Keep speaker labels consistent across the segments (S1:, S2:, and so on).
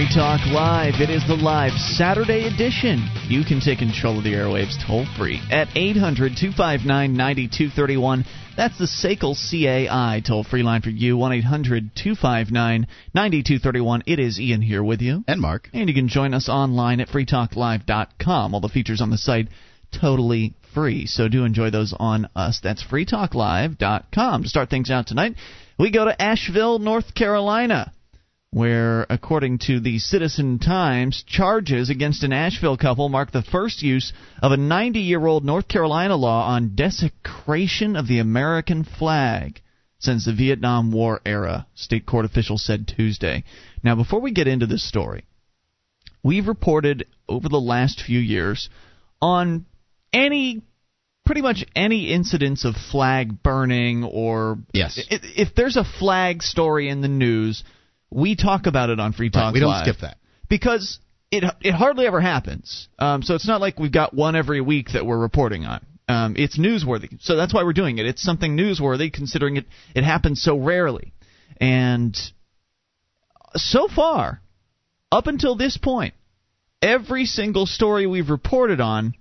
S1: Free Talk Live. It is the live Saturday edition. You can take control of the airwaves toll free at 800 259 9231. That's the SACL CAI toll free line for you, 1 800 259 9231. It is Ian here with you.
S2: And Mark.
S1: And you can join us online at freetalklive.com. All the features on the site totally free. So do enjoy those on us. That's freetalklive.com. To start things out tonight, we go to Asheville, North Carolina where, according to the Citizen Times, charges against an Asheville couple mark the first use of a 90 year old North Carolina law on desecration of the American flag since the Vietnam War era, state court officials said Tuesday. Now, before we get into this story, we've reported over the last few years on any pretty much any incidents of flag burning or
S2: yes.
S1: if, if there's a flag story in the news we talk about it on Free Talk. Right,
S2: we don't
S1: Live
S2: skip that
S1: because it it hardly ever happens. Um, so it's not like we've got one every week that we're reporting on. Um, it's newsworthy, so that's why we're doing it. It's something newsworthy, considering it it happens so rarely. And so far, up until this point, every single story we've reported on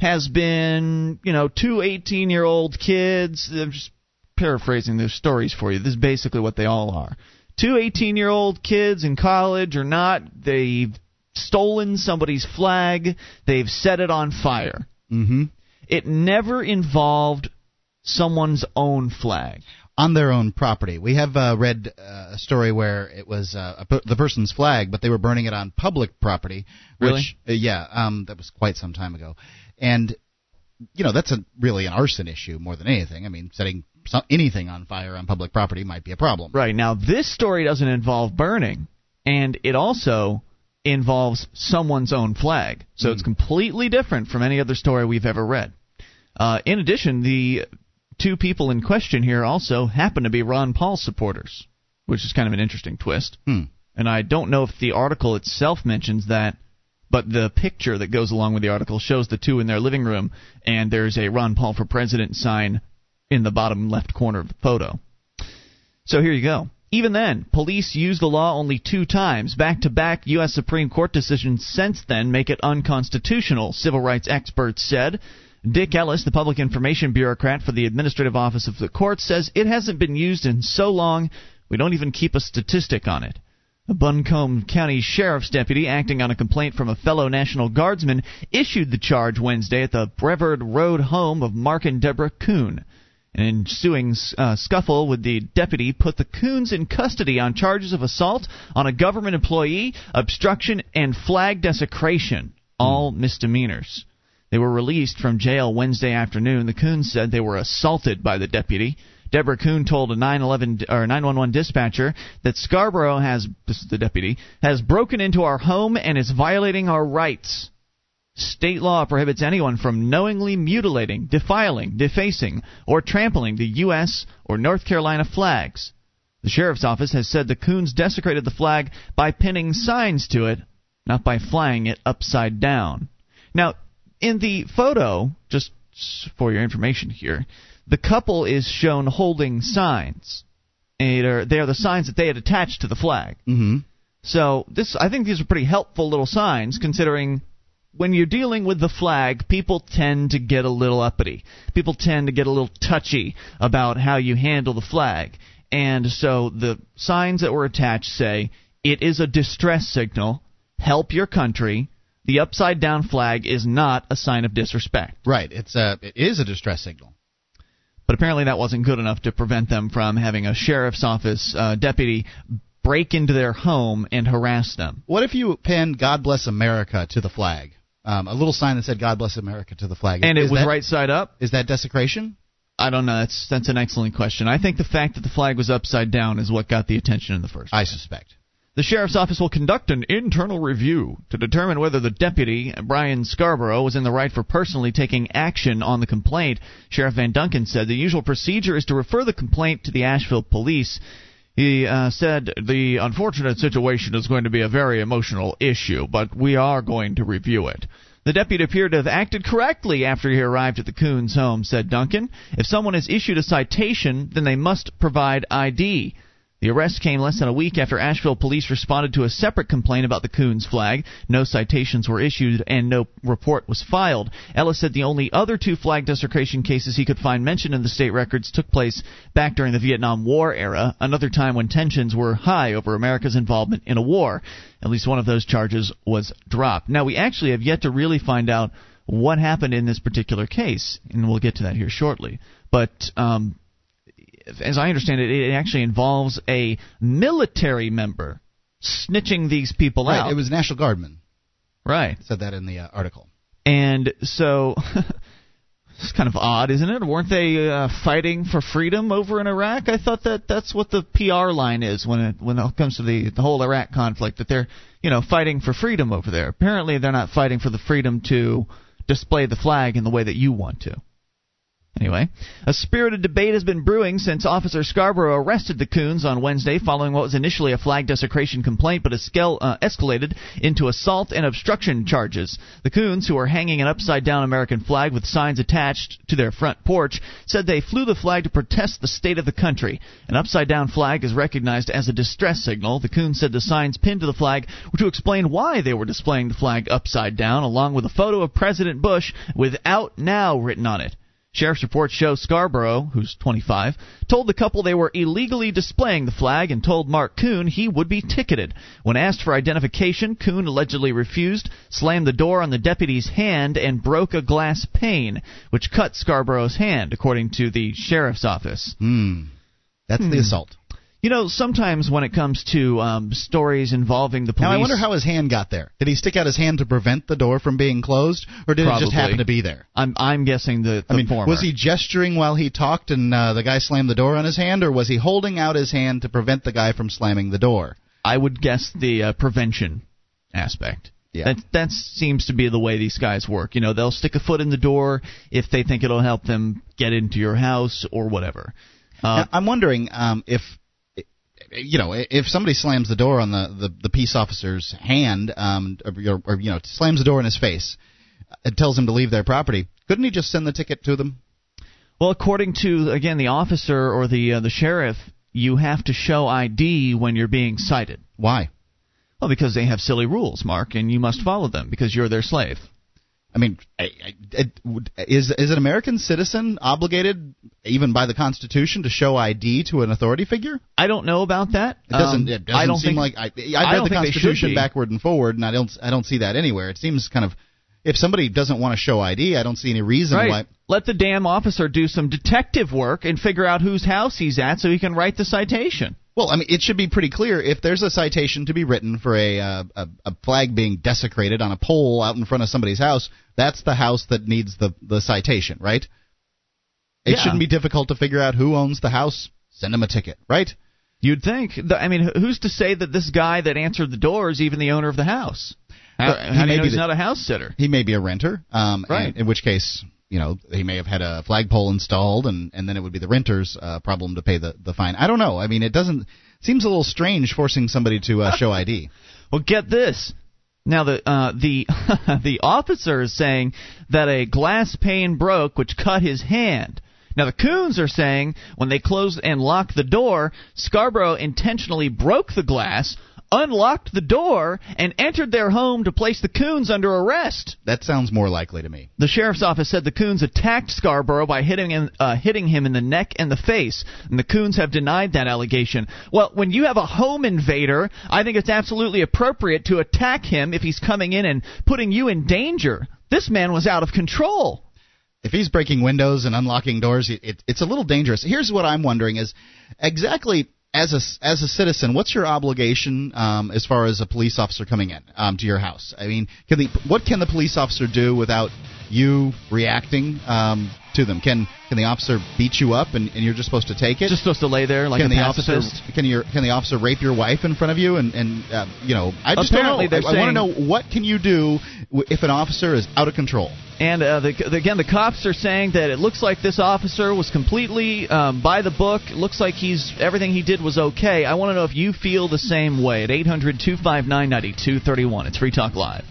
S1: has been, you know, two 18 year old kids. I'm just paraphrasing those stories for you. This is basically what they all are two 18 year old kids in college or not, they've stolen somebody's flag, they've set it on fire.
S2: Mm-hmm.
S1: It never involved someone's own flag.
S2: On their own property. We have uh, read uh, a story where it was uh, the person's flag, but they were burning it on public property.
S1: Which, really?
S2: Uh, yeah, um, that was quite some time ago. And you know that's a really an arson issue more than anything. I mean, setting anything on fire on public property might be a problem.
S1: Right. Now, this story doesn't involve burning, and it also involves someone's own flag. So mm. it's completely different from any other story we've ever read. Uh, in addition, the two people in question here also happen to be Ron Paul supporters, which is kind of an interesting twist.
S2: Hmm.
S1: And I don't know if the article itself mentions that, but the picture that goes along with the article shows the two in their living room, and there's a Ron Paul for President sign in the bottom left corner of the photo. So here you go. Even then, police used the law only two times. Back to back U.S. Supreme Court decisions since then make it unconstitutional, civil rights experts said. Dick Ellis, the public information bureaucrat for the Administrative Office of the Court, says it hasn't been used in so long we don't even keep a statistic on it. A Buncombe County Sheriff's deputy acting on a complaint from a fellow National Guardsman issued the charge Wednesday at the Brevard Road home of Mark and Deborah Kuhn. An ensuing uh, scuffle with the deputy put the Coons in custody on charges of assault on a government employee, obstruction, and flag desecration, all mm. misdemeanors. They were released from jail Wednesday afternoon. The Coons said they were assaulted by the deputy. Deborah Coon told a 911 or 911 dispatcher that Scarborough has this is the deputy has broken into our home and is violating our rights. State law prohibits anyone from knowingly mutilating, defiling, defacing, or trampling the U.S. or North Carolina flags. The sheriff's office has said the Coons desecrated the flag by pinning signs to it, not by flying it upside down. Now, in the photo, just for your information here, the couple is shown holding signs. They are, they are the signs that they had attached to the flag.
S2: Mm-hmm.
S1: So this, I think these are pretty helpful little signs, considering when you're dealing with the flag, people tend to get a little uppity. People tend to get a little touchy about how you handle the flag. And so the signs that were attached say, it is a distress signal, help your country. The upside down flag is not a sign of disrespect.
S2: Right. It's a it is a distress signal.
S1: But apparently that wasn't good enough to prevent them from having a sheriff's office uh, deputy break into their home and harass them.
S2: What if you pinned God bless America to the flag? Um, a little sign that said "God bless America" to the flag.
S1: And
S2: is
S1: it was
S2: that,
S1: right side up.
S2: Is that desecration?
S1: I don't know. That's that's an excellent question. I think the fact that the flag was upside down is what got the attention in the first.
S2: I suspect.
S1: The sheriff's office will conduct an internal review to determine whether the deputy, Brian Scarborough, was in the right for personally taking action on the complaint. Sheriff Van Duncan said the usual procedure is to refer the complaint to the Asheville police. He uh, said the unfortunate situation is going to be a very emotional issue, but we are going to review it. The deputy appeared to have acted correctly after he arrived at the Coons home, said Duncan. If someone is issued a citation, then they must provide ID. The arrest came less than a week after Asheville police responded to a separate complaint about the Coons flag. No citations were issued and no report was filed. Ellis said the only other two flag desecration cases he could find mentioned in the state records took place back during the Vietnam War era, another time when tensions were high over America's involvement in a war. At least one of those charges was dropped. Now, we actually have yet to really find out what happened in this particular case, and we'll get to that here shortly. But um, as I understand it, it actually involves a military member snitching these people
S2: right,
S1: out.
S2: It was a National Guardman.
S1: Right.
S2: Said that in the uh, article.
S1: And so. It's kind of odd, isn't it? Weren't they uh, fighting for freedom over in Iraq? I thought that that's what the PR line is when it when it comes to the the whole Iraq conflict. That they're you know fighting for freedom over there. Apparently, they're not fighting for the freedom to display the flag in the way that you want to. Anyway, a spirited debate has been brewing since Officer Scarborough arrested the Coons on Wednesday following what was initially a flag desecration complaint but escal- uh, escalated into assault and obstruction charges. The Coons, who are hanging an upside down American flag with signs attached to their front porch, said they flew the flag to protest the state of the country. An upside down flag is recognized as a distress signal. The Coons said the signs pinned to the flag were to explain why they were displaying the flag upside down, along with a photo of President Bush with Out Now written on it. Sheriff's reports show Scarborough, who's 25, told the couple they were illegally displaying the flag and told Mark Coon he would be ticketed. When asked for identification, Coon allegedly refused, slammed the door on the deputy's hand, and broke a glass pane, which cut Scarborough's hand, according to the sheriff's office.
S2: Hmm. That's
S1: Hmm.
S2: the assault.
S1: You know, sometimes when it comes to um, stories involving the police,
S2: Now I wonder how his hand got there. Did he stick out his hand to prevent the door from being closed, or did it just happen to be there?
S1: I'm I'm guessing the, the
S2: I mean,
S1: former.
S2: was he gesturing while he talked and uh, the guy slammed the door on his hand, or was he holding out his hand to prevent the guy from slamming the door?
S1: I would guess the uh, prevention aspect.
S2: Yeah.
S1: That that seems to be the way these guys work. You know, they'll stick a foot in the door if they think it'll help them get into your house or whatever. Uh,
S2: Now, I'm wondering um, if you know if somebody slams the door on the the, the peace officer's hand, um, or, or you know slams the door in his face, and tells him to leave their property. Couldn't he just send the ticket to them?
S1: well, according to again the officer or the uh, the sheriff, you have to show ID when you're being cited.
S2: Why?
S1: Well, because they have silly rules, Mark, and you must follow them because you're their slave.
S2: I mean, I, I, it, is is an American citizen obligated, even by the Constitution, to show ID to an authority figure?
S1: I don't know about that.
S2: It doesn't.
S1: Um,
S2: it doesn't
S1: I don't
S2: seem
S1: think,
S2: like I, I've
S1: I
S2: read the Constitution backward and forward, and I don't. I don't see that anywhere. It seems kind of. If somebody doesn't want to show ID, I don't see any reason
S1: Right.
S2: why.
S1: Let the damn officer do some detective work and figure out whose house he's at so he can write the citation.
S2: Well, I mean, it should be pretty clear if there's a citation to be written for a uh, a, a flag being desecrated on a pole out in front of somebody's house. That's the house that needs the the citation, right? It
S1: Yeah.
S2: shouldn't be difficult to figure out who owns the house. Send them a ticket, right?
S1: You'd think. The, I mean, who's to say that this guy that answered the door is even the owner of the house? How,
S2: he
S1: how do
S2: may be
S1: he's
S2: the-
S1: not a house sitter?
S2: He may be a renter, um,
S1: Right.
S2: in which case, you know, he may have had a flagpole installed, and, and then it would be the renter's uh, problem to pay the, the fine. I don't know. I mean, it doesn't seems a little strange forcing somebody to uh, show ID.
S1: Well, get this. Now the uh, the the officer is saying that a glass pane broke, which cut his hand. Now the Coons are saying when they closed and locked the door, Scarborough intentionally broke the glass, unlocked the door, and entered their home to place the Coons under arrest.
S2: That sounds more likely to me.
S1: The sheriff's office said the Coons attacked Scarborough by hitting him, uh, hitting him in the neck and the face, and the Coons have denied that allegation. Well, when you have a home invader, I think it's absolutely appropriate to attack him if he's coming in and putting you in danger. This man was out of control.
S2: If he's breaking windows and unlocking doors, it, it, it's a little dangerous. Here's what I'm wondering: is exactly as a as a citizen, what's your obligation um, as far as a police officer coming in um, to your house? I mean, can the what can the police officer do without you reacting um, to them? Can can the officer beat you up and, and you're just supposed to take it?
S1: Just supposed to lay there like
S2: can
S1: a
S2: the
S1: pacifist.
S2: officer can your can the officer rape your wife in front of you and and uh, you know I just
S1: Apparently
S2: don't know. I, I want to know what can you do if an officer is out of control.
S1: And uh, the, the, again, the cops are saying that it looks like this officer was completely um, by the book. It looks like he's everything he did was okay. I want to know if you feel the same way at 800 259 9231. It's Free Talk Live.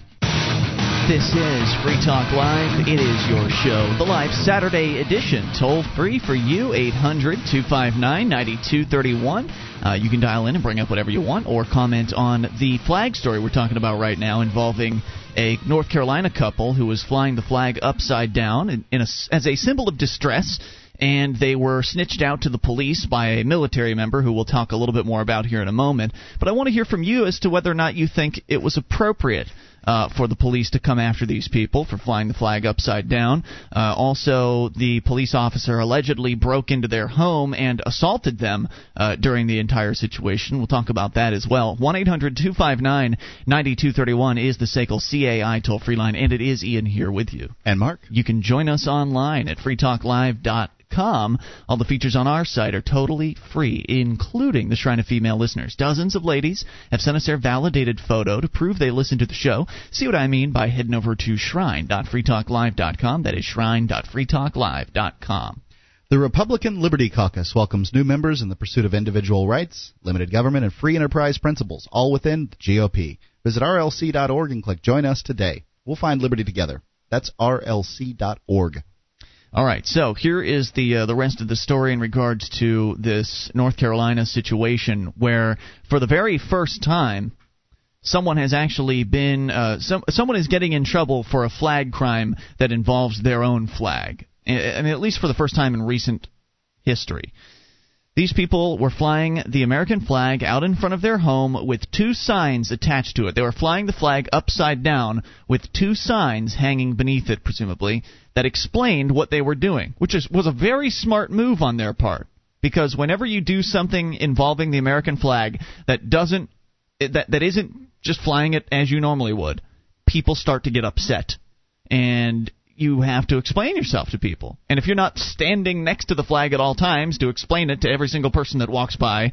S1: This is Free Talk Live. It is your show, the live Saturday edition. Toll free for you, 800 259 9231. Uh, you can dial in and bring up whatever you want or comment on the flag story we're talking about right now involving a North Carolina couple who was flying the flag upside down in, in a, as a symbol of distress and they were snitched out to the police by a military member who we'll talk a little bit more about here in a moment. But I want to hear from you as to whether or not you think it was appropriate uh, for the police to come after these people for flying the flag upside down. Uh, also, the police officer allegedly broke into their home and assaulted them uh, during the entire situation. We'll talk about that as well. 1 800 259 9231 is the SACL CAI toll free line, and it is Ian here with you.
S2: And Mark.
S1: You can join us online at freetalklive.com Com. All the features on our site are totally free, including the Shrine of Female Listeners. Dozens of ladies have sent us their validated photo to prove they listen to the show. See what I mean by heading over to shrine.freetalklive.com. That is shrine.freetalklive.com.
S2: The Republican Liberty Caucus welcomes new members in the pursuit of individual rights, limited government, and free enterprise principles, all within the GOP. Visit rlc.org and click Join Us today. We'll find liberty together. That's rlc.org.
S1: All right, so here is the uh, the rest of the story in regards to this North Carolina situation, where for the very first time, someone has actually been uh, some someone is getting in trouble for a flag crime that involves their own flag. I mean, at least for the first time in recent history. These people were flying the American flag out in front of their home with two signs attached to it. They were flying the flag upside down with two signs hanging beneath it, presumably, that explained what they were doing, which is, was a very smart move on their part. Because whenever you do something involving the American flag that doesn't that that isn't just flying it as you normally would, people start to get upset. And you have to explain yourself to people. And if you're not standing next to the flag at all times to explain it to every single person that walks by,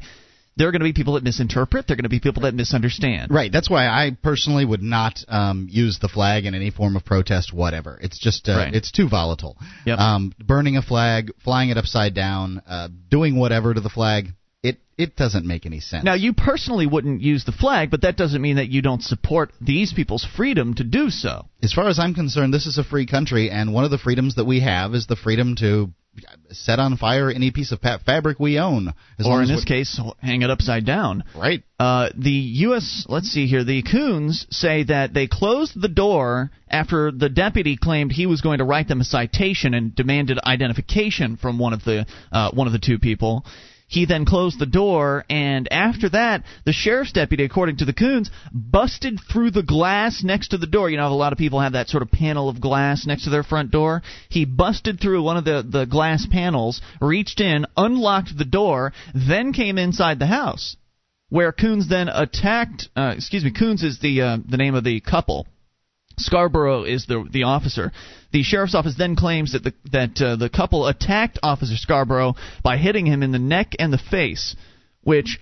S1: there are going to be people that misinterpret. There are going to be people that misunderstand.
S2: Right. That's why I personally would not um, use the flag in any form of protest, whatever. It's just uh, right. it's too volatile.
S1: Yep.
S2: Um, burning a flag, flying it upside down, uh, doing whatever to the flag it it doesn't make any sense.
S1: Now, you personally wouldn't use the flag, but that doesn't mean that you don't support these people's freedom to do so.
S2: As far as I'm concerned, this is a free country, and one of the freedoms that we have is the freedom to set on fire any piece of fabric we own.
S1: or in this case, hang it upside down.
S2: Right.
S1: Uh, the U.S. Let's see here. The Coons say that they closed the door after the deputy claimed he was going to write them a citation and demanded identification from one of the uh, one of the two people. He then closed the door, and after that, the sheriff's deputy, according to the Coons, busted through the glass next to the door. You know, a lot of people have that sort of panel of glass next to their front door. He busted through one of the, the glass panels, reached in, unlocked the door, then came inside the house, where Coons then attacked. Uh, excuse me, Coons is the uh, the name of the couple. Scarborough is the the officer. The sheriff's office then claims that the that uh, the couple attacked Officer Scarborough by hitting him in the neck and the face, which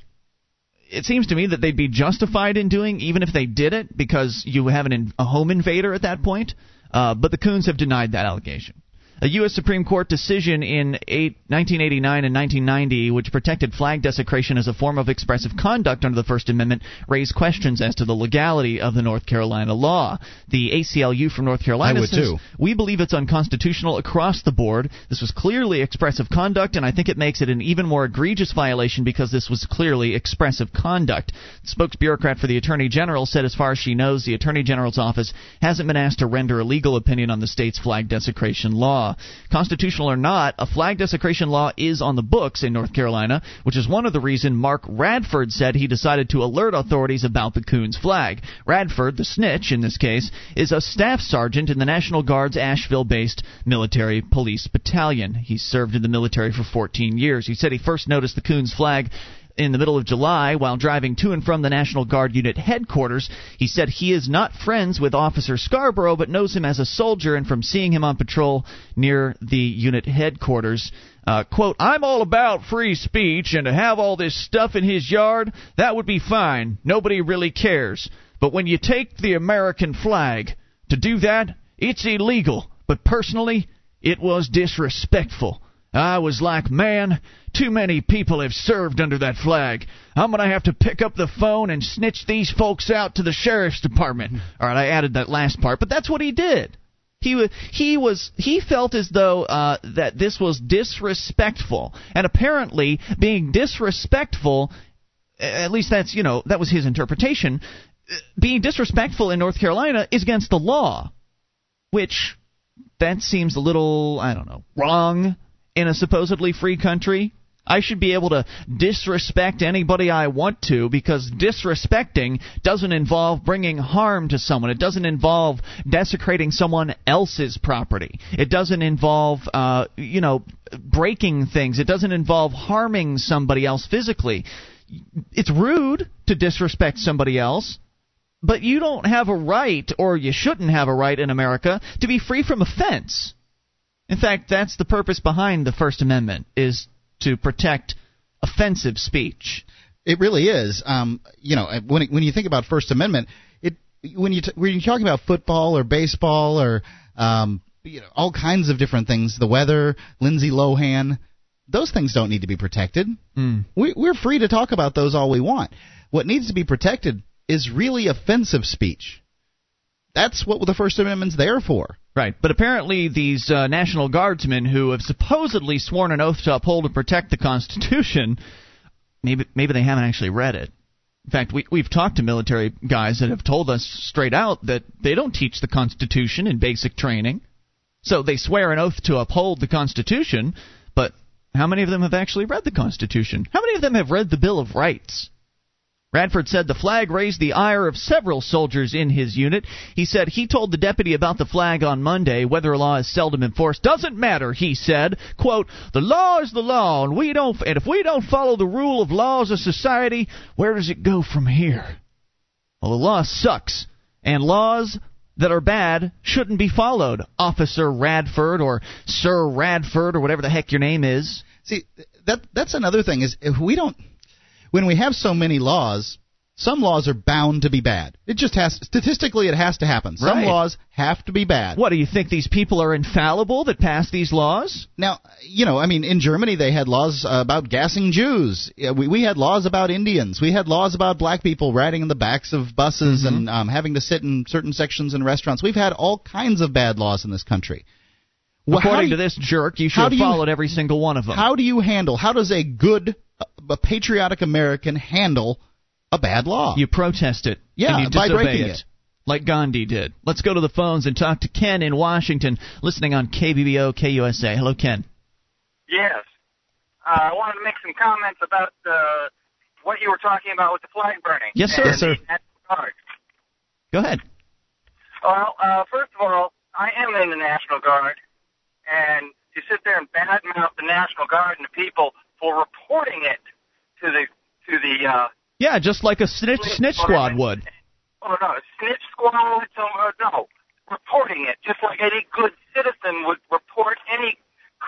S1: it seems to me that they'd be justified in doing even if they did it because you have an, a home invader at that point. Uh, but the Coons have denied that allegation. A U.S. Supreme Court decision in eight, 1989 and 1990, which protected flag desecration as a form of expressive conduct under the First Amendment, raised questions as to the legality of the North Carolina law. The ACLU from North Carolina says. We believe it's unconstitutional across the board. This was clearly expressive conduct, and I think it makes it an even more egregious violation because this was clearly expressive conduct. The spokesbureaucrat for the Attorney General said, as far as she knows, the Attorney General's office hasn't been asked to render a legal opinion on the state's flag desecration law law. Constitutional or not, a flag desecration law is on the books in North Carolina, which is one of the reasons Mark Radford said he decided to alert authorities about the Coons flag. Radford, the snitch in this case, is a staff sergeant in the National Guard's Asheville based military police battalion. He served in the military for 14 years. He said he first noticed the Coons flag in the middle of July while driving to and from the National Guard unit headquarters. He said he is not friends with Officer Scarborough, but knows him as a soldier, and from seeing him on patrol near the unit headquarters. Uh, quote, I'm all about free speech, and to have all this stuff in his yard, that would be fine. Nobody really cares. But when you take the American flag, to do that, it's illegal. But personally, it was disrespectful. I was like, man, too many people have served under that flag. I'm going to have to pick up the phone and snitch these folks out to the sheriff's department. All right, I added that last part, but that's what he did. He was he was he felt as though uh, that this was disrespectful, and apparently being disrespectful, at least that's you know that was his interpretation. Being disrespectful in North Carolina is against the law, which that seems a little I don't know wrong in a supposedly free country. I should be able to disrespect anybody I want to because disrespecting doesn't involve bringing harm to someone. It doesn't involve desecrating someone else's property. It doesn't involve, uh, you know, breaking things. It doesn't involve harming somebody else physically. It's rude to disrespect somebody else. But you don't have a right, or you shouldn't have a right in America, to be free from offense. In fact, that's the purpose behind the First Amendment is to protect offensive speech.
S2: It really is. Um, you know, when it, when you think about First Amendment, it when you t- when you're talking about football or baseball or um, you know all kinds of different things, the weather, Lindsay Lohan, those things don't need to be protected.
S1: Mm.
S2: We, we're free to talk about those all we want. What needs to be protected is really offensive speech. That's what the First Amendment's there for.
S1: Right, but apparently these uh, National Guardsmen who have supposedly sworn an oath to uphold and protect the Constitution, maybe maybe they haven't actually read it. In fact, we, we've talked to military guys that have told us straight out that they don't teach the Constitution in basic training. So they swear an oath to uphold the Constitution, but how many of them have actually read the Constitution? How many of them have read the Bill of Rights? Radford said the flag raised the ire of several soldiers in his unit. He said he told the deputy about the flag on Monday. Whether a law is seldom enforced doesn't matter, he said. Quote, the law is the law, and we don't and if we don't follow the rule of laws of society, where does it go from here? Well, the law sucks, and laws that are bad shouldn't be followed. Officer Radford or Sir Radford or whatever the heck your name is.
S2: See, that that's another thing is if we don't when we have so many laws, some laws are bound to be bad. It just has statistically it has to happen. Some
S1: Right.
S2: laws have to be bad.
S1: What do you think these people are infallible that pass these laws?
S2: Now, you know, I mean, in Germany they had laws about gassing Jews. We we had laws about Indians. We had laws about black people riding in the backs of buses
S1: Mm-hmm.
S2: and um, having to sit in certain sections in restaurants. We've had all kinds of bad laws in this country. Well, how
S1: According to this jerk, you should have
S2: do you-
S1: followed every single one of them.
S2: How do you handle? How does a good, a patriotic American handle a bad law?
S1: You protest it.
S2: Yeah,
S1: and you
S2: by breaking
S1: it.
S2: it.
S1: Like Gandhi did. Let's go to the phones and talk to Ken in Washington, listening on KBBO KUSA. Hello, Ken.
S3: Yes. Uh, I wanted to make some comments about uh, what you were talking about with the flag burning.
S1: Yes, sir. Yes, sir.
S3: the National Guard.
S1: Go ahead.
S3: Well, uh, first of all, I am in the National Guard, and to sit there and badmouth the National Guard and the people for reporting it to the to the uh,
S1: Yeah, just like a snitch snitch squad would.
S3: Oh no, snitch squad. So, uh, no, reporting it just like any good citizen would report any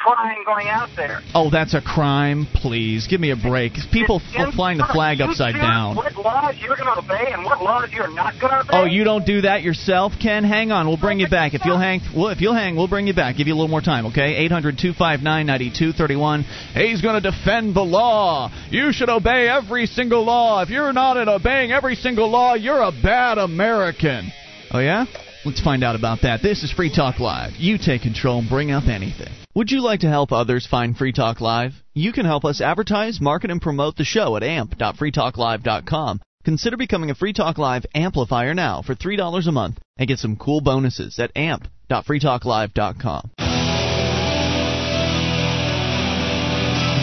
S3: crime going out there.
S1: Oh, that's a crime. Please give me a break. People f- flying the flag upside down.
S3: What laws you're going to obey and what laws you're not going to obey.
S1: Oh, you don't do that yourself, Ken? Hang on, we'll bring you back. If you'll hang, well, if you'll hang, we'll bring you back. Give you a little more time, okay? Eight hundred two five nine ninety two thirty one. He's going to defend the law. You should obey every single law. If you're not obeying every single law, you're a bad American. Oh yeah? Let's find out about that. This is Free Talk Live. You take control and bring up anything. Would you like to help others find Free Talk Live? You can help us advertise, market, and promote the show at amp.freetalklive.com. Consider becoming a Free Talk Live amplifier now for $3 a month and get some cool bonuses at amp.freetalklive.com.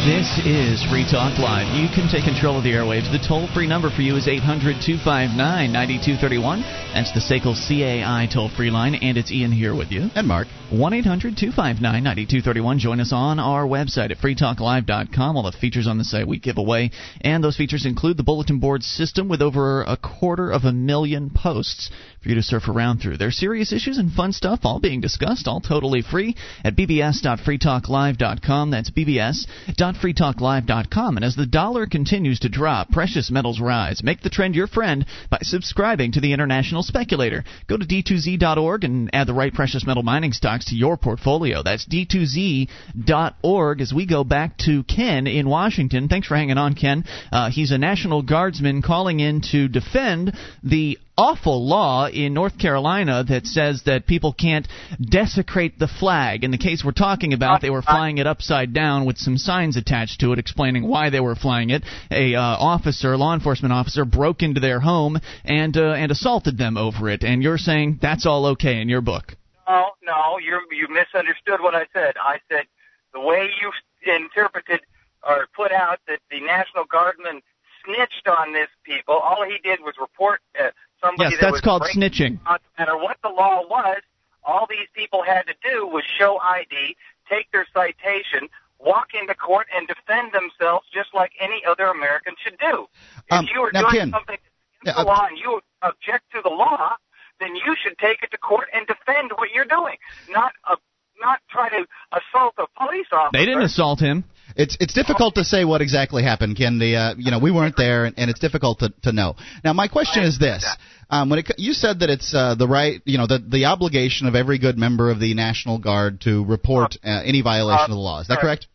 S1: This is Free Talk Live. You can take control of the airwaves. The toll free number for you is 800 259 9231. That's the SACL CAI toll free line, and it's Ian here with you.
S2: and Mark.
S1: 1 800 259 9231. Join us on our website at freetalklive.com. All the features on the site we give away. And those features include the bulletin board system with over a quarter of a million posts for you to surf around through. There's serious issues and fun stuff all being discussed, all totally free at bbs.freetalklive.com. That's bbs.freetalklive.com. And as the dollar continues to drop, precious metals rise. Make the trend your friend by subscribing to the International Speculator. Go to d2z.org and add the right precious metal mining to your portfolio. That's d2z.org as we go back to Ken in Washington. Thanks for hanging on, Ken. Uh, he's a National Guardsman calling in to defend the awful law in North Carolina that says that people can't desecrate the flag. In the case we're talking about, they were flying it upside down with some signs attached to it explaining why they were flying it. A uh, officer, law enforcement officer, broke into their home and uh, and assaulted them over it. And you're saying that's all okay in your book?
S3: No, no, you you misunderstood what I said. I said the way you interpreted or put out that the National Guardsman snitched on this people. All he did was report uh, somebody
S1: yes,
S3: that
S1: that's called snitching.
S3: No matter what the law was, all these people had to do was show ID, take their citation, walk into court, and defend themselves just like any other American should do.
S2: Um,
S3: if you are
S2: now,
S3: doing
S2: Ken,
S3: something against the
S2: uh,
S3: law and you object to the law, then you should take it to court and defend what you're doing, not uh, not try to assault a police officer.
S1: They didn't assault him.
S2: It's it's difficult to say what exactly happened, Ken. The uh, you know we weren't there, and, and it's difficult to, to know. Now my question is this: um, when it, you said that it's uh, the right, you know, the the obligation of every good member of the National Guard to report uh, any violation of the law. Is that correct?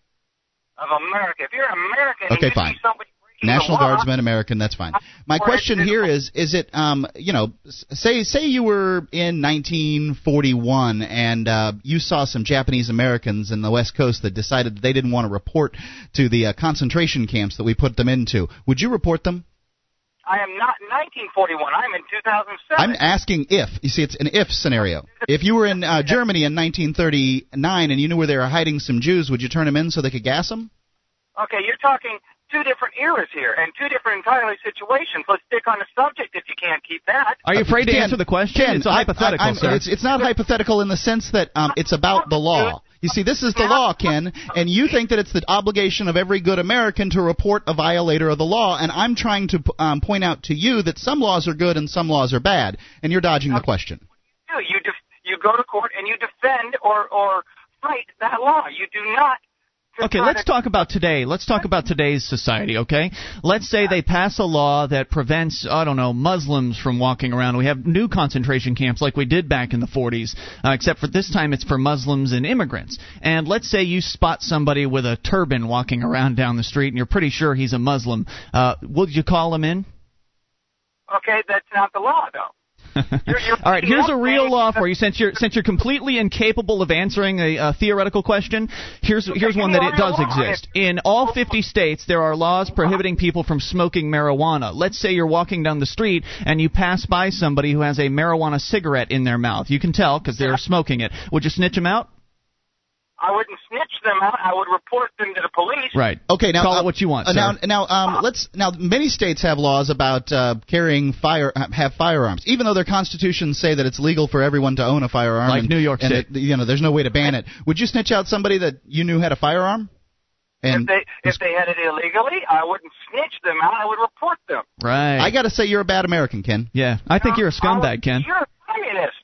S3: of America. If you're an American,
S2: Okay, fine.
S3: somebody
S2: National Guardsman, American. That's fine. My question here is: Is it, um, you know, say say you were in 1941 and uh, you saw some Japanese Americans in the West Coast that decided that they didn't want to report to the uh, concentration camps that we put them into. Would you report them?
S3: I am not in 1941. I'm in 2007.
S2: I'm asking if. You see, it's an if scenario. If you were in uh, Germany in 1939 and you knew where they were hiding some Jews, would you turn them in so they could gas them?
S3: Okay, you're talking two different eras here and two different entirely situations. Let's stick on the subject if you can't keep that.
S1: Are you afraid to
S2: Ken,
S1: answer the question?
S2: Ken,
S1: it's a
S2: I-
S1: hypothetical,
S2: I, I'm-
S1: sir.
S2: It's, it's not hypothetical in the sense that um, it's about the law. You see, this is the law, Ken, and you think that it's the obligation of every good American to report a violator of the law, and I'm trying to um, point out to you that some laws are good and some laws are bad, and you're dodging the question.
S3: You you def- you go to court and you defend or or fight that law. You do not.
S1: Okay, let's talk about today. Let's talk about today's society, okay? Let's say they pass a law that prevents, I don't know, Muslims from walking around. We have new concentration camps like we did back in the 40s, uh, except for this time it's for Muslims and immigrants. And let's say you spot somebody with a turban walking around down the street and you're pretty sure he's a Muslim. Uh, would you call him in?
S3: Okay, that's not the law though. You're- you're
S1: All right, here's a real law for you. Since you're since you're completely incapable of answering a, a theoretical question, here's here's one that it does exist. In all 50 states, there are laws prohibiting people from smoking marijuana. Let's say you're walking down the street and you pass by somebody who has a marijuana cigarette in their mouth. You can tell because they're smoking it. Would you snitch them out?
S3: I wouldn't snitch them out. I would report them to the police.
S1: Right.
S2: Okay, now
S1: call
S2: uh,
S1: it what you want.
S2: uh, now,
S1: sir.
S2: now, um, let's now. Many states have laws about uh, carrying fire, have firearms, even though their constitutions say that it's legal for everyone to own a firearm.
S1: Like
S2: and,
S1: New York
S2: and
S1: State.
S2: that, you know, there's no way to ban it. Would you snitch out somebody that you knew had a firearm?
S3: If
S2: And
S3: they if they had it illegally, I wouldn't snitch them out. I would report them.
S1: right.
S2: I got to say, you're a bad American, Ken.
S1: yeah, I think you're a
S3: I would-
S1: scumbag, Ken.
S3: You're a communist.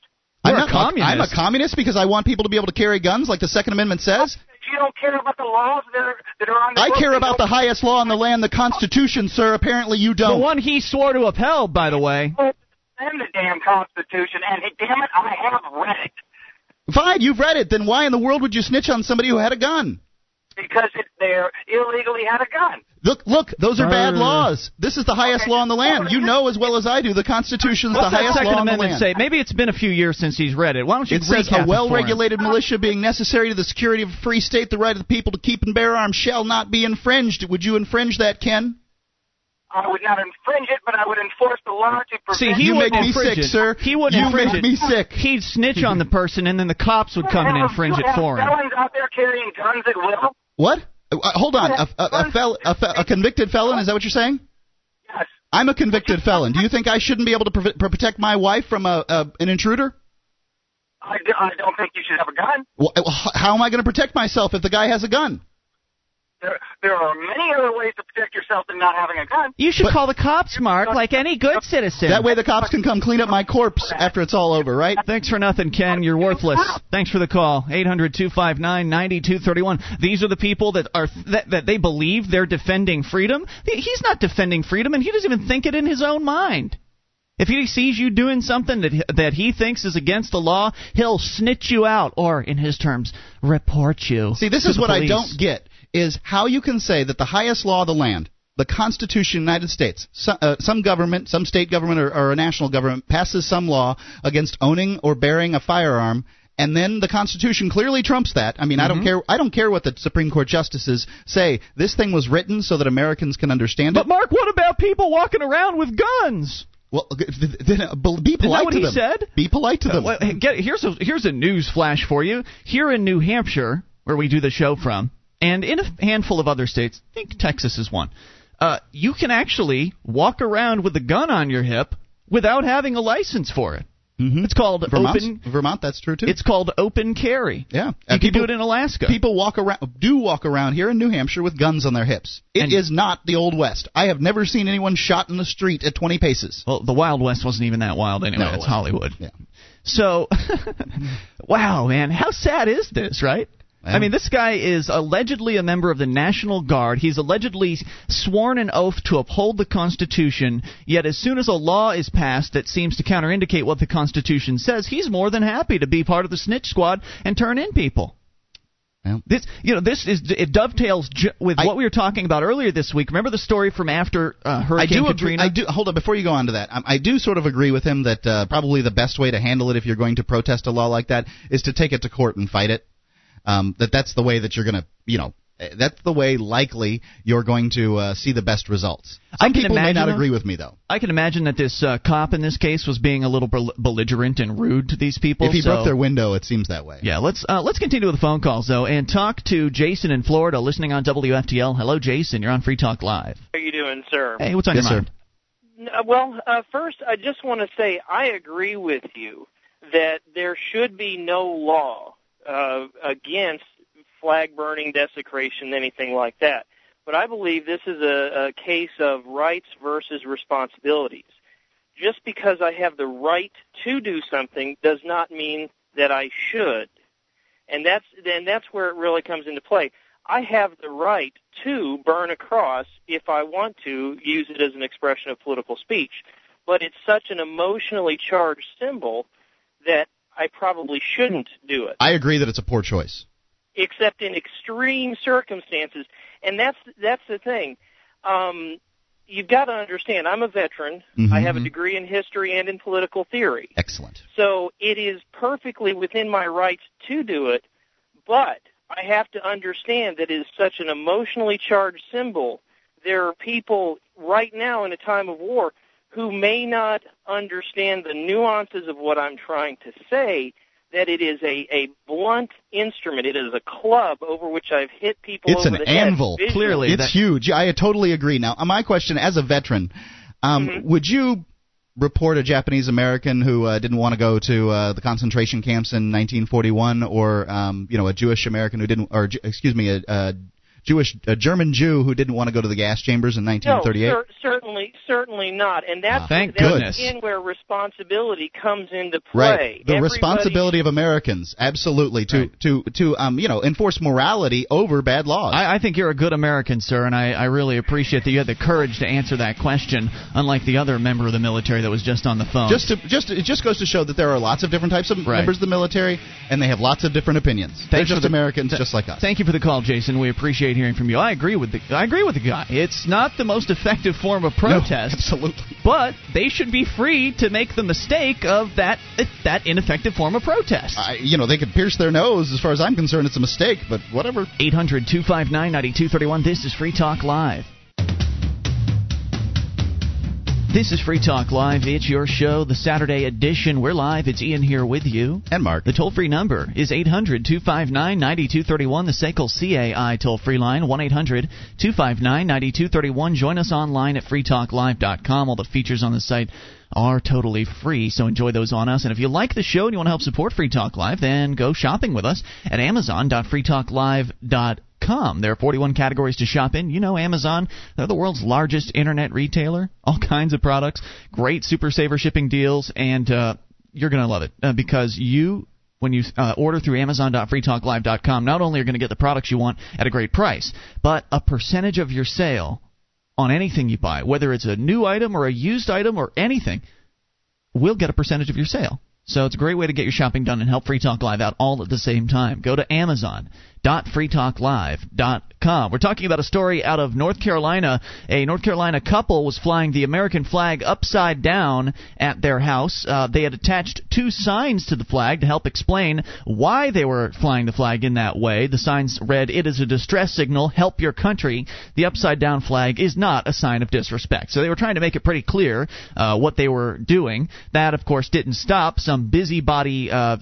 S1: You're
S2: I'm
S1: a
S2: not-
S1: communist.
S2: I'm a communist because I want people to be able to carry guns, like the Second Amendment says.
S3: You don't care about the laws that are that are on the
S2: I
S3: books.
S2: care about the highest law in the land, the Constitution, sir. Apparently, you don't.
S1: The one he swore to uphold, by the way.
S3: And the damn Constitution, and damn it, I have read it
S2: Fine, you've read it. Then why in the world would you snitch on somebody who had a gun?
S3: because it, they're illegally had a gun.
S2: Look, look, those are bad
S1: uh.
S2: laws. This is the highest
S3: Okay.
S2: law in the land. You know as well as I do the Constitution's
S1: What's
S2: the
S1: that
S2: highest
S1: Second
S2: law in the
S1: Amendment
S2: land.
S1: say? Maybe it's been a few years since he's read it. Why don't you
S2: It says a
S1: it for him?
S2: well-regulated militia being necessary to the security of a free state, the right of the people to keep and bear arms shall not be infringed. Would you infringe that, Ken?
S3: I would not infringe it, but I would enforce the law to prevent.
S1: See, he
S2: you make
S1: wouldn't
S2: me sick,
S1: it.
S2: sir.
S1: He wouldn't
S2: you
S1: infringe
S2: make
S1: it.
S2: me sick.
S1: He'd snitch on the person, and then the cops would come and infringe it for him.
S3: Felons out there carrying guns at will.
S2: What? Uh, hold on. A, a, a, fel- a, a convicted felon? Is that what you're saying?
S3: Yes.
S2: I'm a convicted felon. Do you think I shouldn't be able to pre- protect my wife from a, a an intruder?
S3: I, I don't think you should have a gun.
S2: Uh, How am I going to protect myself if the guy has a gun?
S3: There, there are many other ways to protect yourself than not having a gun.
S1: You should
S2: But-
S1: call the cops, Mark, like any good citizen.
S2: That way the cops can come clean up my corpse after it's all over, right?
S1: Thanks for nothing, Ken. You're worthless. Thanks for the call. 800-259-9231. These are the people that are that, that they believe they're defending freedom. He's not defending freedom, and he doesn't even think it in his own mind. If he sees you doing something that that he thinks is against the law, he'll snitch you out, or in his terms, report you.
S2: See, this
S1: to
S2: is
S1: the
S2: what I don't get is how you can say that the highest law of the land, the Constitution of the United States, so, uh, some government, some state government or, or a national government passes some law against owning or bearing a firearm, and then the Constitution clearly trumps that. I mean, I
S1: Mm-hmm.
S2: don't care. I don't care what the Supreme Court justices say. This thing was written so that Americans can understand it.
S1: But Mark, what about people walking around with guns?
S2: Well, then uh, be polite to them
S1: what
S2: to
S1: he
S2: them.
S1: said?
S2: Be polite to them.
S1: Well, get, here's a here's a news flash for you. Here in New Hampshire, where we do the show from, and in a handful of other states, I think Texas is one. Uh, you can actually walk around with a gun on your hip without having a license for it.
S2: Mhm.
S1: It's called
S2: Vermont,
S1: open.
S2: Vermont, that's true too.
S1: It's called open carry.
S2: yeah,
S1: You
S2: And
S1: can
S2: people-
S1: do it in Alaska.
S2: People walk around, do walk around here in New Hampshire with guns on their hips. It is
S1: And-
S2: not the old west. I have never seen anyone shot in the street at 20 paces.
S1: well, the Wild West wasn't even that wild anyway.
S2: No,
S1: it's. Hollywood.
S2: Yeah.
S1: So, wow, man, how sad is this, right? I mean, this guy is allegedly a member of the National Guard. He's allegedly sworn an oath to uphold the Constitution, yet as soon as a law is passed that seems to counterindicate what the Constitution says, he's more than happy to be part of the snitch squad and turn in people. This, you know, this is it dovetails ju- with
S2: I-
S1: what we were talking about earlier this week. Remember the story from after uh,
S2: I
S1: Hurricane
S2: do agree.
S1: Katrina?
S2: I do. Hold on, before you go on to that, um, I do sort of agree with him that uh, probably the best way to handle it if you're going to protest a law like that is to take it to court and fight it. Um, that that's the way that you're going to, you know, that's the way likely you're going to uh, see the best results.
S1: I
S2: Some
S1: can
S2: people may not agree with me though.
S1: I can imagine that this uh, cop in this case was being a little belligerent and rude to these people.
S2: If he
S1: so-
S2: broke their window, it seems that way.
S1: Yeah, let's uh, let's continue with the phone calls though, and talk to Jason in Florida, listening on WFTL. Hello, Jason. You're on Free Talk Live.
S4: How are you doing, sir?
S1: Hey, what's on
S2: Yes,
S1: your
S2: sir.
S1: mind?
S4: N- uh, Well, uh, first, I just want to say I agree with you that there should be no law uh, against flag burning, desecration, anything like that. But I believe this is a, a case of rights versus responsibilities. Just because I have the right to do something does not mean that I should. And that's then that's where it really comes into play. I have the right to burn a cross if I want to use it as an expression of political speech. But it's such an emotionally charged symbol that I probably shouldn't do it,
S2: I agree that it's a poor choice.
S4: except in extreme circumstances. And that's that's the thing. Um, you've got to understand. I'm a veteran.
S2: Mhm,
S4: I have a
S2: mhm.
S4: degree in history and in political theory.
S2: Excellent.
S4: So it is perfectly within my rights to do it, but I have to understand that it is such an emotionally charged symbol. There are people right now in a time of war who may not understand the nuances of what I'm trying to say, that it is a, a blunt instrument. It is a club over which I've hit people
S2: It's
S4: over
S2: an
S4: the
S2: anvil.
S4: visually.
S1: Clearly.
S2: It's
S1: that-
S2: huge. I totally agree. Now, my question as a veteran, um,
S4: Mhm.
S2: would you report a Japanese American who uh, didn't want to go to uh, the concentration camps in 1941, or um, you know, a Jewish American who didn't, or excuse me, a, a Jewish, a German Jew who didn't want to go to the gas chambers in
S4: No,
S2: 1938?
S4: cer- certainly, certainly not. And that's
S2: Ah,
S1: Thank
S4: that's
S1: goodness.
S4: again where responsibility comes into play.
S2: Right. The
S4: Everybody-
S2: responsibility of Americans, absolutely, to
S1: Right.
S2: to to um, you know, enforce morality over bad laws.
S1: I, I think you're a good American, sir, and I, I really appreciate that you had the courage to answer that question, unlike the other member of the military that was just on the phone.
S2: just to just it just goes to show that there are lots of different types of
S1: Right.
S2: members of the military, and they have lots of different opinions. They're just
S1: the-
S2: Americans,
S1: th-
S2: just like us.
S1: Thank you for the call, Jason. We appreciate hearing from you. I agree with the I agree with the guy. It's not the most effective form of
S2: No,
S1: protest.
S2: absolutely.
S1: But they should be free to make the mistake of that that ineffective form of protest.
S2: I, you know, they could pierce their nose. As far as I'm concerned, it's a mistake, but whatever.
S1: 800 259 9231. This is Free Talk Live. This is Free Talk Live. It's your show, the Saturday edition. We're live. It's Ian here with you.
S2: And Mark.
S1: The toll free number is 800 259 9231. The SACL CAI toll free line, 1 800 259 9231. Join us online at freetalklive.com. All the features on the site are totally free, so enjoy those on us. And if you like the show and you want to help support Free Talk Live, then go shopping with us at amazon.freetalklive.com. Amazon.com. There are 41 categories to shop in. You know Amazon, they're the world's largest internet retailer. All kinds of products, great super saver shipping deals, and uh, you're going to love it uh, because you when you uh, order through amazon.freetalklive.com not only are going to get the products you want at a great price but a percentage of your sale on anything you buy whether it's a new item or a used item or anything will get a percentage of your sale so it's a great way to get your shopping done and help Free Talk Live out all at the same time. Go to dot freetalklive dot Amazon.freetalklive.com. We're talking about a story out of North Carolina. A North Carolina couple was flying the American flag upside down at their house. Uh, they had attached two signs to the flag to help explain why they were flying the flag in that way. The signs read, It is a distress signal. Help your country. The upside down flag is not a sign of disrespect. So they were trying to make it pretty clear uh, what they were doing. That, of course, didn't stop some some busybody uh,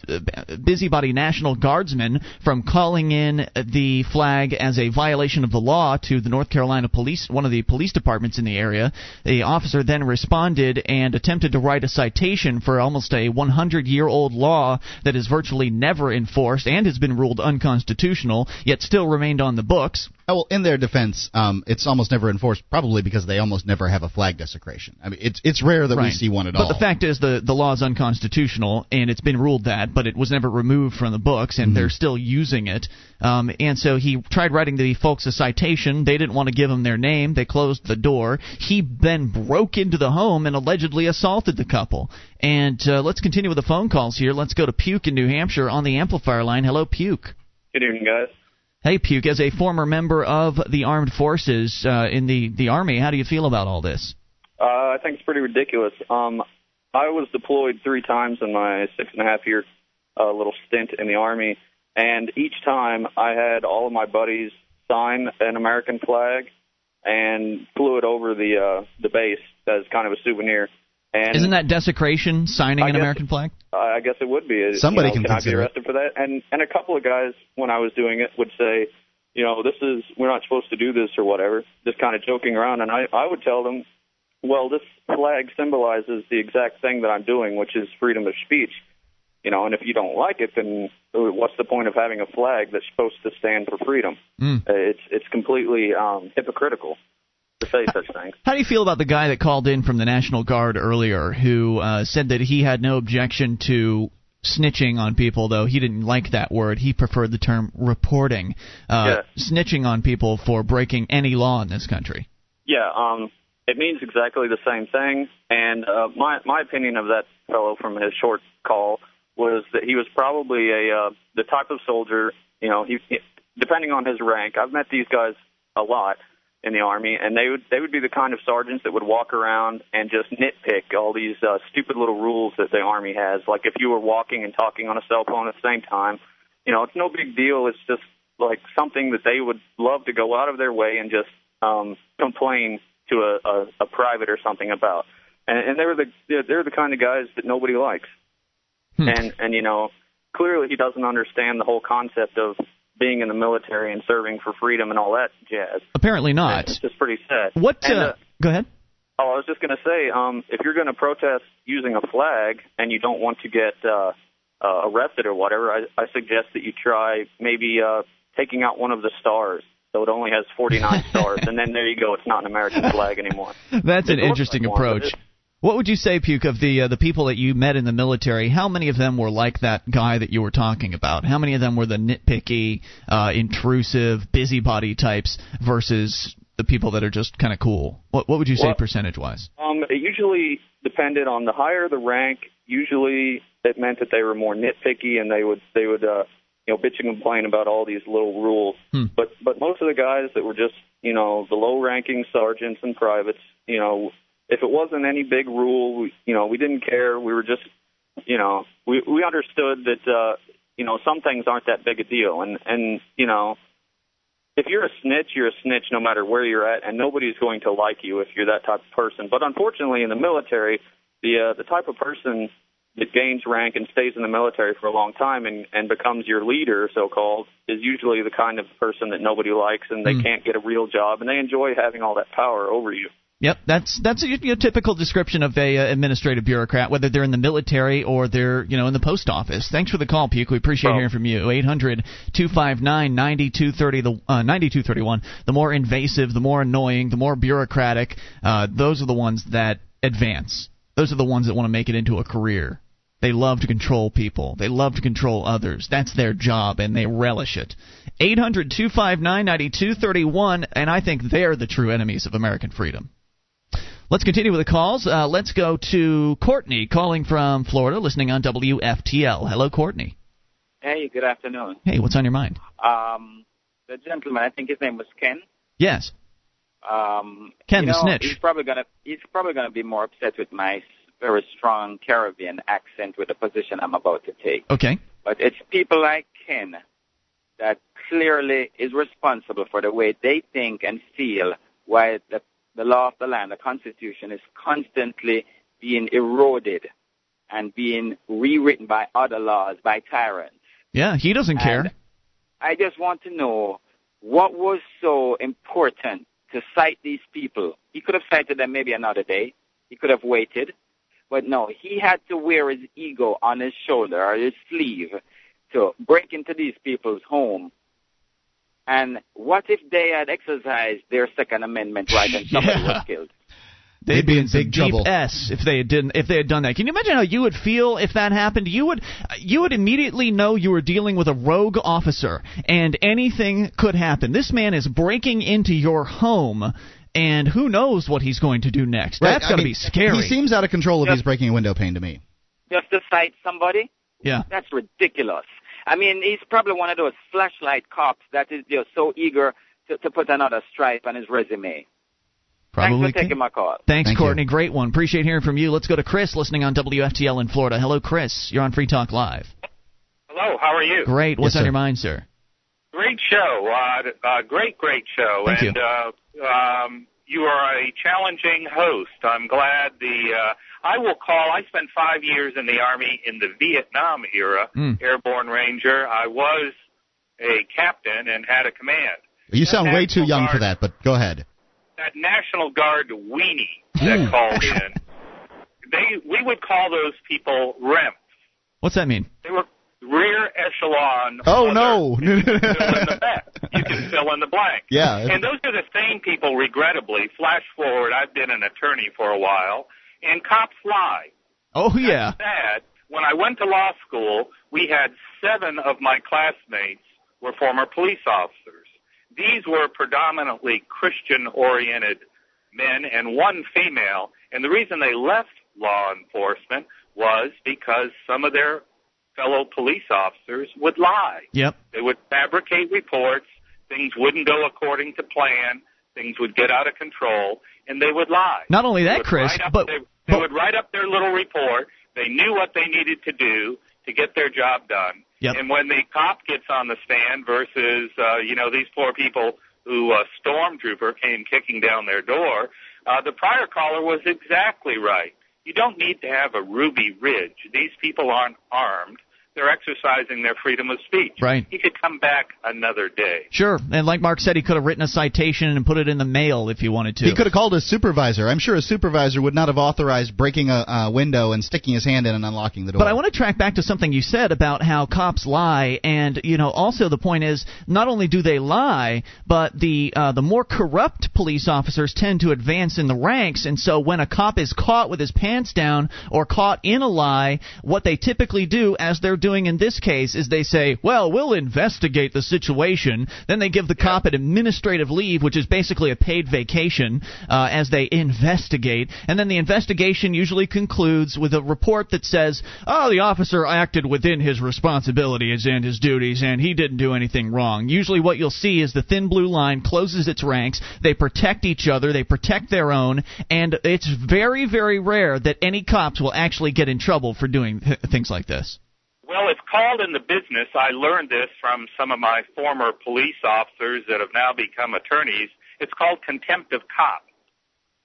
S1: busybody National Guardsmen from calling in the flag as a violation of the law to the North Carolina police, one of the police departments in the area. The officer then responded and attempted to write a citation for almost a 100 year old law that is virtually never enforced and has been ruled unconstitutional, yet still remained on the books.
S2: Oh, well, in their defense, um, it's almost never enforced, probably because they almost never have a flag desecration. I mean, it's it's rare that
S1: right.
S2: we see one at
S1: but
S2: all.
S1: But the fact is, the the law is unconstitutional, and it's been ruled that, but it was never removed from the books, and mm-hmm. they're still using it. Um, and so he tried writing the folks a citation. They didn't want to give him their name. They closed the door. He then broke into the home and allegedly assaulted the couple. And uh, let's continue with the phone calls here. Let's go to Puke in New Hampshire on the amplifier line. Hello, Puke.
S5: Good evening, guys.
S1: Hey, Puke, as a former member of the armed forces uh, in the, the Army, how do you feel about all this?
S5: Uh, I think it's pretty ridiculous. Um, I was deployed three times in my six and a half year uh, little stint in the Army, and each time I had all of my buddies sign an American flag and flew it over the uh, the base as kind of a souvenir. And
S1: Isn't that desecration, signing I an American flag?
S5: I guess it would be.
S2: Somebody
S5: you know,
S2: can,
S5: can I be arrested
S2: it.
S5: for that? And and a couple of guys when I was doing it would say, you know, this is we're not supposed to do this or whatever, just kind of joking around. And I I would tell them, well, this flag symbolizes the exact thing that I'm doing, which is freedom of speech. You know, and if you don't like it, then what's the point of having a flag that's supposed to stand for freedom?
S1: Mm.
S5: It's it's completely um, hypocritical to say such things.
S1: How do you feel about the guy that called in from the National Guard earlier who uh, said that he had no objection to snitching on people, though he didn't like that word. He preferred the term reporting. Uh,
S5: yeah.
S1: Snitching on people for breaking any law in this country.
S5: Yeah, um, it means exactly the same thing. And uh, my my opinion of that fellow from his short call was that he was probably a uh, the type of soldier. You know, he, he depending on his rank. I've met these guys a lot in the army, and they would they would be the kind of sergeants that would walk around and just nitpick all these uh, stupid little rules that the army has. Like if you were walking and talking on a cell phone at the same time, you know, it's no big deal. It's just like something that they would love to go out of their way and just um, complain to a, a, a private or something about. And, and they're the they're the kind of guys that nobody likes.
S1: Hmm.
S5: And and you know, clearly he doesn't understand the whole concept of being in the military and serving for freedom and all that jazz.
S1: Apparently not.
S5: It's just pretty sad.
S1: What?
S5: And,
S1: uh,
S5: uh,
S1: go ahead.
S5: Oh, I was just going to say, um, if you're going to protest using a flag and you don't want to get uh, uh, arrested or whatever, I, I suggest that you try maybe uh, taking out one of the stars. So it only has 49 stars, and then there you go. It's not an American flag anymore.
S1: That's
S5: It
S1: an interesting
S5: like
S1: approach. What would you say, Puke, of the uh, the people that you met in the military? How many of them were like that guy that you were talking about? How many of them were the nitpicky, uh, intrusive, busybody types versus the people that are just kind of cool? What what would you say
S5: Well-
S1: percentage wise?
S5: Um, it usually depended on the higher the rank. Usually, it meant that they were more nitpicky and they would they would uh, you know bitch and complain about all these little rules.
S1: Hmm.
S5: But but most of the guys that were just you know the low-ranking sergeants and privates, you know, if it wasn't any big rule, we, you know, we didn't care. We were just you know we we understood that uh, you know some things aren't that big a deal, and and you know if you're a snitch, you're a snitch no matter where you're at, and nobody's going to like you if you're that type of person. But unfortunately, in the military, the uh, the type of person that gains rank and stays in the military for a long time and and becomes your leader, so called, is usually the kind of person that nobody likes, and they
S1: Mm.
S5: can't get a real job, and they enjoy having all that power over you.
S1: Yep, that's that's a, typical description of a uh, administrative bureaucrat, whether they're in the military or they're you know in the post office. Thanks for the call, Puke. We appreciate well, hearing from you. Eight hundred two five nine ninety two thirty the uh, ninety two thirty one. The more invasive, the more annoying, the more bureaucratic. Uh, those are the ones that advance. Those are the ones that want to make it into a career. They love to control people. They love to control others. That's their job, and they relish it. 800 259 9231, and I think they're the true enemies of American freedom. Let's continue with the calls. Uh, let's go to Courtney calling from Florida, listening on WFTL. Hello, Courtney.
S6: Hey, good afternoon.
S1: Hey, what's on your mind?
S6: Um, the gentleman, I think his name was Ken.
S1: Yes.
S6: Um,
S1: Ken
S6: you know,
S1: the snitch.
S6: He's probably gonna he's probably gonna be more upset with my very strong Caribbean accent with the position I'm about to take.
S1: Okay.
S6: But it's people like Ken that clearly is responsible for the way they think and feel why the the law of the land, the Constitution, is constantly being eroded and being rewritten by other laws, by tyrants.
S1: Yeah, he doesn't
S6: and
S1: care.
S6: I just want to know what was so important to cite these people. He could have cited them maybe another day. He could have waited. But no, he had to wear his ego on his shoulder or his sleeve to break into these people's home and what if they had exercised their Second Amendment right and somebody
S1: yeah.
S6: was killed?
S1: They'd,
S2: They'd be in big
S1: deep
S2: trouble.
S1: S if they didn't if they had done that. Can you imagine how you would feel if that happened? You would you would immediately know you were dealing with a rogue officer and anything could happen. This man is breaking into your home and who knows what he's going to do next.
S2: Right,
S1: That's
S2: I
S1: got to be scary.
S2: He seems out of control if
S6: Yes.
S2: he's breaking a window pane to me.
S6: Just to cite somebody?
S1: yeah.
S6: That's ridiculous. I mean, he's probably one of those flashlight cops that is just so eager to, to put another stripe on his resume.
S1: Probably
S6: Thanks for
S1: can-
S6: taking my call.
S1: Thanks,
S2: Thank
S1: Courtney.
S2: you.
S1: Great one. Appreciate hearing from you. Let's go to Chris, listening on WFTL in Florida. Hello, Chris. You're on Free Talk Live.
S7: Hello, how are you?
S1: Great. What's
S2: Yes,
S1: on
S2: sir.
S1: your mind, sir?
S7: Great show. Uh, uh, great, great show.
S1: Thank you.
S7: Uh, um, you are a challenging host. I'm glad the. Uh, I will call. I spent five years in the Army in the Vietnam era,
S1: Mm.
S7: airborne ranger. I was a captain and had a command.
S2: You sound way too young for that, but go ahead.
S7: That National Guard weenie that called in, they we would call those people REMs.
S1: What's that mean?
S7: They were rear echelon.
S2: Oh, no.
S7: You can fill in the. You can fill in the blank.
S2: Yeah.
S7: And those are the same people, regrettably. Flash forward, I've been an attorney for a while, and cops lie.
S1: Oh yeah.
S7: Sad. When I went to law school, we had seven of my classmates were former police officers. These were predominantly Christian-oriented men and one female. And the reason they left law enforcement was because some of their fellow police officers would lie.
S1: Yep.
S7: They would fabricate reports. Things wouldn't go according to plan. Things would get out of control, and they would lie.
S1: Not only that, Chris,
S7: up-
S1: but
S7: they, they
S1: but-
S7: would write up their little report. They knew what they needed to do to get their job done.
S1: Yep.
S7: And when the cop gets on the stand versus, uh, you know, these poor people who uh, stormtrooper came kicking down their door, uh, the prior caller was exactly right. You don't need to have a Ruby Ridge. These people aren't armed. They're exercising their freedom of speech.
S1: Right.
S7: He could come back another day.
S1: Sure, and like Mark said, he could have written a citation and put it in the mail if he wanted to.
S2: He could have called his supervisor. I'm sure his supervisor would not have authorized breaking a, a window and sticking his hand in and unlocking the door.
S1: But I want to track back to something you said about how cops lie, and you know, also the point is, not only do they lie, but the uh, the more corrupt police officers tend to advance in the ranks, and so when a cop is caught with his pants down or caught in a lie, what they typically do, as they're doing in this case, is they say, "Well, we'll investigate the situation." Then they give the cop an administrative leave, which is basically a paid vacation, uh, as they investigate, and then the investigation usually concludes with a report that says, "Oh, the officer acted within his responsibilities and his duties, and he didn't do anything wrong." Usually, what you'll see is the thin blue line closes its ranks. They protect each other, they protect their own, and it's very, very rare that any cops will actually get in trouble for doing th- things like this.
S7: Well, it's called in the business. I learned this from some of my former police officers that have now become attorneys. It's called contempt of cop.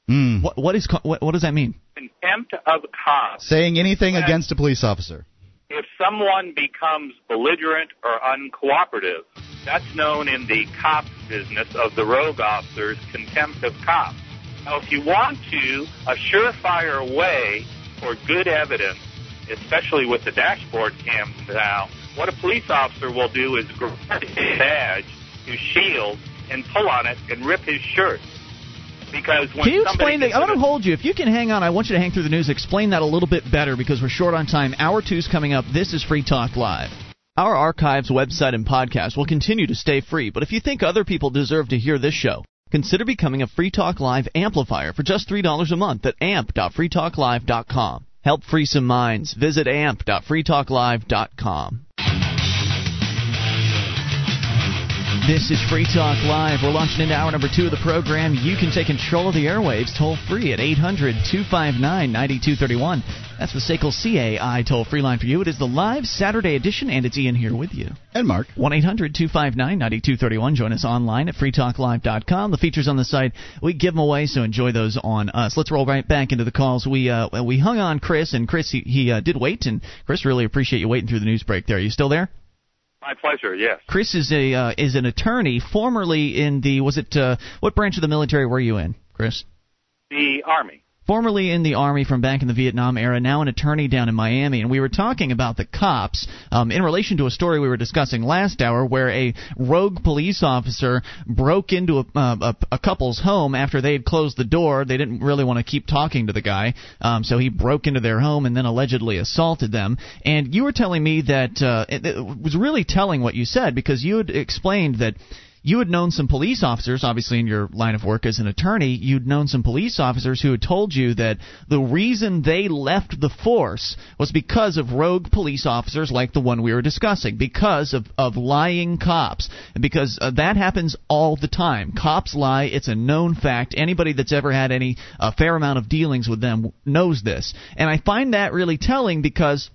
S2: Hmm.
S1: What, what is what, what does that mean?
S7: Contempt of cop.
S2: Saying anything
S7: Well,
S2: against a police officer.
S7: If someone becomes belligerent or uncooperative, that's known in the cop business of the rogue officers, contempt of cop. Now, if you want to, a surefire way for good evidence, especially with the dashboard cam now, what a police officer will do is grab his badge, his shield, and pull on it and rip his shirt. Because when
S1: Can you explain that? I'm going to hold you. If you can hang on, I want you to hang through the news. Explain that a little bit better because we're short on time. Hour two's coming up. This is Free Talk Live. Our archives, website, and podcast will continue to stay free, but if you think other people deserve to hear this show, consider becoming a Free Talk Live amplifier for just $3 a month at amp.freetalklive.com. Help free some minds. Visit amp.freetalklive.com. This is Free Talk Live. We're launching into hour number two of the program. You can take control of the airwaves toll free at 800 259 9231. That's the SACL CAI toll free line for you. It is the live Saturday edition, and it's Ian here with you.
S2: And Mark.
S1: 1 800 259 9231. Join us online at freetalklive.com. The features on the site, we give them away, so enjoy those on us. Let's roll right back into the calls. We uh, we hung on Chris, and Chris, he, he uh, did wait, and Chris, really appreciate you waiting through the news break there. Are you still there?
S7: My pleasure, yes.
S1: Chris is a uh, is an attorney, formerly in the was it uh, what branch of the military were you in, Chris?
S7: The Army.
S1: Formerly in the Army from back in the Vietnam era, now an attorney down in Miami. And we were talking about the cops um, in relation to a story we were discussing last hour where a rogue police officer broke into a, uh, a, a couple's home after they had closed the door. They didn't really want to keep talking to the guy, um, so he broke into their home and then allegedly assaulted them. And you were telling me that uh, it, it was really telling what you said because you had explained that you had known some police officers, obviously in your line of work as an attorney, you'd known some police officers who had told you that the reason they left the force was because of rogue police officers like the one we were discussing, because of, of lying cops. Because uh, that happens all the time. Cops lie, it's a known fact. Anybody that's ever had any a fair amount of dealings with them knows this. And I find that really telling because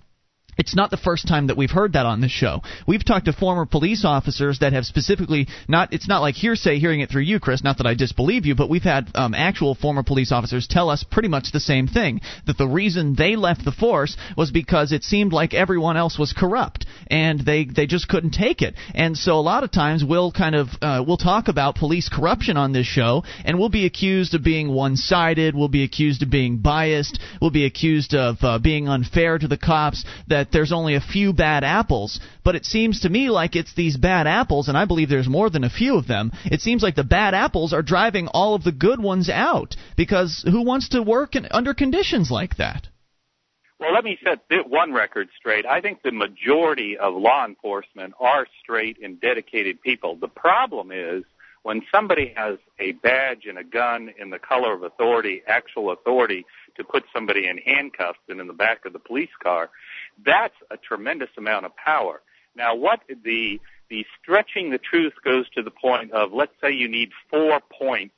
S1: it's not the first time that we've heard that on this show. We've talked to former police officers that have specifically not. It's not like hearsay hearing it through you, Chris. Not that I disbelieve you, but we've had um, actual former police officers tell us pretty much the same thing. That the reason they left the force was because it seemed like everyone else was corrupt, and they they just couldn't take it. And so a lot of times we'll kind of uh, we'll talk about police corruption on this show, and we'll be accused of being one-sided. We'll be accused of being biased. We'll be accused of uh, being unfair to the cops. That there's only a few bad apples, but it seems to me like it's these bad apples, and I believe there's more than a few of them. It seems like the bad apples are driving all of the good ones out because who wants to work in, under conditions like that?
S7: Well, let me set one record straight. I think the majority of law enforcement are straight and dedicated people. The problem is when somebody has a badge and a gun in the color of authority, actual authority to put somebody in handcuffs and in the back of the police car, that's a tremendous amount of power. Now, what the the stretching the truth goes to the point of let's say you need four points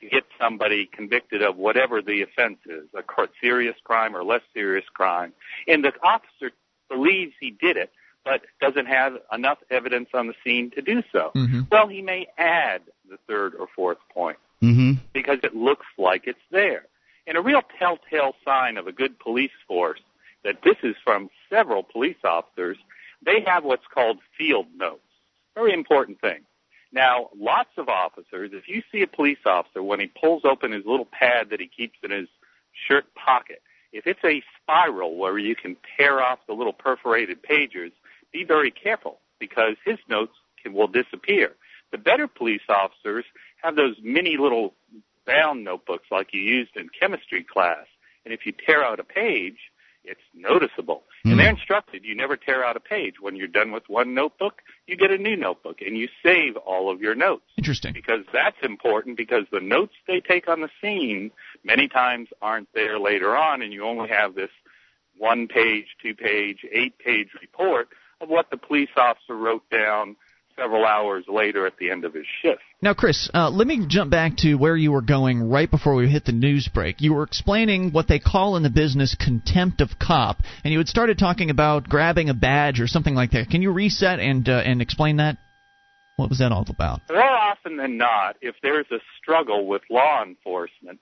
S7: to get somebody convicted of whatever the offense is, a serious crime or less serious crime, and the officer believes he did it, but doesn't have enough evidence on the scene to do so.
S1: Mm-hmm.
S7: Well, he may add the third or fourth point
S2: Mm-hmm.
S7: because it looks like it's there. And a real telltale sign of a good police force that this is from several police officers, they have what's called field notes. Very important thing. Now, lots of officers, if you see a police officer when he pulls open his little pad that he keeps in his shirt pocket, if it's a spiral where you can tear off the little perforated pages, be very careful because his notes can, will disappear. The better police officers have those mini little bound notebooks like you used in chemistry class. And if you tear out a page, it's noticeable. And hmm. they're instructed you never tear out a page. When you're done with one notebook, you get a new notebook and you save all of your notes
S1: Interesting.
S7: because that's important because the notes they take on the scene many times aren't there later on and you only have this one page, two page, eight page report of what the police officer wrote down several hours later at the end of his shift.
S1: Now, Chris, uh, let me jump back to where you were going right before we hit the news break. You were explaining what they call in the business contempt of cop, and you had started talking about grabbing a badge or something like that. Can you reset and uh, and explain that? What was that all about?
S7: More often than not, if there's a struggle with law enforcement,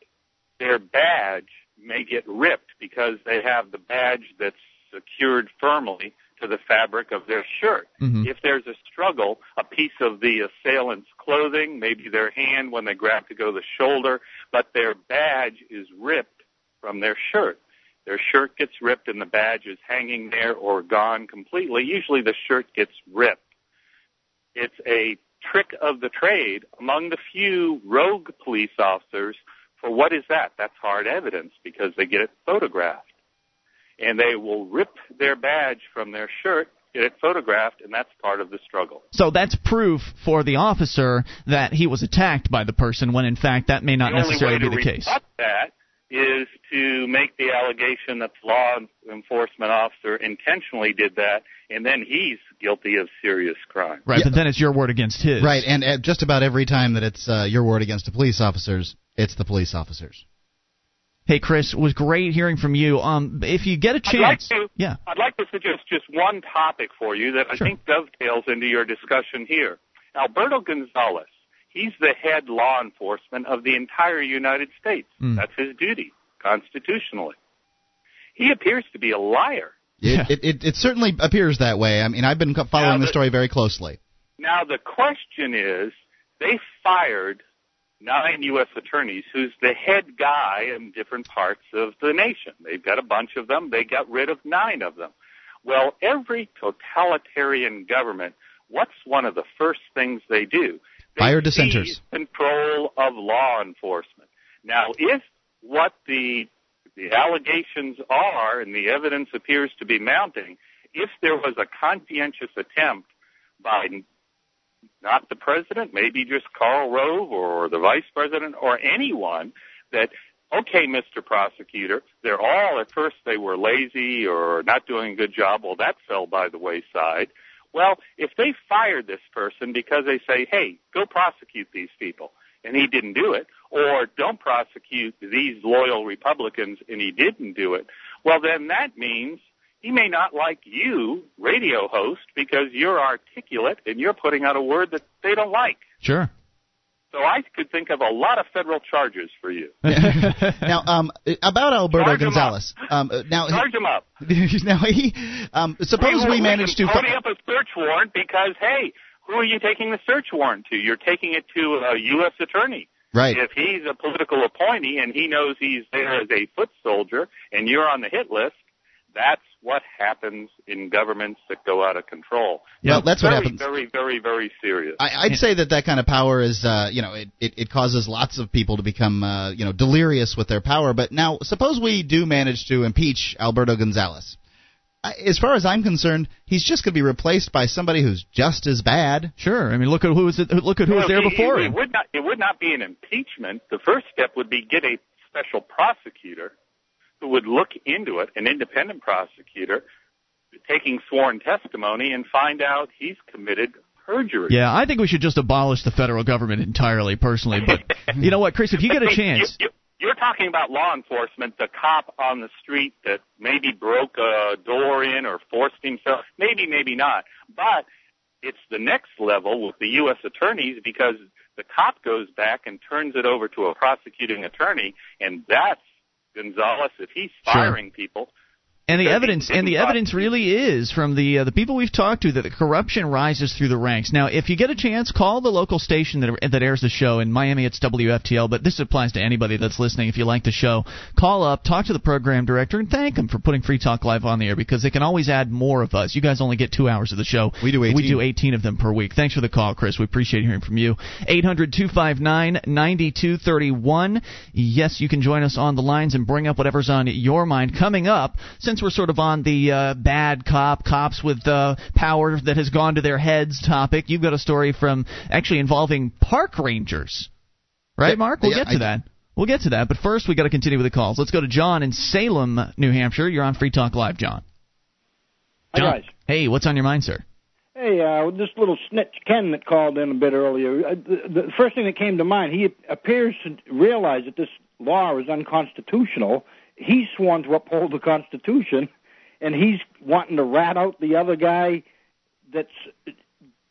S7: their badge may get ripped because they have the badge that's secured firmly to the fabric of their shirt.
S1: Mhm.
S7: If there's a struggle, a piece of the assailant's clothing, maybe their hand when they grab to go the shoulder, but their badge is ripped from their shirt. Their shirt gets ripped and the badge is hanging there or gone completely. Usually the shirt gets ripped. It's a trick of the trade among the few rogue police officers for what is that? That's hard evidence because they get it photographed. And they will rip their badge from their shirt, get it photographed, and that's part of the struggle.
S1: So that's proof for the officer that he was attacked by the person when in fact that may not
S7: the only
S1: necessarily
S7: way
S1: be
S7: to
S1: the case.
S7: rebut that is to make the allegation that the law enforcement officer intentionally did that, and then he's guilty of serious crime.
S1: Right,
S2: Yeah.
S1: but then it's your word against his.
S2: Right, and just about every time that it's uh, your word against the police officers, it's the police officers.
S1: Hey, Chris, it was great hearing from you. Um, if you get a
S7: I'd like
S1: chance,
S7: to,
S1: yeah,
S7: I'd like to suggest just one topic for you that I
S1: Sure.
S7: think dovetails into your discussion here. Alberto Gonzales, he's the head law enforcement of the entire United States.
S1: Mm.
S7: That's his duty constitutionally. He appears to be a liar.
S1: Yeah.
S2: It, it, it, it certainly appears that way. I mean, I've been following
S7: Yeah,
S2: the
S7: but-
S2: story very closely.
S7: Now the question is, they fired nine U.S. attorneys who's the head guy in different parts of the nation. They've got a bunch of them. They got rid of nine of them. Well, every totalitarian government, what's one of the first things they do? They
S2: Fire dissenters.
S7: Control of law enforcement. Now, if what the the allegations are and the evidence appears to be mounting, if there was a conscientious attempt by not the president, maybe just Karl Rove or the vice president or anyone that, okay, Mr. Prosecutor, they're all, at first they were lazy or not doing a good job. Well, that fell by the wayside. Well, if they fired this person because they say, hey, go prosecute these people, and he didn't do it, or don't prosecute these loyal Republicans and he didn't do it, well, then that means he may not like you, radio host, because you're articulate and you're putting out a word that they don't like.
S1: sure.
S7: So I could think of a lot of federal charges for you.
S2: now, um, about Alberto
S7: Charge 'em
S2: Gonzales. Um, uh, now,
S7: Charge them up.
S2: now he, um, suppose we
S7: can
S2: manage to.
S7: pony up a search warrant because hey, who are you taking the search warrant to? You're taking it to a U.S. attorney.
S2: Right.
S7: If he's a political appointee and he knows he's there as a foot soldier and you're on the hit list, that's what happens in governments that go out of control.
S2: Well, that's what
S7: very,
S2: happens.
S7: Very, very, very serious.
S2: I, I'd say that that kind of power is, uh, you know, it, it, it causes lots of people to become, uh, you know, delirious with their power. But now, suppose we do manage to impeach Alberto Gonzales. As far as I'm concerned, he's just going to be replaced by somebody who's just as bad.
S1: Sure. I mean, look at who was it, look at who was there
S7: it-
S1: before
S7: it,
S1: him.
S7: It would not. It would not be an impeachment. The first step would be get a special prosecutor who would look into it, an independent prosecutor, taking sworn testimony, and find out he's committed perjury.
S1: Yeah, I think we should just abolish the federal government entirely, personally. But you know what, Chris? If you get a chance,
S7: you, you, you're talking about law enforcement, the cop on the street that maybe broke a door in or forced himself. Maybe, maybe not. But it's the next level with the U.S. attorneys because the cop goes back and turns it over to a prosecuting attorney, and that's Gonzales. If he's
S1: Sure.
S7: firing people,
S1: And the evidence and the evidence really is from the uh, the people we've talked to that the corruption rises through the ranks. Now, if you get a chance, call the local station that that airs the show in Miami. It's WFTL, but this applies to anybody that's listening. If you like the show, call up, talk to the program director, and thank them for putting Free Talk Live on the air because they can always add more of us. You guys only get two hours of the show.
S2: We do 18.
S1: We do 18 of them per week. Thanks for the call, Chris. We appreciate hearing from you. 800-259-9231. Yes, you can join us on the lines and bring up whatever's on your mind. Coming up, since we're sort of on the uh, bad cop, cops with uh, power that has gone to their heads topic, you've got a story from actually involving park rangers. Right,
S2: Yeah,
S1: Mark? We'll
S2: yeah,
S1: get to
S2: I-
S1: that. We'll get to that. But first, we got to continue with the calls. Let's go to John in Salem, New Hampshire. You're on Free Talk Live, John.
S8: Hi, guys.
S1: Hey, what's on your mind, sir?
S8: Hey, uh, this little snitch Ken that called in a bit earlier. Uh, the, the first thing that came to mind, he appears to realize that this law is unconstitutional. He's sworn to uphold the Constitution, and he's wanting to rat out the other guy that's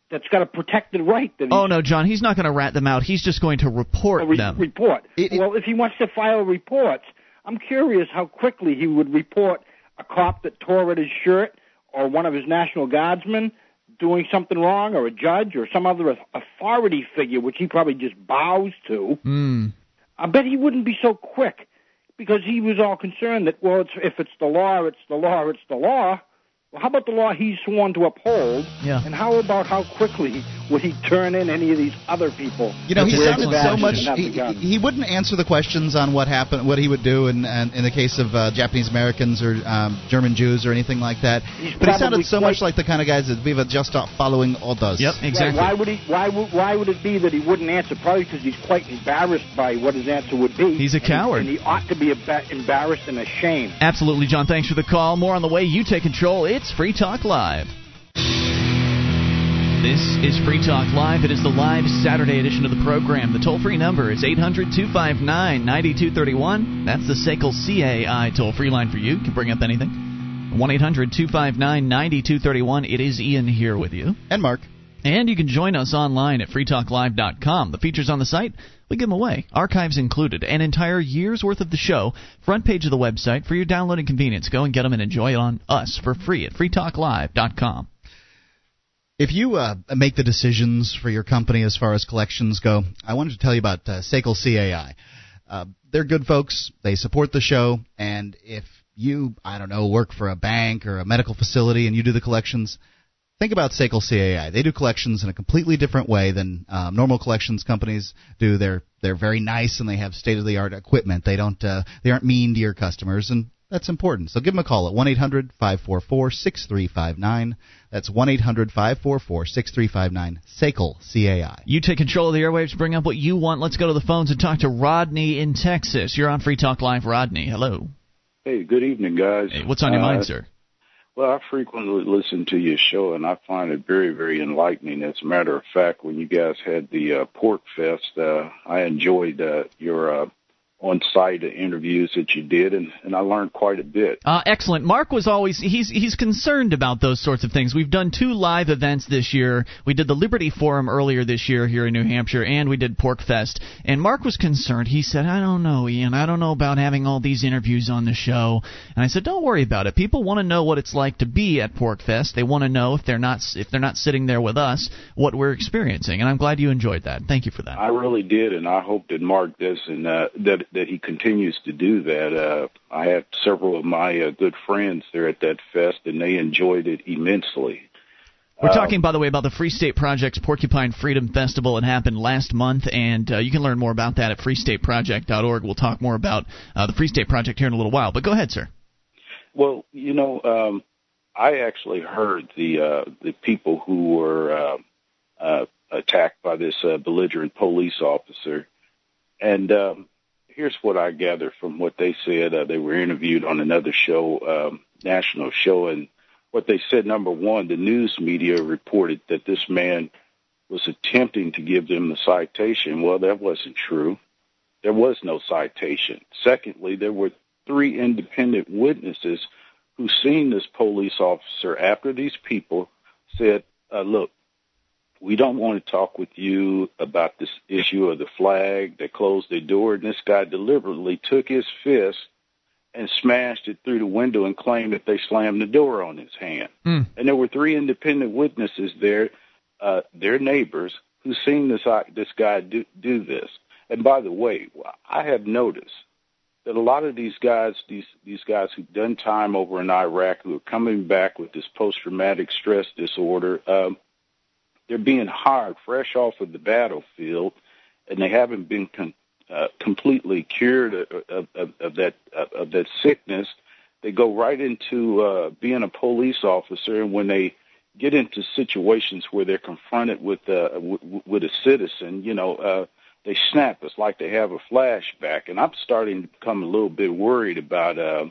S8: that's got a protected right. That
S1: Oh no, John, he's not going to rat them out. He's just going to report
S8: re-
S1: them.
S8: report.
S2: It- it-
S8: well, if he wants to file reports, I'm curious how quickly he would report a cop that tore at his shirt or one of his National Guardsmen doing something wrong, or a judge, or some other authority figure, which he probably just bows to,
S1: Mm.
S8: I bet he wouldn't be so quick because he was all concerned that well, it's, if it's the law, it's the law, it's the law. Well, how about the law he's sworn to uphold?
S1: Yeah.
S8: And how about how quickly would he turn in any of these other people?
S2: You know, he sounded so much.
S8: and have the
S2: He, he wouldn't answer the questions on what happened, what he would do in in, in the case of uh, Japanese Americans or um, German Jews or anything like that.
S8: He's
S2: but he sounded so much like the kind of guys that we were just stop following orders.
S1: Yep,
S8: Right,
S1: exactly.
S8: Why would he? Why would? Why would it be that he wouldn't answer? Probably because he's quite embarrassed by what his answer would be.
S1: He's a
S8: And he-
S1: coward.
S8: and he ought to be aba- embarrassed and ashamed.
S1: Absolutely, John. Thanks for the call. More on the way. You take control. It's Free Talk Live. This is Free Talk Live. It is the live Saturday edition of the program. The toll free number is 800 259 9231. That's the SACL CAI toll free line for you. You can bring up anything. 1 800 259 9231. It is Ian here with you.
S2: And Mark.
S1: And you can join us online at freetalklive.com. The features on the site, we give them away. Archives included. An entire year's worth of the show. Front page of the website for your downloading convenience. Go and get them and enjoy it on us for free at freetalklive.com.
S2: If you uh, make the decisions for your company as far as collections go, I wanted to tell you about uh, SACL CAI. Uh, they're good folks. They support the show, and if you, I don't know, work for a bank or a medical facility and you do the collections, think about SACL CAI. They do collections in a completely different way than um, normal collections companies do. They're they're very nice and they have state of the art equipment. They don't uh, they aren't mean to your customers and that's important. So give them a call at 1 800 544 6359. That's 1 800 544 6359. SACL CAI.
S1: You take control of the airwaves, bring up what you want. Let's go to the phones and talk to Rodney in Texas. You're on Free Talk Live, Rodney. Hello.
S9: Hey, good evening, guys.
S1: Hey, what's on your
S9: Uh,
S1: mind, sir?
S9: Well, I frequently listen to your show, and I find it very, very enlightening. As a matter of fact, when you guys had the uh, Pork Fest, uh, I enjoyed uh, your uh, on-site interviews that you did, and, and I learned quite a bit.
S1: Uh, excellent. Mark was always he's he's concerned about those sorts of things. We've done two live events this year. We did the Liberty Forum earlier this year here in New Hampshire, and we did PorcFest. And Mark was concerned. He said, "I don't know, Ian. I don't know about having all these interviews on the show." And I said, "Don't worry about it. People want to know what it's like to be at PorcFest. They want to know if they're not if they're not sitting there with us, what we're experiencing." And I'm glad you enjoyed that. Thank you for that.
S9: I really did, and I hope that Mark does, and uh, that that he continues to do that. Uh, I had several of my uh, good friends there at that fest, and they enjoyed it immensely.
S1: We're
S9: Um,
S1: talking, by the way, about the Free State Project's Porcupine Freedom Festival. It happened last month, and uh, you can learn more about that at freestateproject.org. We'll talk more about uh, the Free State Project here in a little while. But go ahead, sir.
S9: Well, you know, um, I actually heard the uh, the people who were uh, uh, attacked by this uh, belligerent police officer, and um, here's what I gathered from what they said. Uh, they were interviewed on another show, um, national show, and what they said. Number one, the news media reported that this man was attempting to give them the citation. Well, that wasn't true. There was no citation. Secondly, there were three independent witnesses who seen this police officer after these people said, uh, look, we don't want to talk with you about this issue of the flag. They closed their door, and this guy deliberately took his fist and smashed it through the window and claimed that they slammed the door on his hand.
S1: Mm.
S9: And there were three independent witnesses there, uh, their neighbors, who seen this uh, this guy do, do this. And by the way, I have noticed that a lot of these guys, these these guys who've done time over in Iraq, who are coming back with this post traumatic stress disorder, um, they're being hired fresh off of the battlefield, and they haven't been con- uh, completely cured of, of, of that of, that sickness. They go right into uh, being a police officer, and when they get into situations where they're confronted with uh, w- with a citizen, you know, uh, they snap. It's like they have a flashback, and I'm starting to become a little bit worried about uh,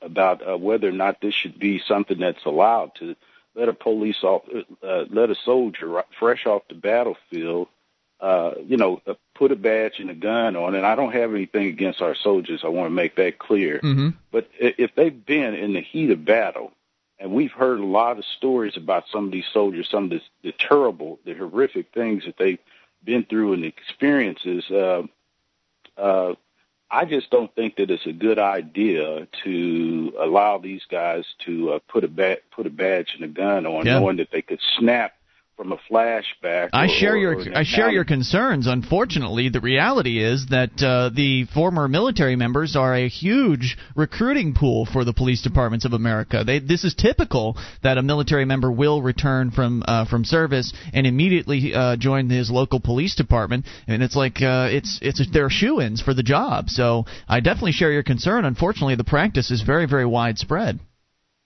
S9: about uh, whether or not this should be something that's allowed to let a police off, uh, let a soldier right, fresh off the battlefield, uh, you know, uh, put a badge and a gun on. And I don't have anything against our soldiers. I want to make that clear.
S1: Mm-hmm.
S9: But if they've been in the heat of battle, and we've heard a lot of stories about some of these soldiers, some of the, the terrible, the horrific things that they've been through and experiences, uh, uh, I just don't think that it's a good idea to allow these guys to uh, put a ba- put a badge and a gun on,
S1: Yeah.
S9: knowing that they could snap from a flashback.
S1: I
S9: or-
S1: share your I share your concerns. Unfortunately, the reality is that uh, the former military members are a huge recruiting pool for the police departments of America. They, this is typical that a military member will return from uh, from service and immediately uh, join his local police department, and it's like uh, it's it's they're shoe-ins for the job. So I definitely share your concern. Unfortunately, the practice is very very widespread.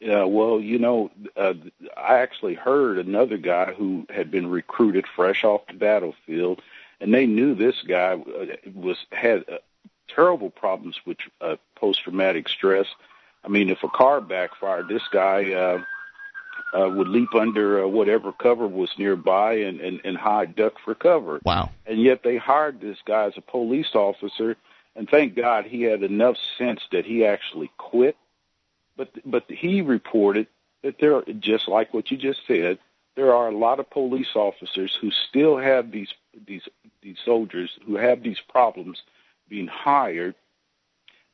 S9: Yeah, well, you know, uh, I actually heard another guy who had been recruited fresh off the battlefield, and they knew this guy uh, was had uh, terrible problems with uh, post-traumatic stress. I mean, if a car backfired, this guy uh, uh, would leap under uh, whatever cover was nearby and, and, and hide, duck for cover.
S1: Wow.
S9: And yet they hired this guy as a police officer, and thank God he had enough sense that he actually quit but but he reported that there, just like what you just said, there are a lot of police officers who still have these these these soldiers who have these problems being hired,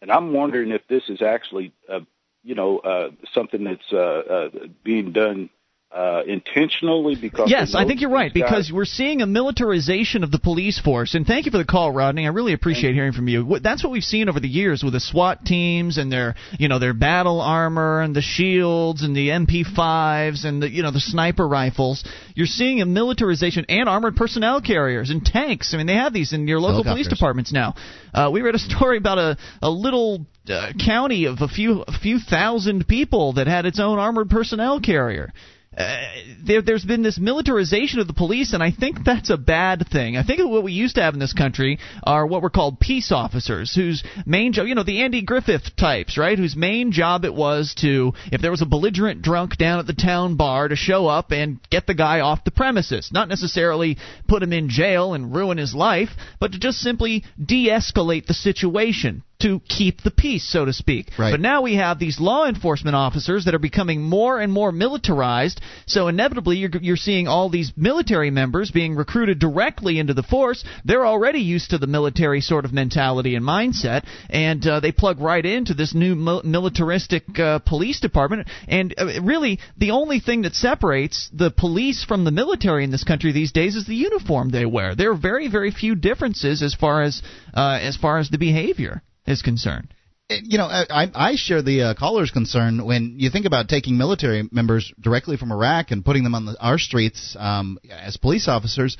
S9: and I'm wondering if this is actually, uh, you know, uh, something that's uh, uh, being done uh, intentionally because
S1: Yes, I think you're right
S9: guys-
S1: because we're seeing a militarization of the police force. And thank you for the call, Rodney. I really appreciate hearing from you. That's what we've seen over the years with the SWAT teams and their, you know, their battle armor and the shields and the MP5s and the, you know, the sniper rifles. You're seeing a militarization and armored personnel carriers and tanks. I mean, they have these in your local police departments now. Uh, we read a story about a a little uh, county of a few a few thousand people that had its own armored personnel carrier. Uh, there, there's been this militarization of the police, and I think that's a bad thing. I think what we used to have in this country are what were called peace officers, whose main job, you know, the Andy Griffith types, right? Whose main job it was to, if there was a belligerent drunk down at the town bar, to show up and get the guy off the premises. Not necessarily put him in jail and ruin his life, but to just simply de escalate the situation. To keep the peace, so to speak.
S2: Right.
S1: But now we have these law enforcement officers that are becoming more and more militarized. So inevitably, you're, you're seeing all these military members being recruited directly into the force. They're already used to the military sort of mentality and mindset, and uh, they plug right into this new mil- militaristic uh, police department. And uh, really, the only thing that separates the police from the military in this country these days is the uniform they wear. There are very, very few differences as far as uh, as far as the behavior is concerned.
S2: you know, I, I share the uh, caller's concern when you think about taking military members directly from Iraq and putting them on the, our streets um, as police officers.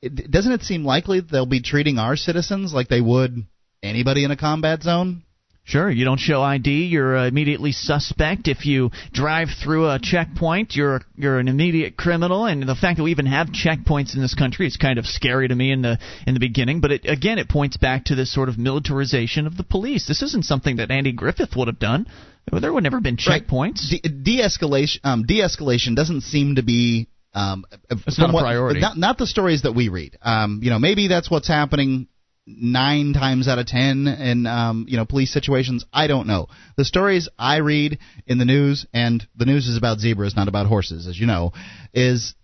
S2: It, doesn't it seem likely they'll be treating our citizens like they would anybody in a combat zone?
S1: Sure, you don't show ID, you're uh, immediately suspect. If you drive through a checkpoint, you're you're an immediate criminal. And the fact that we even have checkpoints in this country is kind of scary to me in the in the beginning. But it, again, it points back to this sort of militarization of the police. This isn't something that Andy Griffith would have done. There would never have been
S2: Right.
S1: checkpoints.
S2: De- de-escalation, um, de-escalation doesn't seem to be um,
S1: It's not a
S2: what-
S1: priority.
S2: Not, not the stories that we read. Um, you know, maybe that's what's happening nine times out of ten in um, you know police situations. I don't know. The stories I read in the news, and the news is about zebras, not about horses, as you know, is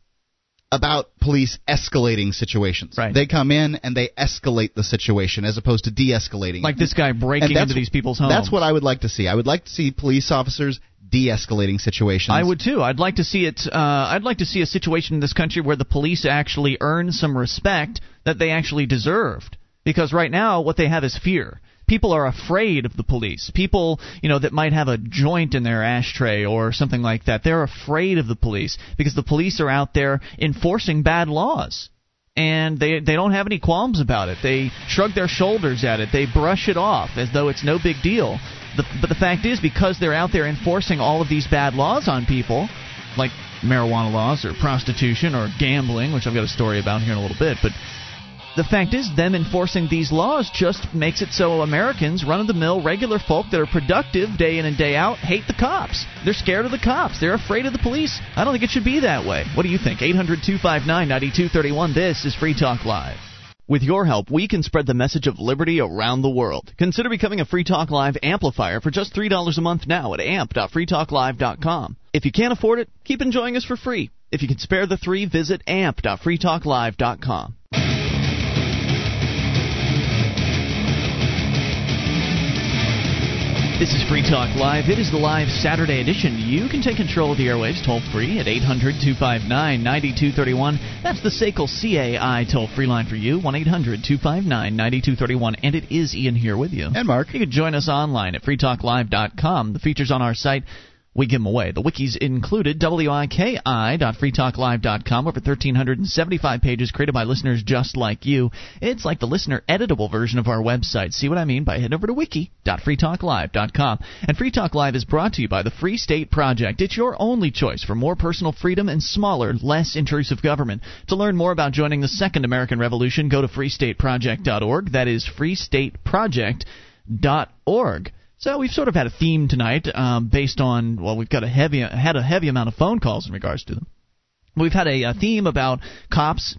S2: about police escalating situations.
S1: Right.
S2: They come in and they escalate the situation as opposed to de-escalating.
S1: Like this guy breaking into these people's homes.
S2: That's what I would like to see. I would like to see police officers de-escalating situations.
S1: I would too. I'd like to see it. Uh, I'd like to see a situation in this country where the police actually earn some respect that they actually deserved. Because right now, what they have is fear. People are afraid of the police. People, you know, that might have a joint in their ashtray or something like that. They're afraid of the police because the police are out there enforcing bad laws and they they don't have any qualms about it. They shrug their shoulders at it. They brush it off as though it's no big deal. The, but the fact is, because they're out there enforcing all of these bad laws on people, like marijuana laws or prostitution or gambling, which I've got a story about here in a little bit, but the fact is, them enforcing these laws just makes it so Americans, run of the mill, regular folk that are productive day in and day out, hate the cops. They're scared of the cops. They're afraid of the police. I don't think it should be that way. What do you think? 800 259 9231. This is Free Talk Live. With your help, we can spread the message of liberty around the world. Consider becoming a Free Talk Live amplifier for just $3 a month now at amp.freetalklive.com. If you can't afford it, keep enjoying us for free. If you can spare the three, visit amp.freetalklive.com. This is Free Talk Live. It is the live Saturday edition. You can take control of the airwaves toll free at 800 259 9231. That's the SACL CAI toll free line for you, 1 800 259 9231. And it is Ian here with you.
S2: And Mark.
S1: You can join us online at freetalklive.com. The features on our site we give them away. The wikis included wiki.freetalklive.com, over 1,375 pages created by listeners just like you. It's like the listener editable version of our website. See what I mean by heading over to wiki.freetalklive.com. And Free Talk Live is brought to you by the Free State Project. It's your only choice for more personal freedom and smaller, less intrusive government. To learn more about joining the Second American Revolution, go to freestateproject.org. That is freestateproject.org. So we've sort of had a theme tonight, um, based on well, we've got a heavy had a heavy amount of phone calls in regards to them. We've had a, a theme about cops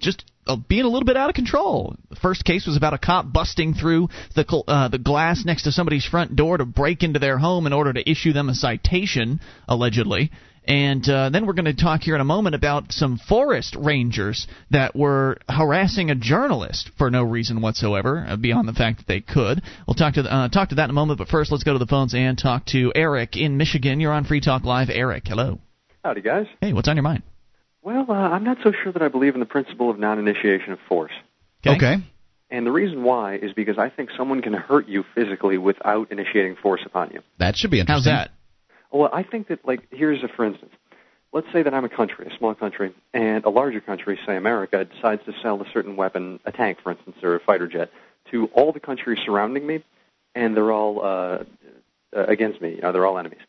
S1: just uh, being a little bit out of control. The first case was about a cop busting through the uh, the glass next to somebody's front door to break into their home in order to issue them a citation, allegedly. And uh, then we're going to talk here in a moment about some forest rangers that were harassing a journalist for no reason whatsoever, uh, beyond the fact that they could. We'll talk to uh, talk to that in a moment. But first, let's go to the phones and talk to Eric in Michigan. You're on Free Talk Live. Eric, hello.
S10: Howdy, guys.
S1: Hey, what's on your mind?
S10: Well, uh, I'm not so sure that I believe in the principle of non-initiation of force.
S1: Okay.
S2: okay.
S10: And the reason why is because I think someone can hurt you physically without initiating force upon you.
S2: That should be interesting.
S1: How's that?
S10: Well, I think that, like, here's a for instance. Let's say that I'm a country, a small country, and a larger country, say America, decides to sell a certain weapon, a tank, for instance, or a fighter jet, to all the countries surrounding me, and they're all uh, uh, against me. You know, they're all enemies.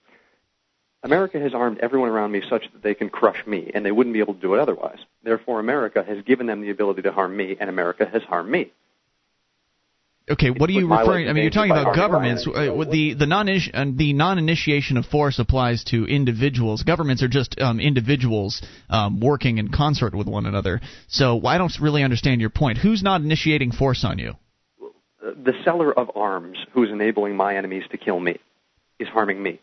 S10: America has armed everyone around me such that they can crush me, and they wouldn't be able to do it otherwise. Therefore, America has given them the ability to harm me, and America has harmed me.
S1: Okay, what are you referring? I mean, you're talking about governments. Uh, the the non uh, the non-initiation of force applies to individuals. Governments are just um, individuals um, working in concert with one another. So I don't really understand your point. Who's not initiating force on you?
S10: The seller of arms, who is enabling my enemies to kill me, is harming me.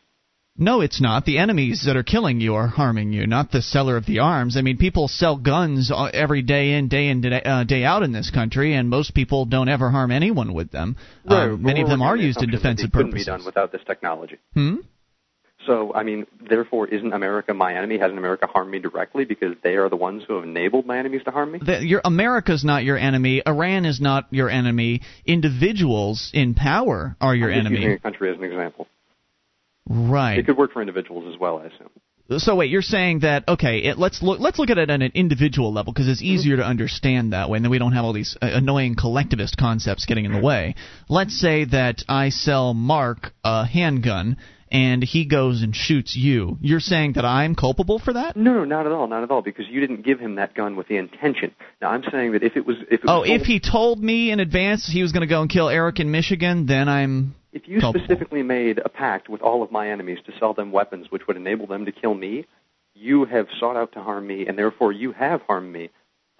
S1: No, it's not. The enemies that are killing you are harming you, not the seller of the arms. I mean, people sell guns uh, every day in, day in, day, uh, day out in this country, and most people don't ever harm anyone with them. Uh, many of them are used in defensive
S10: they couldn't be done without this technology.
S1: Hmm?
S10: So, I mean, therefore, isn't America my enemy? Hasn't America harmed me directly because they are the ones who have enabled my enemies to harm me?
S1: The, your America's not your enemy. Iran is not your enemy. Individuals in power are your
S10: I'm
S1: enemy.
S10: using a country as an example.
S1: Right.
S10: It could work for individuals as well, I assume.
S1: So wait, you're saying that okay? It, let's look. Let's look at it on an individual level because it's easier to understand that way, and then we don't have all these uh, annoying collectivist concepts getting in the way. Let's say that I sell Mark a handgun, and he goes and shoots you. You're saying that I'm culpable for that?
S10: No, no, not at all, not at all, because you didn't give him that gun with the intention. Now, I'm saying that if it was, if it
S1: Oh,
S10: was
S1: if he told me in advance he was going to go and kill Eric in Michigan, then I'm
S10: If you
S1: culpable.
S10: specifically made a pact with all of my enemies to sell them weapons which would enable them to kill me, you have sought out to harm me, and therefore you have harmed me.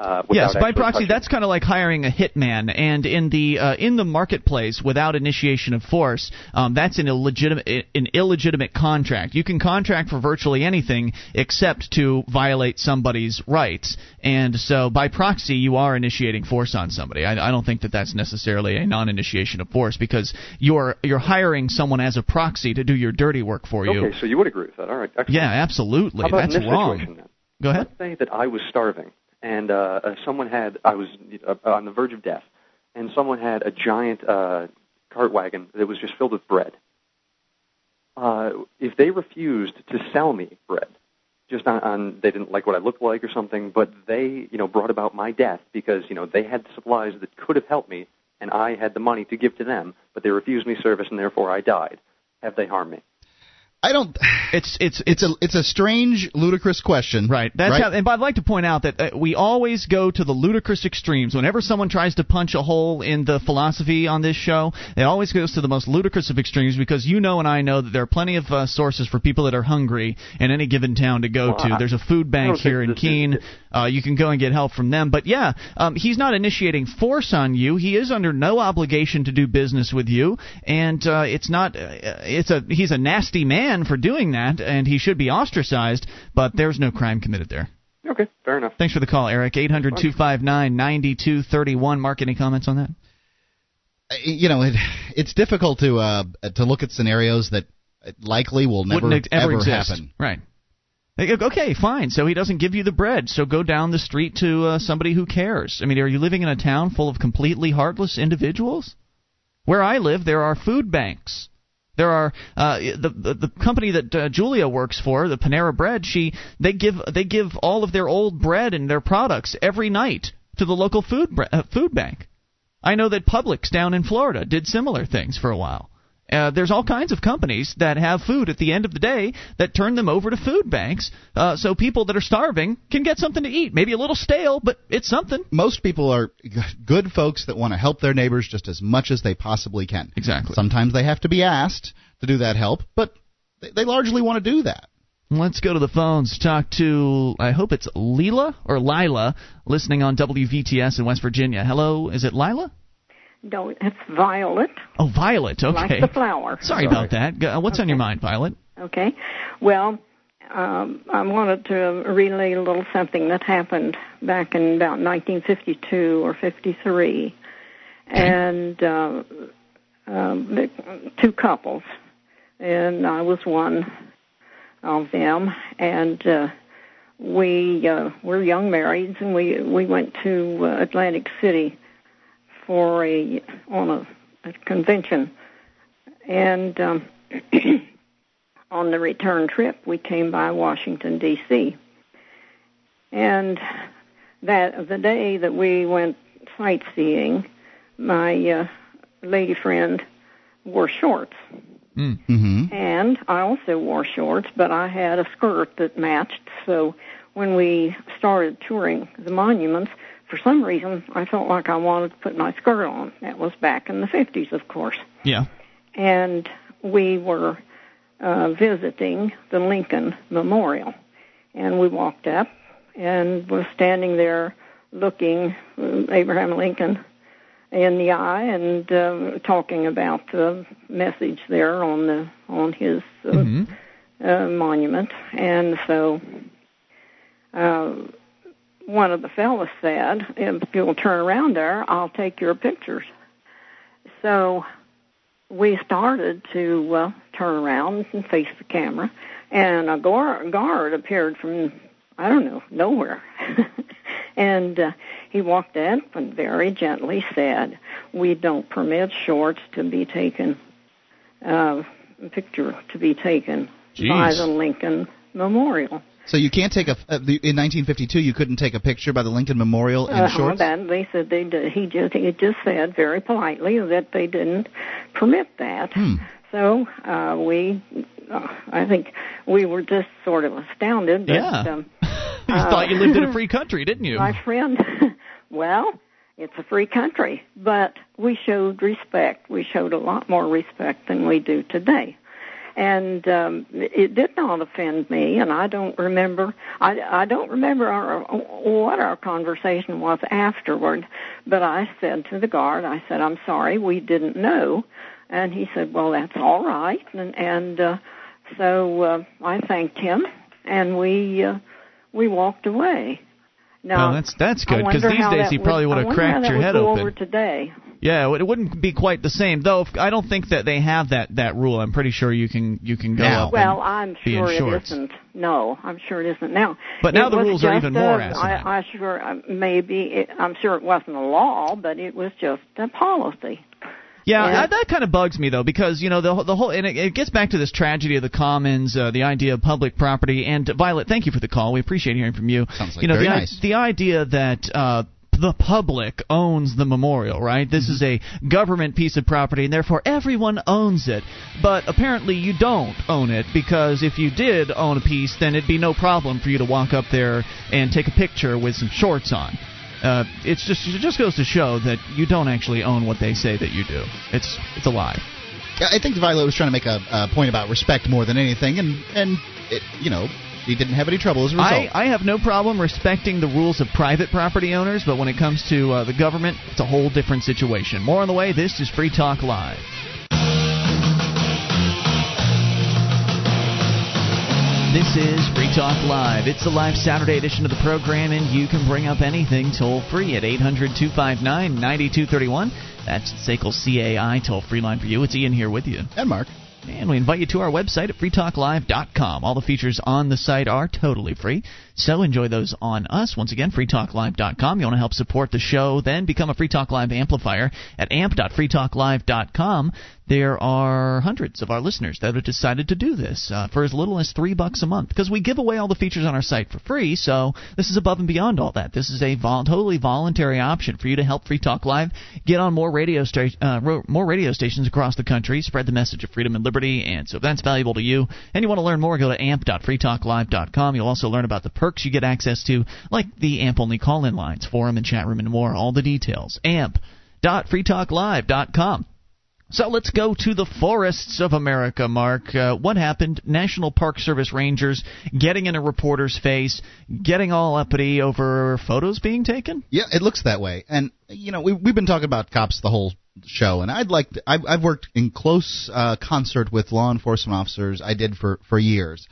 S10: Uh,
S1: Yes, by proxy,
S10: touching
S1: that's kind of like hiring a hitman, and in the uh, in the marketplace without initiation of force, um, that's an illegitimate an illegitimate contract. You can contract for virtually anything except to violate somebody's rights, and so by proxy, you are initiating force on somebody. I, I don't think that that's necessarily a non-initiation of force because you're you're hiring someone as a proxy to do your dirty work for you.
S10: Okay, so you would agree with that. All right. Excellent.
S1: Yeah, absolutely. That's wrong. Go ahead.
S10: Let's say that I was starving and uh, uh, someone had I was uh, on the verge of death, and someone had a giant uh, cart wagon that was just filled with bread. Uh, if they refused to sell me bread, just on, on they didn't like what I looked like or something, but they you know brought about my death because you know they had supplies that could have helped me, and I had the money to give to them, but they refused me service and therefore I died. Have they harmed me?
S2: I don't.
S1: It's it's
S2: It's a it's a strange, ludicrous question.
S1: Right. That's
S2: right?
S1: how. And but I'd like to point out that uh, we always go to the ludicrous extremes. Whenever someone tries to punch a hole in the philosophy on this show, it always goes to the most ludicrous of extremes because you know and I know that there are plenty of uh, sources for people that are hungry in any given town to go
S10: Well,
S1: to.
S10: I-
S1: There's a food bank here in Keene. Uh, you can go and get help from them. But yeah, um, he's not initiating force on you. He is under no obligation to do business with you, and uh, it's not. Uh, it's a he's a nasty man for doing that, and he should be ostracized. But there's no crime committed there.
S10: Okay, fair enough.
S1: Thanks for the call, Eric. 800 259 9231. Mark, any comments on that?
S2: you know, it, it's difficult to uh, to look at scenarios that likely will never
S1: Wouldn't ever,
S2: ever
S1: exist.
S2: happen.
S1: Right. They go, Okay, fine. So he doesn't give you the bread. So go down the street to uh, somebody who cares. I mean, are you living in a town full of completely heartless individuals? Where I live, there are food banks. There are uh, the, the company that uh, Julia works for, the Panera Bread. She they give they give all of their old bread and their products every night to the local food bre- uh, food bank. I know that Publix down in Florida did similar things for a while. Uh, there's all kinds of companies that have food at the end of the day that turn them over to food banks, uh, so people that are starving can get something to eat. Maybe a little stale, but it's something.
S2: Most people are good folks that want to help their neighbors just as much as they possibly can.
S1: Exactly.
S2: Sometimes they have to be asked to do that help, but they, they largely want to do that.
S1: Let's go to the phones. Talk to I hope it's Leela or Lila, listening on WVTS in West Virginia. Hello, is it Lila?
S11: No, it's violet,
S1: Oh, Violet. Okay.
S11: like the flower.
S1: Sorry about that. Go- uh, What's on your mind, Violet?
S11: Okay. Well, um, I wanted to relay a little something that happened back in about 1952 or 53, and uh, um, the- two couples, and I was one of them, and uh, we uh, were young marrieds, and we we went to uh, Atlantic City for a on a, a convention, and. Um, on the return trip, we came by Washington D.C. And that the day that we went sightseeing, my uh, lady friend wore shorts,
S2: Mm-hmm.
S11: and I also wore shorts, but I had a skirt that matched. So when we started touring the monuments, for some reason I felt like I wanted to put my skirt on. That was back in the 50s, of course
S1: Yeah.
S11: and we were uh, visiting the Lincoln Memorial. And we walked up and was standing there looking uh, Abraham Lincoln in the eye and uh, talking about the message there on the on his uh,
S1: Mhm.
S11: uh, monument. And so uh, one of the fellows said, "If you'll turn around there, I'll take your pictures." So we started to uh, turn around and face the camera, and a guard, guard appeared from I don't know nowhere, and uh, he walked up and very gently said, "We don't permit shorts to be taken, uh, picture to be taken by the Lincoln Memorial."
S2: So you can't take a uh, the- in 1952 you couldn't take a picture by the Lincoln Memorial in
S11: Uh-huh,
S2: shorts.
S11: That they said they did. He just he just said very politely that they didn't permit that.
S2: Hmm.
S11: So uh, we, uh, I think we were just sort of astounded. That,
S1: Yeah.
S11: Um,
S1: You
S11: uh,
S1: thought you lived in a free country, didn't you?
S11: My friend, well, it's a free country, but we showed respect. We showed a lot more respect than we do today. And um, it did not offend me, and I don't remember. I, I don't remember our, what our conversation was afterward. But I said to the guard, I said, "I'm sorry, we didn't know." And he said, "Well, that's all right." And and uh, so uh, I thanked him, and we uh, we walked away. Now,
S1: well, that's that's good because these days he probably
S11: would,
S1: have cracked your head open.
S11: over today.
S1: Yeah, it wouldn't be quite the same though. If, I don't think that they have that that rule. I'm pretty sure you can you can go
S2: Now.
S1: up.
S11: Well,
S1: and
S11: I'm
S1: be in
S11: sure it
S1: shorts.
S11: isn't. No, I'm sure it isn't now.
S1: But now the rules are
S11: just
S1: even more
S11: a-
S1: asinine.
S11: I, I sure uh, maybe it, I'm sure it wasn't a law, but it was just a policy.
S1: Yeah,
S11: Yeah.
S1: That, that kind of bugs me though because you know the the whole and it, it gets back to this tragedy of the commons, uh, the idea of public property. And Violet, thank you for the call. We appreciate hearing from you.
S2: Sounds like
S1: you know
S2: very
S1: the,
S2: nice.
S1: the idea that. Uh, the public owns the memorial, right? This is a government piece of property, and therefore everyone owns it. But apparently, you don't own it because if you did own a piece, then it'd be no problem for you to walk up there and take a picture with some shorts on. Uh, it's just it just goes to show that you don't actually own what they say that you do. It's it's a lie.
S2: I think Violet was trying to make a, a point about respect more than anything, and and it, you know he didn't have any trouble as a result.
S1: I, I have no problem respecting the rules of private property owners, but when it comes to uh, the government, it's a whole different situation. More on the way. This is Free Talk Live. This is Free Talk Live. It's the live Saturday edition of the program, and you can bring up anything toll free at 800 259 9231. That's the SACL CAI toll free line for you. It's Ian here with you.
S2: And Mark.
S1: And we invite you to our website at freetalklive.com. All the features on the site are totally free, so enjoy those on us. Once again, freetalklive.com. You want to help support the show, then become a Free Talk Live amplifier at amp.freetalklive.com. There are hundreds of our listeners that have decided to do this uh, for as little as three bucks a month because we give away all the features on our site for free. So this is above and beyond all that. This is a vol- totally voluntary option for you to help Free Talk Live get on more radio sta- uh, more radio stations across the country, spread the message of freedom and liberty. And so if that's valuable to you, and you want to learn more, go to amp.freetalklive.com. You'll also learn about the perks you get access to, like the AMP only call-in lines, forum and chat room, and more. All the details. amp.freetalklive.com. So let's go to the forests of America, Mark. Uh, what happened? National Park Service rangers getting in a reporter's face, getting all uppity over photos being taken?
S2: Yeah, it looks that way. And, you know, we, we've been talking about cops the whole show, and I'd like to, I've, I've worked in close uh, concert with law enforcement officers. I did for, for years.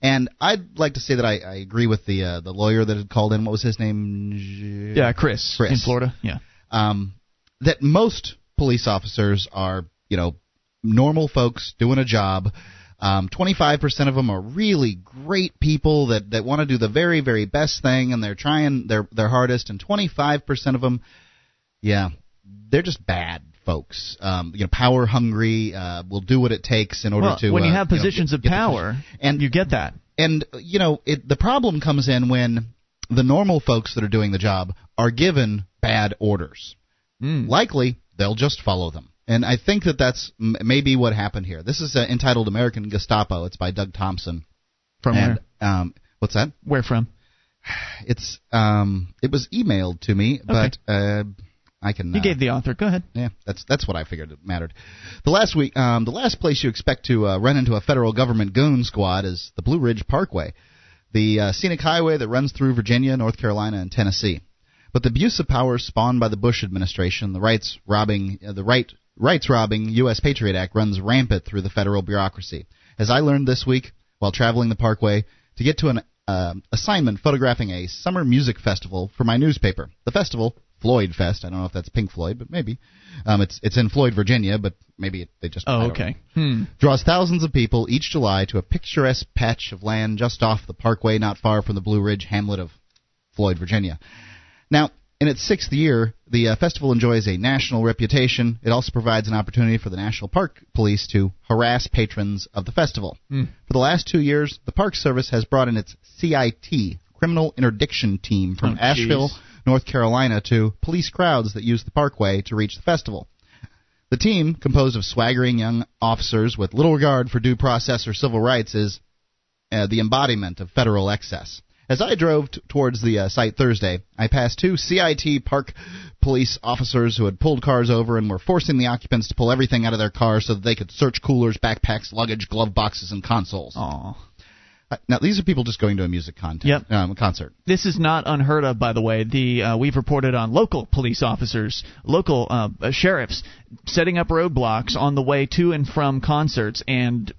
S2: And I'd like to say that I, I agree with the uh, the lawyer that had called in. What was his name?
S1: Yeah, Chris,
S2: Chris.
S1: in Florida. Yeah.
S2: Um, that most police officers are, you know, normal folks doing a job. Um, 25% of them are really great people that, that want to do the very, very best thing, and they're trying their their hardest. And 25% of them, yeah, they're just bad folks. Um, you know, power hungry. Uh, will do what it takes in order
S1: well,
S2: to.
S1: when you
S2: uh,
S1: have
S2: know,
S1: positions
S2: get-
S1: of
S2: get the
S1: power,
S2: and
S1: you get that.
S2: and you know, it, the problem comes in when the normal folks that are doing the job are given bad orders.
S1: Mm.
S2: Likely, they'll just follow them. And I think that that's m- maybe what happened here. This is uh, entitled American Gestapo. It's by Doug Thompson.
S1: From
S2: and, Um, what's that?
S1: where? Where from?
S2: It's um, it was emailed to me, but uh, I can.
S1: You
S2: uh,
S1: gave the author. Go ahead.
S2: yeah, that's that's what I figured it mattered. The last week, um, the last place you expect to uh, run into a federal government goon squad is the Blue Ridge Parkway, the uh, scenic highway that runs through Virginia, North Carolina, and Tennessee. But the abuse of power spawned by the Bush administration, the rights robbing, uh, the right rights robbing U.S. Patriot Act runs rampant through the federal bureaucracy. As I learned this week while traveling the Parkway to get to an uh, assignment photographing a summer music festival for my newspaper. The festival, Floyd Fest. I don't know if that's Pink Floyd, but maybe. Um, it's it's in Floyd, Virginia, but maybe it, they just.
S1: Oh, okay. Hmm.
S2: Draws thousands of people each July to a picturesque patch of land just off the Parkway, not far from the Blue Ridge hamlet of Floyd, Virginia. Now, in its sixth year, the uh, festival enjoys a national reputation. It also provides an opportunity for the National Park Police to harass patrons of the festival.
S1: Hmm.
S2: For the last two years, the Park Service has brought in its CIT, Criminal Interdiction Team, from
S1: Oh.
S2: Asheville, North Carolina, to police crowds that use the Parkway to reach the festival. The team, composed of swaggering young officers with little regard for due process or civil rights, is uh, the embodiment of federal excess. As I drove t- towards the uh, site Thursday, I passed two CIT park police officers who had pulled cars over and were forcing the occupants to pull everything out of their cars so that they could search coolers, backpacks, luggage, glove boxes, and consoles.
S1: Aw.
S2: Uh, Now, these are people just going to a music content,
S1: Yep.
S2: um, concert.
S1: This is not unheard of, by the way. The uh, we've reported on local police officers, local uh, uh, sheriffs setting up roadblocks on the way to and from concerts and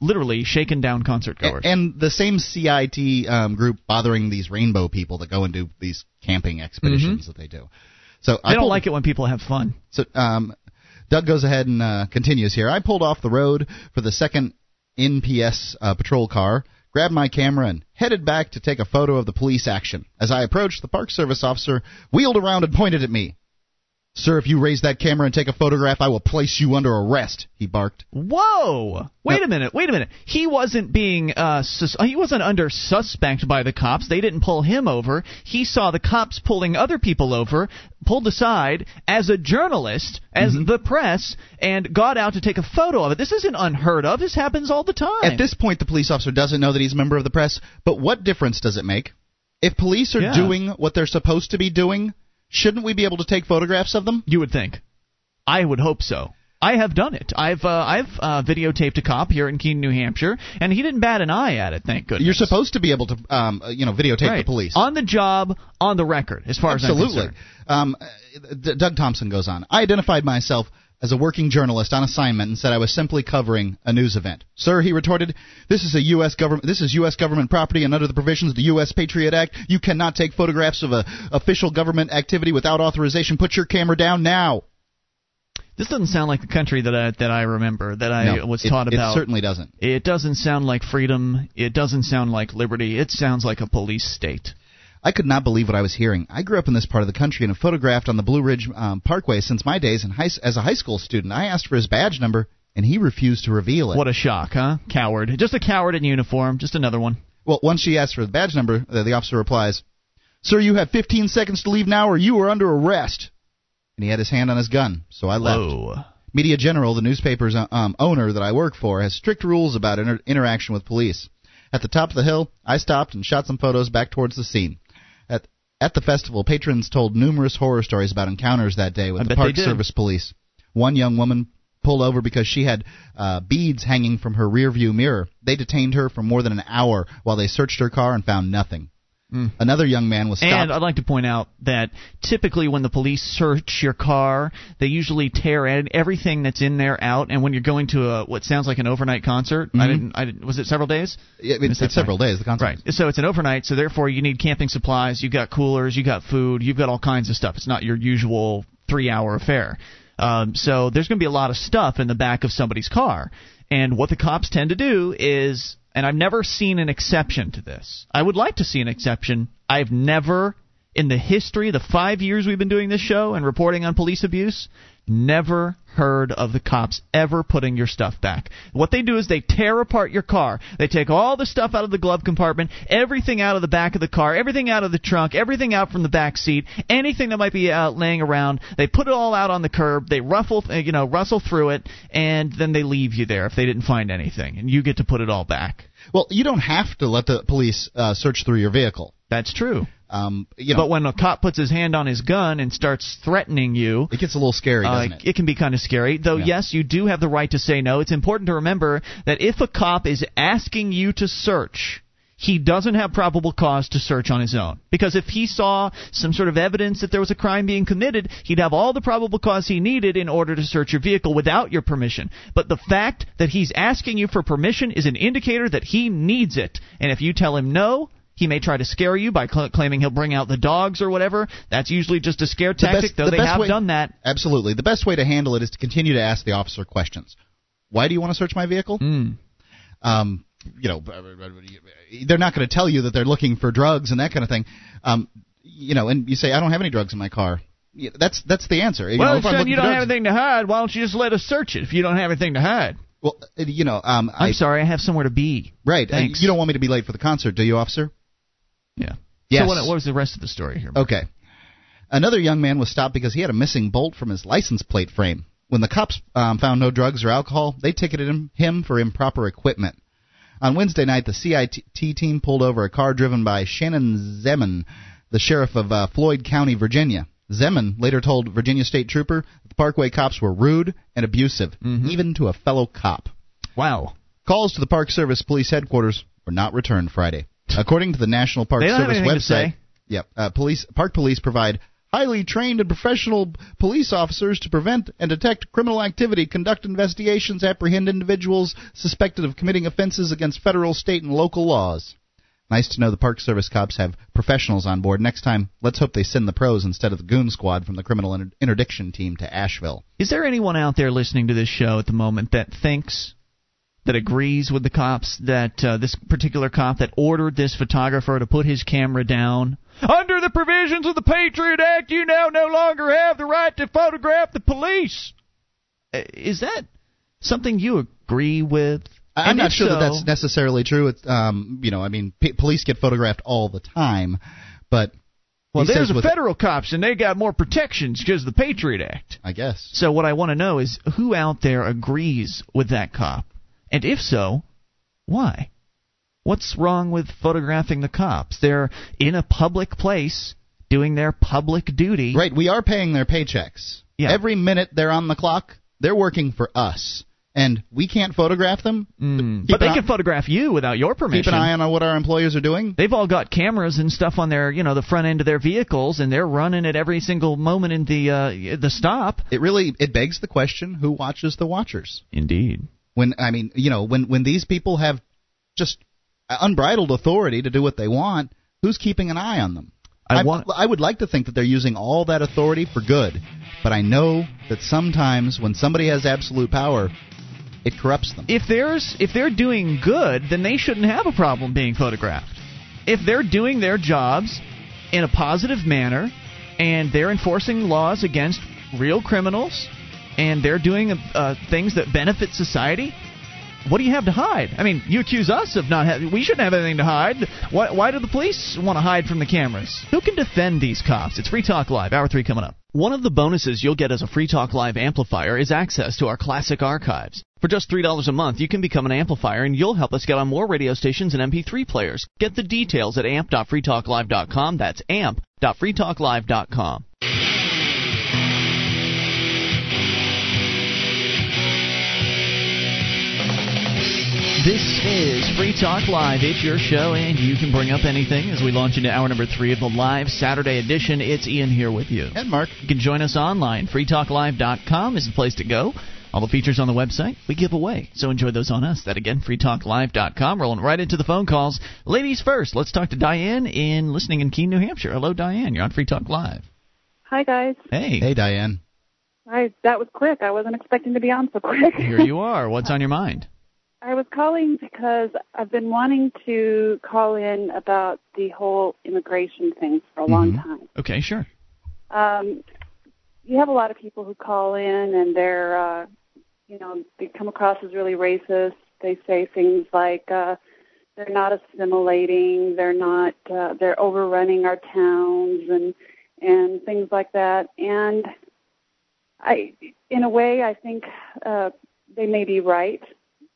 S1: literally shaken down concert goers.
S2: And the same CIT um, group bothering these rainbow people that go and do these camping expeditions that they do. So
S1: Mm-hmm. they don't like it when people have fun.
S2: So um, Doug goes ahead and uh, continues here. I pulled off the road for the second NPS uh, patrol car, grabbed my camera, and headed back to take a photo of the police action. As I approached, the Park Service officer wheeled around and pointed at me. Sir, if you raise that camera and take a photograph, I will place you under arrest, he barked.
S1: Whoa! Wait a minute. Wait a minute. He wasn't being uh sus- he wasn't under suspect by the cops. They didn't pull him over. He saw the cops pulling other people over, pulled aside as a journalist, as the press, and got out to take a photo of it. This isn't unheard of. This happens all the time.
S2: At this point, the police officer doesn't know that he's a member of the press, but what difference does it make? If police are
S1: Yeah.
S2: doing what they're supposed to be doing, shouldn't we be able to take photographs of them?
S1: You would think. I would hope so. I have done it. I've uh, I've uh, videotaped a cop here in Keene, New Hampshire, and he didn't bat an eye at it. Thank goodness.
S2: You're supposed to be able to, um, uh, you know, videotape
S1: right.
S2: the police.
S1: on the job, on the record, as far as I'm
S2: Absolutely. Um, uh, D- Doug Thompson goes on. I identified myself as a working journalist on assignment and said I was simply covering a news event. Sir, he retorted, this is a U.S. government. This is U.S. government property, and under the provisions of the U.S. Patriot Act, you cannot take photographs of a official government activity without authorization. Put your camera down now.
S1: This doesn't sound like the country that I that I remember that I
S2: No,
S1: was taught
S2: it
S1: about.
S2: It certainly doesn't.
S1: It doesn't sound like freedom. It doesn't sound like liberty. It sounds like a police state.
S2: I could not believe what I was hearing. I grew up in this part of the country and have photographed on the Blue Ridge um, Parkway since my days in high, as a high school student. I asked for his badge number, and he refused to reveal it.
S1: What a shock, huh? Coward. Just a coward in uniform. Just another one.
S2: Well, once she asked for the badge number, the, the officer replies, "Sir, you have 15 seconds to leave now, or you are under arrest." And he had his hand on his gun, so I left.
S1: Whoa.
S2: Media General, the newspaper's uh, um, owner that I work for, has strict rules about inter- interaction with police. At the top of the hill, I stopped and shot some photos back towards the scene. At the festival, patrons told numerous horror stories about encounters that day with
S1: I
S2: the Park. Service police. One young woman pulled over because she had uh, beads hanging from her rearview mirror. They detained her for more than an hour while they searched her car and found nothing.
S1: Mm.
S2: Another young man was stopped.
S1: And I'd like to point out that typically when the police search your car, they usually tear everything that's in there out. And when you're going to a what sounds like an overnight concert, I
S2: Mhm.
S1: didn't. I didn't. Was it several days?
S2: Yeah, it's, it's several days. The concert.
S1: Right. So it's an overnight. So therefore, you need camping supplies. You've got coolers. You've got food. You've got all kinds of stuff. It's not your usual three-hour affair. Um, so there's going to be a lot of stuff in the back of somebody's car. And what the cops tend to do is, and I've never seen an exception to this. I would like to see an exception. I've never, in the history, the five years we've been doing this show and reporting on police abuse, never heard of the cops ever putting your stuff back. What they do is they tear apart your car. They take all the stuff out of the glove compartment, everything out of the back of the car, everything out of the trunk, everything out from the back seat, anything that might be out laying around. They put it all out on the curb. They ruffle, uh, you know, rustle through it, and then they leave you there if they didn't find anything, and you get to put it all back.
S2: Well, you don't have to let the police uh, search through your vehicle.
S1: That's true.
S2: Um, you know,
S1: but when a cop puts his hand on his gun and starts threatening you,
S2: it gets a little scary,
S1: uh,
S2: doesn't it?
S1: can be kind of scary. Though,
S2: Yeah.
S1: yes, you do have the right to say no. It's important to remember that if a cop is asking you to search, he doesn't have probable cause to search on his own. Because if he saw some sort of evidence that there was a crime being committed, he'd have all the probable cause he needed in order to search your vehicle without your permission. But the fact that he's asking you for permission is an indicator that he needs it. And if you tell him no, he may try to scare you by cl- claiming he'll bring out the dogs or whatever. That's usually just a scare
S2: The
S1: tactic,
S2: best-
S1: though
S2: the
S1: they have
S2: way-
S1: done that.
S2: Absolutely. The best way to handle it is to continue to ask the officer questions. Why do you want to search my vehicle?
S1: Mm.
S2: Um, you know, they're not going to tell you that they're looking for drugs and that kind of thing. Um, you know, and you say, I don't have any drugs in my car. Yeah, That's that's the answer. You
S1: well,
S2: know, if
S1: son, you don't
S2: drugs-
S1: have anything to hide. Why don't you just let us search it if you don't have anything to hide?
S2: Well, uh, you know, um,
S1: I'm
S2: I,
S1: sorry, I have somewhere to be.
S2: right.
S1: Thanks.
S2: you don't want me to be late for the concert, do you, officer?
S1: Yeah.
S2: Yes.
S1: So what, what was the rest of the story here?
S2: Okay. Another young man was stopped because he had a missing bolt from his license plate frame. When the cops um, found no drugs or alcohol, they ticketed him, him for improper equipment. On Wednesday night, the CIT team pulled over a car driven by Shannon Zeman, the sheriff of uh, Floyd County, Virginia. Zeman later told Virginia State Trooper that the Parkway cops were rude and abusive,
S1: Mm-hmm.
S2: even to a fellow cop.
S1: Wow.
S2: Calls to the Park Service Police headquarters were not returned Friday. According to the National Park
S1: They don't have
S2: Service website. Yep, uh, police Park Police provide highly trained and professional police officers to prevent and detect criminal activity, conduct investigations, apprehend individuals suspected of committing offenses against federal, state, and local laws. Nice to know the Park Service cops have professionals on board. Next time, let's hope they send the pros instead of the goon squad from the criminal interdiction team to Asheville.
S1: Is there anyone out there listening to this show at the moment that thinks that agrees with the cops that uh, this particular cop that ordered this photographer to put his camera down. Under the provisions of the Patriot Act you now no longer have the right to photograph the police. Uh, is that something you agree with?
S2: I'm
S1: And
S2: not
S1: if
S2: sure that that's necessarily true. It's, um, you know, I mean, p- police get photographed all the time, but
S1: well
S2: he
S1: there's
S2: says
S1: the
S2: with,
S1: federal cops and they got more protections because of the Patriot Act.
S2: I guess.
S1: So what I want to know is who out there agrees with that cop, and if so, why? What's wrong with photographing the cops? They're in a public place doing their public duty.
S2: Right, we are paying their paychecks.
S1: Yeah.
S2: Every minute they're on the clock, they're working for us. and we can't photograph them.
S1: Mm. But they
S2: an
S1: can photograph you without your permission.
S2: Keep an eye on what our employers are doing.
S1: They've all got cameras and stuff on their, you know, the front end of their vehicles, and they're running at every single moment in the uh, the stop.
S2: It really it begs the question: Who watches the watchers?
S1: Indeed.
S2: When I mean, you know, when when these people have just unbridled authority to do what they want, who's keeping an eye on them?
S1: I want.
S2: I would like to think that they're using all that authority for good, but I know that sometimes when somebody has absolute power, it corrupts them.
S1: If there's if they're doing good, then they shouldn't have a problem being photographed. If they're doing their jobs in a positive manner and they're enforcing laws against real criminals and they're doing uh, things that benefit society, what do you have to hide? I mean, you accuse us of not having. We shouldn't have anything to hide. Why, why do the police want to hide from the cameras? Who can defend these cops? It's Free Talk Live, Hour 3 coming up. One of the bonuses you'll get as a Free Talk Live amplifier is access to our classic archives. For just $3 a month, you can become an amplifier and you'll help us get on more radio stations and MP3 players. Get the details at amp.freetalklive.com. That's amp.freetalklive.com. This is Free Talk Live. It's your show, and you can bring up anything as we launch into hour number three of the live Saturday edition. It's Ian here with you.
S2: And Mark.
S1: You can join us online. FreeTalkLive.com is the place to go. All the features on the website we give away, so enjoy those on us. That again, freetalklive.com. Rolling right into the phone calls. Ladies first, let's talk to Diane in listening in Keene, New Hampshire. Hello, Diane. You're on Free Talk Live.
S12: Hi, guys.
S1: Hey.
S2: Hey, Diane.
S12: Hi, that was quick. I wasn't expecting to be on so quick.
S1: Here you are. What's on your mind?
S12: I was calling because I've been wanting to call in about the whole immigration thing for a mm-hmm. long time.
S1: Okay, sure.
S12: Um, you have a lot of people who call in and they're, uh, you know, they come across as really racist. They say things like uh, they're not assimilating, they're not, uh, they're overrunning our towns and and things like that. And I, in a way, I think uh, they may be right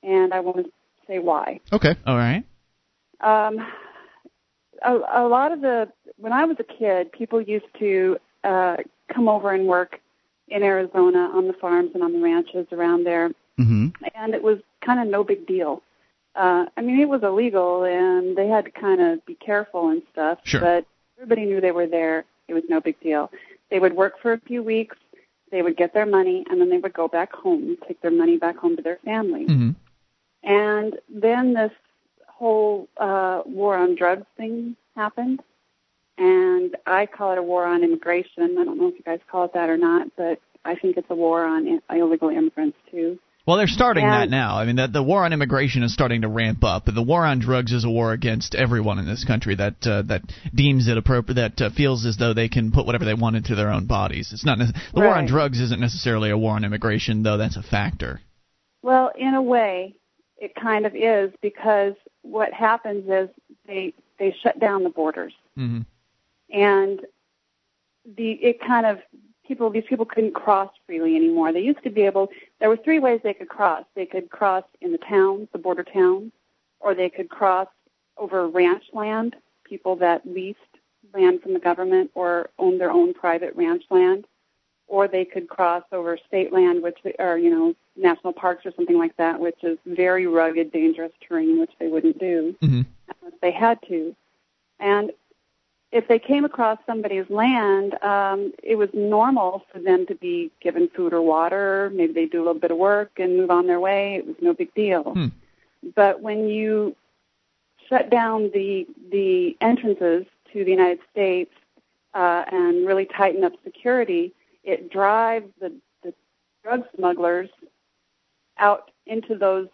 S12: and I want to say why.
S2: Okay.
S1: All right.
S12: Um, a, a lot of the when I was a kid, people used to uh, come over and work in Arizona on the farms and on the ranches around there,
S2: mm-hmm.
S12: and it was kind of no big deal. Uh, I mean, it was illegal, and they had to kind of be careful and stuff.
S1: Sure.
S12: But everybody knew they were there. It was no big deal. They would work for a few weeks. They would get their money, and then they would go back home, take their money back home to their family.
S1: Mm-hmm.
S12: And then this whole uh, war on drugs thing happened. And I call it a war on immigration. I don't know if you guys call it that or not, but I think it's a war on illegal immigrants too.
S1: Well, they're starting
S12: and,
S1: that now. I mean, the, the war on immigration is starting to ramp up. The war on drugs is a war against everyone in this country that uh, that deems it appropriate, that uh, feels as though they can put whatever they want into their own bodies. It's not the
S12: right.
S1: war on drugs isn't necessarily a war on immigration, though. That's a factor.
S12: Well, in a way, it kind of is because what happens is they they shut down the borders,
S1: mm-hmm.
S12: and the it kind of people these people couldn't cross freely anymore. They used to be able. There were three ways they could cross. They could cross in the towns, the border towns, or they could cross over ranch land. People that leased land from the government or owned their own private ranch land, or they could cross over state land, which are you know national parks or something like that, which is very rugged, dangerous terrain, which they wouldn't do
S1: mm-hmm.
S12: unless they had to. And if they came across somebody's land, um, it was normal for them to be given food or water. Maybe they do a little bit of work and move on their way. It was no big deal.
S1: Hmm.
S12: But when you shut down the the entrances to the United States uh, and really tighten up security, it drives the, the drug smugglers out into those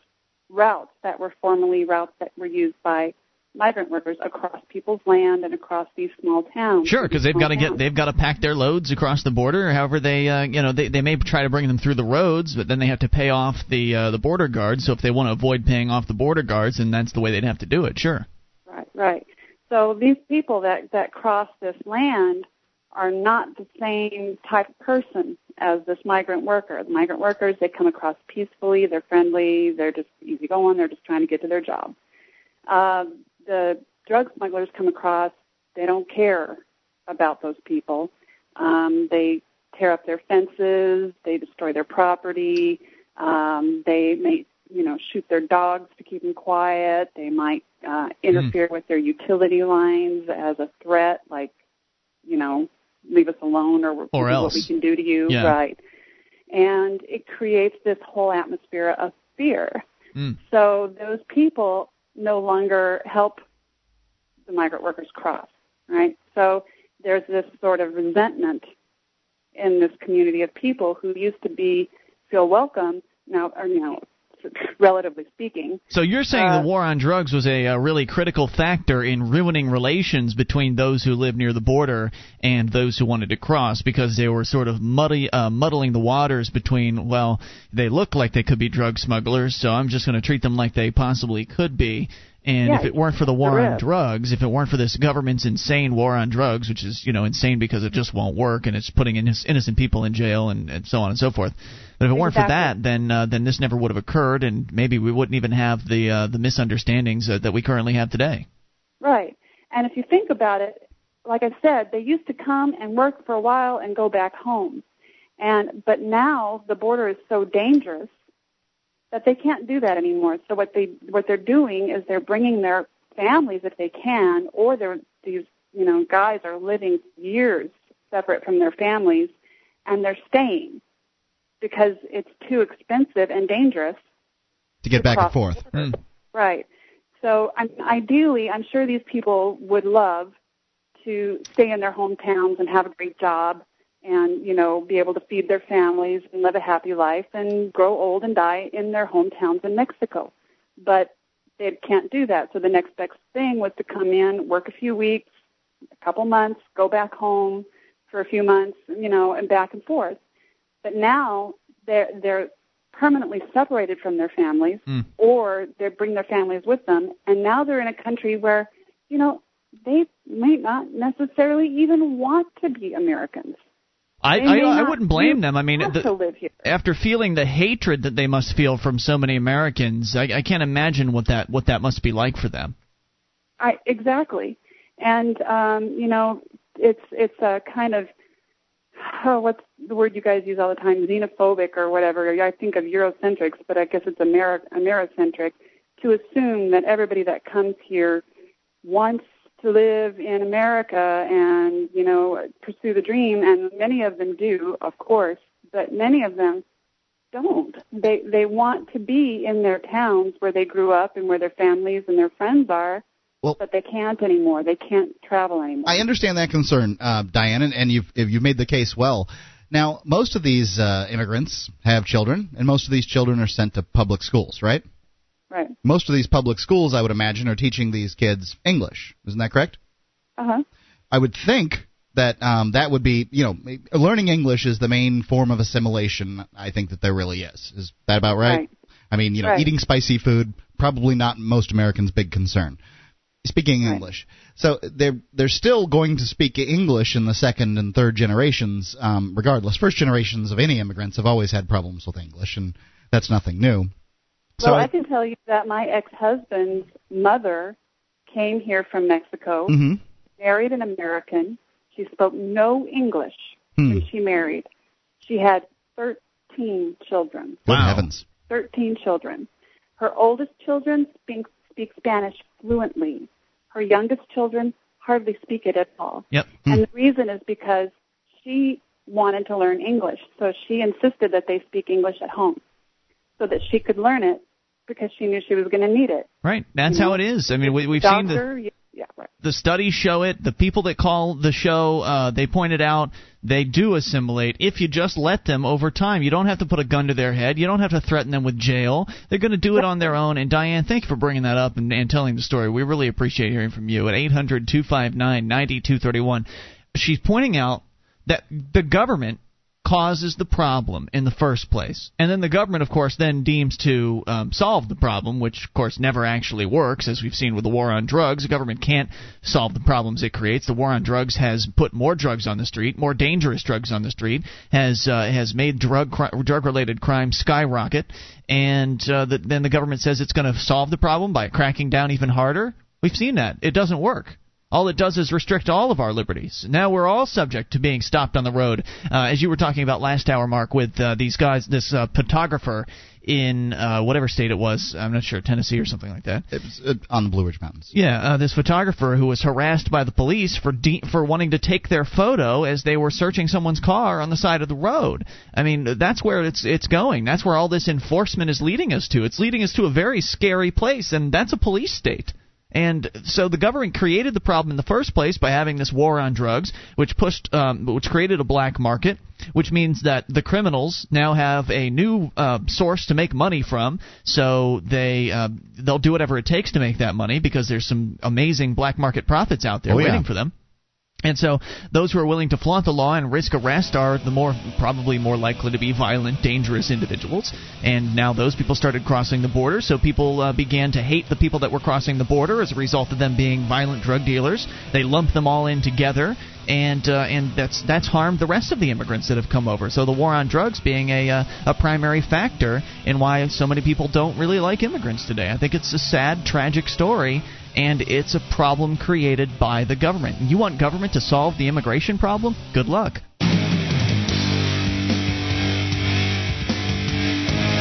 S12: routes that were formerly routes that were used by migrant workers across people's land and across these small towns.
S1: Sure, because they've got to get they've got to pack their loads across the border. However, they uh, you know they they may try to bring them through the roads, but then they have to pay off the uh, the border guards. So if they want to avoid paying off the border guards, then that's the way they'd have to do it. Sure.
S12: Right, right. So these people that that cross this land are not the same type of person as this migrant worker. The migrant workers, they come across peacefully, they're friendly, they're just easygoing, they're just trying to get to their job. Uh, the drug smugglers come across, they don't care about those people. Um, they tear up their fences, they destroy their property, Um, they may, you know, shoot their dogs to keep them quiet. They might uh, interfere mm. with their utility lines as a threat, like, you know, leave us alone or,
S1: or
S12: else. what we can do to you.
S1: Yeah.
S12: Right. And it creates this whole atmosphere of fear.
S1: Mm.
S12: So those people no longer help the migrant workers cross, right? So there's this sort of resentment in this community of people who used to be feel welcome now, are know, relatively speaking.
S1: So you're saying
S12: uh,
S1: the war on drugs was a, a, really critical factor in ruining relations between those who live near the border and those who wanted to cross because they were sort of muddy, uh, muddling the waters between, well, they look like they could be drug smugglers, so I'm just going to treat them like they possibly could be. And
S12: yeah,
S1: if it weren't for the war on drugs, if it weren't for this government's insane war on drugs, which is you know insane because it just won't work and it's putting innocent people in jail and, and so on and so forth. But if it weren't for that, then uh, then this never would have occurred, and maybe we wouldn't even have the uh, the misunderstandings uh, that we currently have today.
S12: Right. And if you think about it, like I said, they used to come and work for a while and go back home. And but now the border is so dangerous that they can't do that anymore. So what they what they're doing is they're bringing their families if they can, or they're these you know guys are living years separate from their families, and they're staying because it's too expensive and dangerous
S2: to get
S12: to
S2: back and forth.
S12: border. Hmm. Right. So I'm, ideally, I'm sure these people would love to stay in their hometowns and have a great job and you know be able to feed their families and live a happy life and grow old and die in their hometowns in Mexico. But they can't do that. So the next best thing was to come in, work a few weeks, a couple months, go back home for a few months, you know, and back and forth. But now they're they're permanently separated from their families
S1: mm.
S12: or they bring their families with them and now they're in a country where, you know, they may not necessarily even want to be Americans.
S1: I, I, I wouldn't blame them. I mean,
S12: the,
S1: after feeling the hatred that they must feel from so many Americans, I, I can't imagine what that what that must be like for them.
S12: I exactly, and um, you know, it's it's a kind of oh, what's the word you guys use all the time? Xenophobic or whatever. I think of Eurocentrics, but I guess it's Ameri- Americentric to assume that everybody that comes here wants to live in America and, you know, pursue the dream and many of them do, of course, but many of them don't. They they want to be in their towns where they grew up and where their families and their friends are.
S2: Well,
S12: but they can't anymore. They can't travel anymore.
S2: I understand that concern, uh, Diane, and, and you've you've made the case well. Now, most of these uh, immigrants have children, and most of these children are sent to public schools, right?
S12: Right.
S2: Most of these public schools, I would imagine, are teaching these kids English. Isn't that correct?
S12: Uh huh.
S2: I would think that um, that would be, you know, learning English is the main form of assimilation. I think that there really is. Is that about right?
S12: Right.
S2: I mean, you know,
S12: Right.
S2: eating spicy food probably not most Americans' big concern. Speaking
S12: Right.
S2: English, so they're they're still going to speak English in the second and third generations, um, regardless. First generations of any immigrants have always had problems with English, and that's nothing new. So
S12: well,
S2: I-
S12: I can tell you that my ex-husband's mother came here from Mexico,
S2: Mhm.
S12: married an American. She spoke no English
S2: Hmm.
S12: when she married. She had 13 children.
S2: Good heavens!
S12: 13 children. Her oldest children speak, speak Spanish fluently. Her youngest children hardly speak it at all.
S1: Yep.
S12: And the reason is because she wanted to learn English, so she insisted that they speak English at home so that she could learn it because she knew she was going to need it.
S1: Right. That's
S12: You know,
S1: how it is. I mean, we, we've seen the
S12: Doctor, yeah, right.
S1: the studies show it. The people that call the show, uh, they pointed out they do assimilate if you just let them over time. You don't have to put a gun to their head. You don't have to threaten them with jail. They're going to do it on their own. And Diane, thank you for bringing that up and, and telling the story. We really appreciate hearing from you at eight hundred two five nine ninety two thirty one. She's pointing out that the government causes the problem in the first place. And then the government, of course, then deems to um, solve the problem, which, of course, never actually works, as we've seen with the war on drugs. The government can't solve the problems it creates. The war on drugs has put more drugs on the street, more dangerous drugs on the street, has uh, has made drug cri- drug related crime skyrocket, and uh, the, then the government says it's going to solve the problem by cracking down even harder. We've seen that it doesn't work. All it does is restrict all of our liberties. Now we're all subject to being stopped on the road, uh, as you were talking about last hour, Mark, with uh, these guys, this uh, photographer in uh, whatever state it was. I'm not sure, Tennessee or something like that.
S2: It was uh, on the Blue Ridge Mountains.
S1: Yeah, uh, this photographer who was harassed by the police for de- for wanting to take their photo as they were searching someone's car on the side of the road. I mean, that's where it's it's going. That's where all this enforcement is leading us to. It's leading us to a very scary place, and that's a police state. And so the government created the problem in the first place by having this war on drugs, which pushed, um, which created a black market, which means that the criminals now have a new uh, source to make money from. So they uh, they'll do whatever it takes to make that money because there's some amazing black market profits out there
S2: Oh, yeah.
S1: waiting for them. And so those who are willing to flaunt the law and risk arrest are the more probably more likely to be violent, dangerous individuals. And now those people started crossing the border, so people uh, began to hate the people that were crossing the border as a result of them being violent drug dealers. They lumped them all in together. And uh, and that's that's harmed the rest of the immigrants that have come over. So the war on drugs being a uh, a primary factor in why so many people don't really like immigrants today. I think it's a sad, tragic story, and it's a problem created by the government. You want government to solve the immigration problem? Good luck.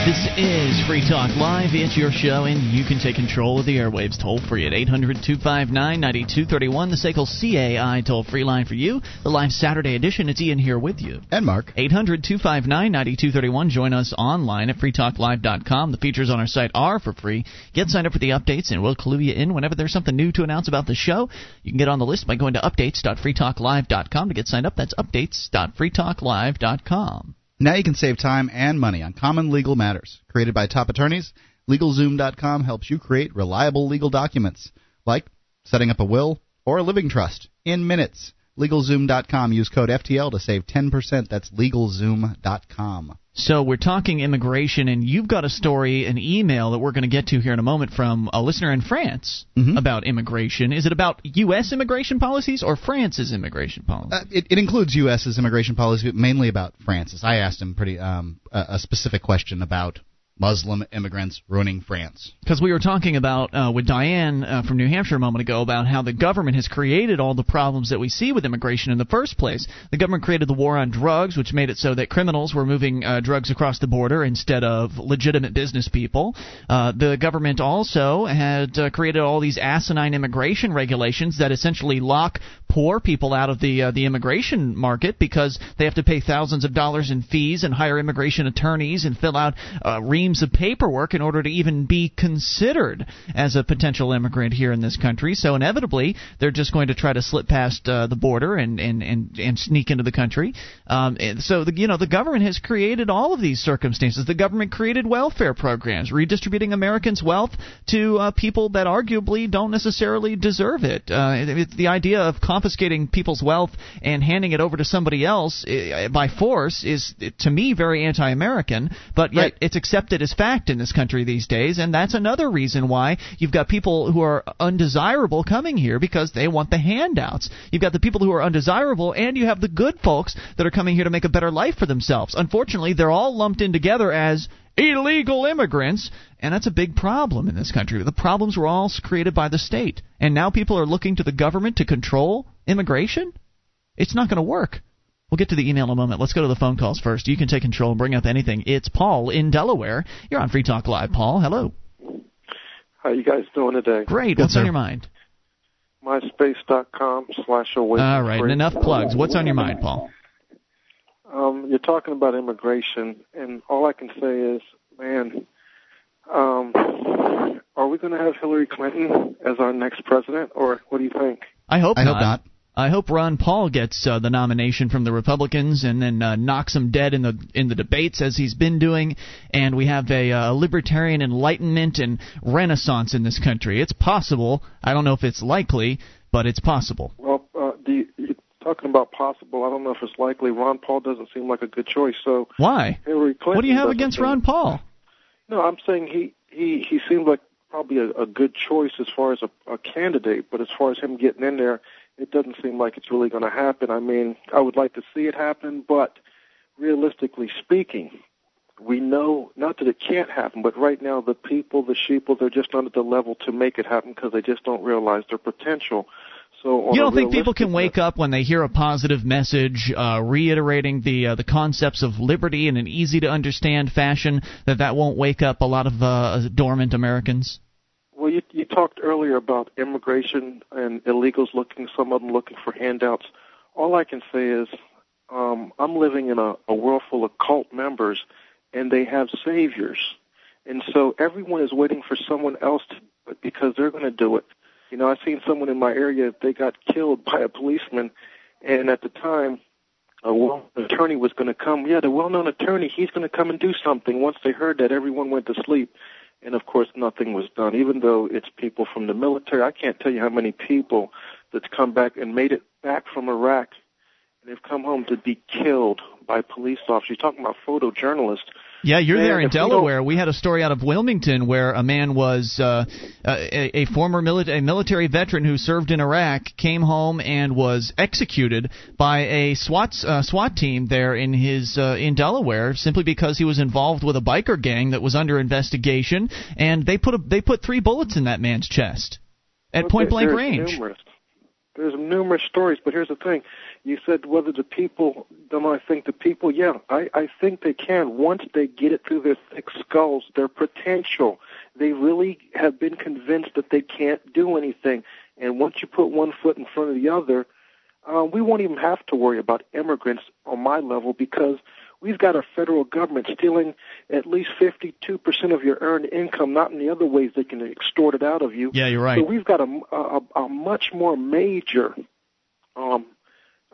S1: This is Free Talk Live. It's your show, and you can take control of the airwaves toll free at 800 259 9231, the SACL CAI toll free line for you. The live Saturday edition. It's Ian here with you.
S2: And Mark.
S1: 800 259 9231. Join us online at freetalklive.com. The features on our site are for free. Get signed up for the updates, and we'll clue you in whenever there's something new to announce about the show. You can get on the list by going to updates.freetalklive.com to get signed up. That's updates.freetalklive.com.
S2: Now you can save time and money on common legal matters. Created by top attorneys, LegalZoom.com helps you create reliable legal documents, like setting up a will or a living trust, in minutes. LegalZoom.com. Use code FTL to save 10%. That's LegalZoom.com.
S1: So we're talking immigration, and you've got a story, an email that we're going to get to here in a moment from a listener in France about immigration. Is it about U.S. immigration policies or France's immigration policy?
S2: Uh, it, it includes U.S.'s immigration policy, but mainly about France's. I asked him pretty um, a, a specific question about Muslim immigrants ruining France.
S1: Because we were talking about uh, with Diane uh, from New Hampshire a moment ago about how the government has created all the problems that we see with immigration in the first place. The government created the war on drugs, which made it so that criminals were moving uh, drugs across the border instead of legitimate business people. Uh, the government also had uh, created all these asinine immigration regulations that essentially lock poor people out of the uh, the immigration market because they have to pay thousands of dollars in fees and hire immigration attorneys and fill out uh, of paperwork in order to even be considered as a potential immigrant here in this country. So inevitably, they're just going to try to slip past uh, the border and and and, and sneak into the country. Um, so the, you know the government has created all of these circumstances. The government created welfare programs, redistributing Americans' wealth to uh, people that arguably don't necessarily deserve it. Uh, the idea of confiscating people's wealth and handing it over to somebody else uh, by force is to me very anti-American. But yet it's accepted as fact in this country these days, and that's another reason why you've got people who are undesirable coming here because they want the handouts. You've got the people who are undesirable, and you have the good folks that are coming here to make a better life for themselves. Unfortunately, they're all lumped in together as illegal immigrants, and that's a big problem in this country. The problems were all created by the state, and now people are looking to the government to control immigration? It's not going to work. We'll get to the email in a moment. Let's go to the phone calls first. You can take control and bring up anything. It's Paul in Delaware. You're on Free Talk Live, Paul. Hello.
S13: How you guys doing today?
S1: Great. What's on your mind?
S13: MySpace.com slash away.
S1: All right. Enough plugs. What's on your mind, Paul?
S13: Um, you're talking about immigration, and all I can say is, man, um, are we going to have Hillary Clinton as our next president, or what do you think?
S1: I hope
S2: I
S1: not.
S2: hope not.
S1: I hope Ron Paul gets uh, the nomination from the Republicans and then uh, knocks him dead in the in the debates as he's been doing, and we have a uh, libertarian enlightenment and renaissance in this country. It's possible. I don't know if it's likely, but it's possible.
S13: Well, uh, you're talking about possible. I don't know if it's likely. Ron Paul doesn't seem like a good choice. So
S1: Why?
S13: Hillary Clinton.
S1: What do you have against
S13: seem-
S1: Ron Paul?
S13: No, I'm saying he he he seems like probably a, a good choice as far as a, a candidate, but as far as him getting in there, it doesn't seem like it's really going to happen. I mean, I would like to see it happen, but realistically speaking, we know not that it can't happen, but right now the people, the sheeple, they're just not at the level to make it happen because they just don't realize their potential. So
S1: You don't think people can wake up when they hear a positive message uh, reiterating the uh, the concepts of liberty in an easy to understand fashion that that won't wake up a lot of uh, dormant Americans?
S13: Well, you, you talked earlier about immigration and illegals looking, some of them looking for handouts. All I can say is, um, I'm living in a, a world full of cult members, and they have saviors, and so everyone is waiting for someone else to do it because they're going to do it. You know, I've seen someone in my area they got killed by a policeman, and at the time, a well-known attorney was going to come. Yeah, the well-known attorney, he's going to come and do something. Once they heard that, everyone went to sleep and of course nothing was done. Even though it's people from the military i can't tell you how many people that's come back and made it back from iraq. And they've come home to be killed by police officers. You're talking about photojournalists
S1: Yeah, you're there in
S13: we
S1: Delaware. We had a story out of Wilmington where a man was uh, a, a former mili- a military veteran who served in Iraq came home and was executed by a SWAT uh, SWAT team there in his uh, in Delaware simply because he was involved with a biker gang that was under investigation, and they put a, they put three bullets in that man's chest at point blank
S13: there's
S1: range.
S13: Numerous. There's numerous stories, but here's the thing: you said whether the people. Don't I think the people? Yeah, I I think they can once they get it through their thick skulls, their potential. They really have been convinced that they can't do anything, and once you put one foot in front of the other, uh, we won't even have to worry about immigrants on my level because we've got a federal government stealing at least 52% of your earned income, not in the other ways they can extort it out of you.
S1: Yeah, you're right.
S13: So we've got a, a, a much more major um,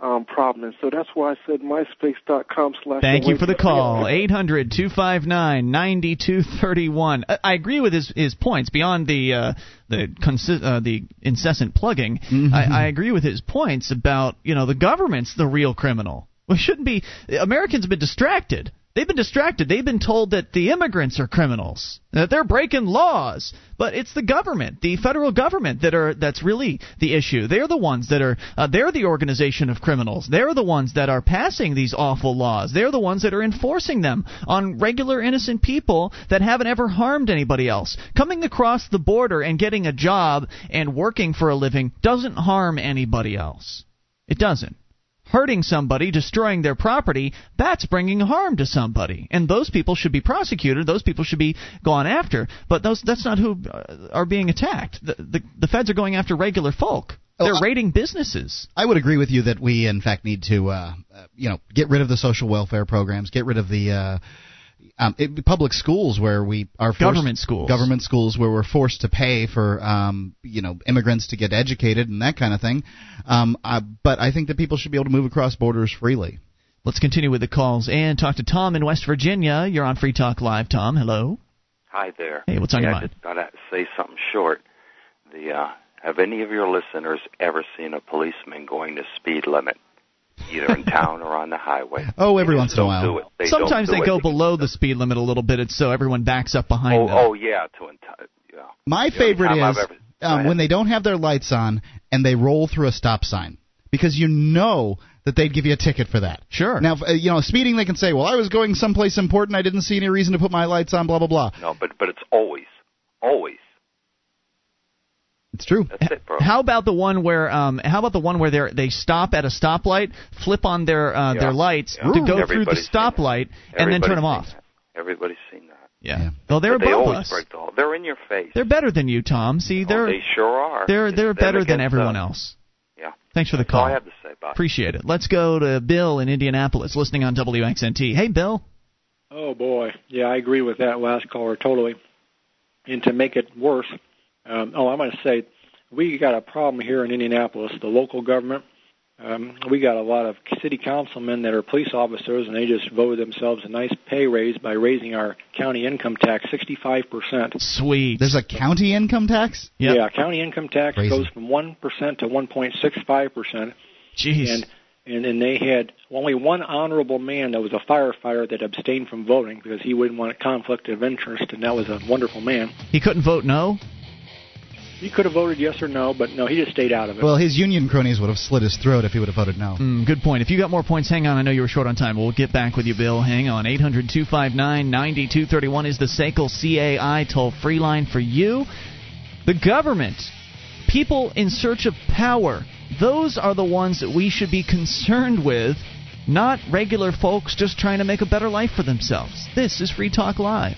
S13: um, problem. And so that's why I said myspace.com slash.
S1: Thank you for the call. 800 259 9231. I I agree with his, his points beyond the uh, the consi- uh, the incessant plugging. I, I agree with his points about you know the government's the real criminal. We shouldn't be. Americans have been distracted. They've been distracted. They've been told that the immigrants are criminals, that they're breaking laws. But it's the government, the federal government, that are that's really the issue. They're the ones that are. Uh, they're the organization of criminals. They're the ones that are passing these awful laws. They're the ones that are enforcing them on regular innocent people that haven't ever harmed anybody else. Coming across the border and getting a job and working for a living doesn't harm anybody else. It doesn't hurting somebody, destroying their property, that's bringing harm to somebody. And those people should be prosecuted. Those people should be gone after. But those that's not who uh, are being attacked. The, the, the feds are going after regular folk. They're raiding businesses.
S2: I would agree with you that we, in fact, need to, uh, uh, you know, get rid of the social welfare programs, get rid of the uh, um, it, public schools where we are forced,
S1: Government schools.
S2: government schools where we're forced to pay for, um, you know, immigrants to get educated and that kind of thing. Um, uh, but I think that people should be able to move across borders freely.
S1: Let's continue with the calls and talk to Tom in West Virginia. You're on Free Talk Live. Tom, hello.
S14: Hi there.
S1: Hey, what's on
S14: yeah,
S1: your
S14: I
S1: mind?
S14: just gotta say something short. The uh, have any of your listeners ever seen a policeman going the speed limit, either in town or on the highway?
S2: Oh, every once in a while.
S14: do it. They
S1: Sometimes they go
S14: it.
S1: below the speed limit a little bit, it's so everyone backs up behind
S14: Oh,
S1: them.
S14: oh yeah, to enti- yeah.
S2: My
S14: The
S2: favorite is
S14: ever-
S2: um, when they don't have their lights on and they roll through a stop sign because you know that they'd give you a ticket for that.
S1: Sure.
S2: Now, uh, you know, speeding, they can say, "Well, I was going someplace important. I didn't see any reason to put my lights on." Blah blah blah.
S14: No, but but it's always, always.
S2: It's true.
S14: That's it, bro.
S1: How about the one where um how about the one where they they stop at a stoplight, flip on their uh,
S14: Yeah.
S1: their lights
S14: Yeah.
S1: to go through the
S14: Everybody's seen
S1: stoplight and then turn them off?
S14: Everybody's seen that. Everybody's seen that.
S1: Yeah. Well, they're
S14: but they
S1: above
S14: always
S1: us.
S14: break the law. They're in your face.
S1: They're better than you, Tom. See,
S14: Oh,
S1: they're
S14: they sure are.
S1: they're they're
S14: them
S1: better than everyone
S14: us.
S1: else.
S14: Yeah.
S1: Thanks for the
S14: That's
S1: call.
S14: all I have to say, Bye.
S1: Appreciate it. Let's go to Bill in Indianapolis, listening on WXNT. Hey, Bill.
S15: Oh boy, yeah, I agree with that last caller totally. And to make it worse, um, oh, I'm going to say we got a problem here in Indianapolis. The local government, um, we got a lot of city councilmen that are police officers, and they just voted themselves a nice pay raise by raising our county income tax 65 percent.
S1: Sweet.
S2: There's a county income tax.
S15: Yeah, county income tax
S2: Crazy.
S15: goes from one percent to 1.65 percent.
S1: Jeez.
S15: And and then they had only one honorable man that was a firefighter that abstained from voting because he wouldn't want a conflict of interest, and that was a wonderful man.
S1: He couldn't vote no.
S15: He could have voted yes or no, but no, he just stayed out of it.
S2: Well, his union cronies would have slit his throat if he would have voted no.
S1: Mm, good point. If you got more points, hang on. I know you were short on time. We'll get back with you, Bill. Hang on. 800 259 9231 is the SACL CAI toll free line for you. The government, people in search of power, those are the ones that we should be concerned with, not regular folks just trying to make a better life for themselves. This is Free Talk Live.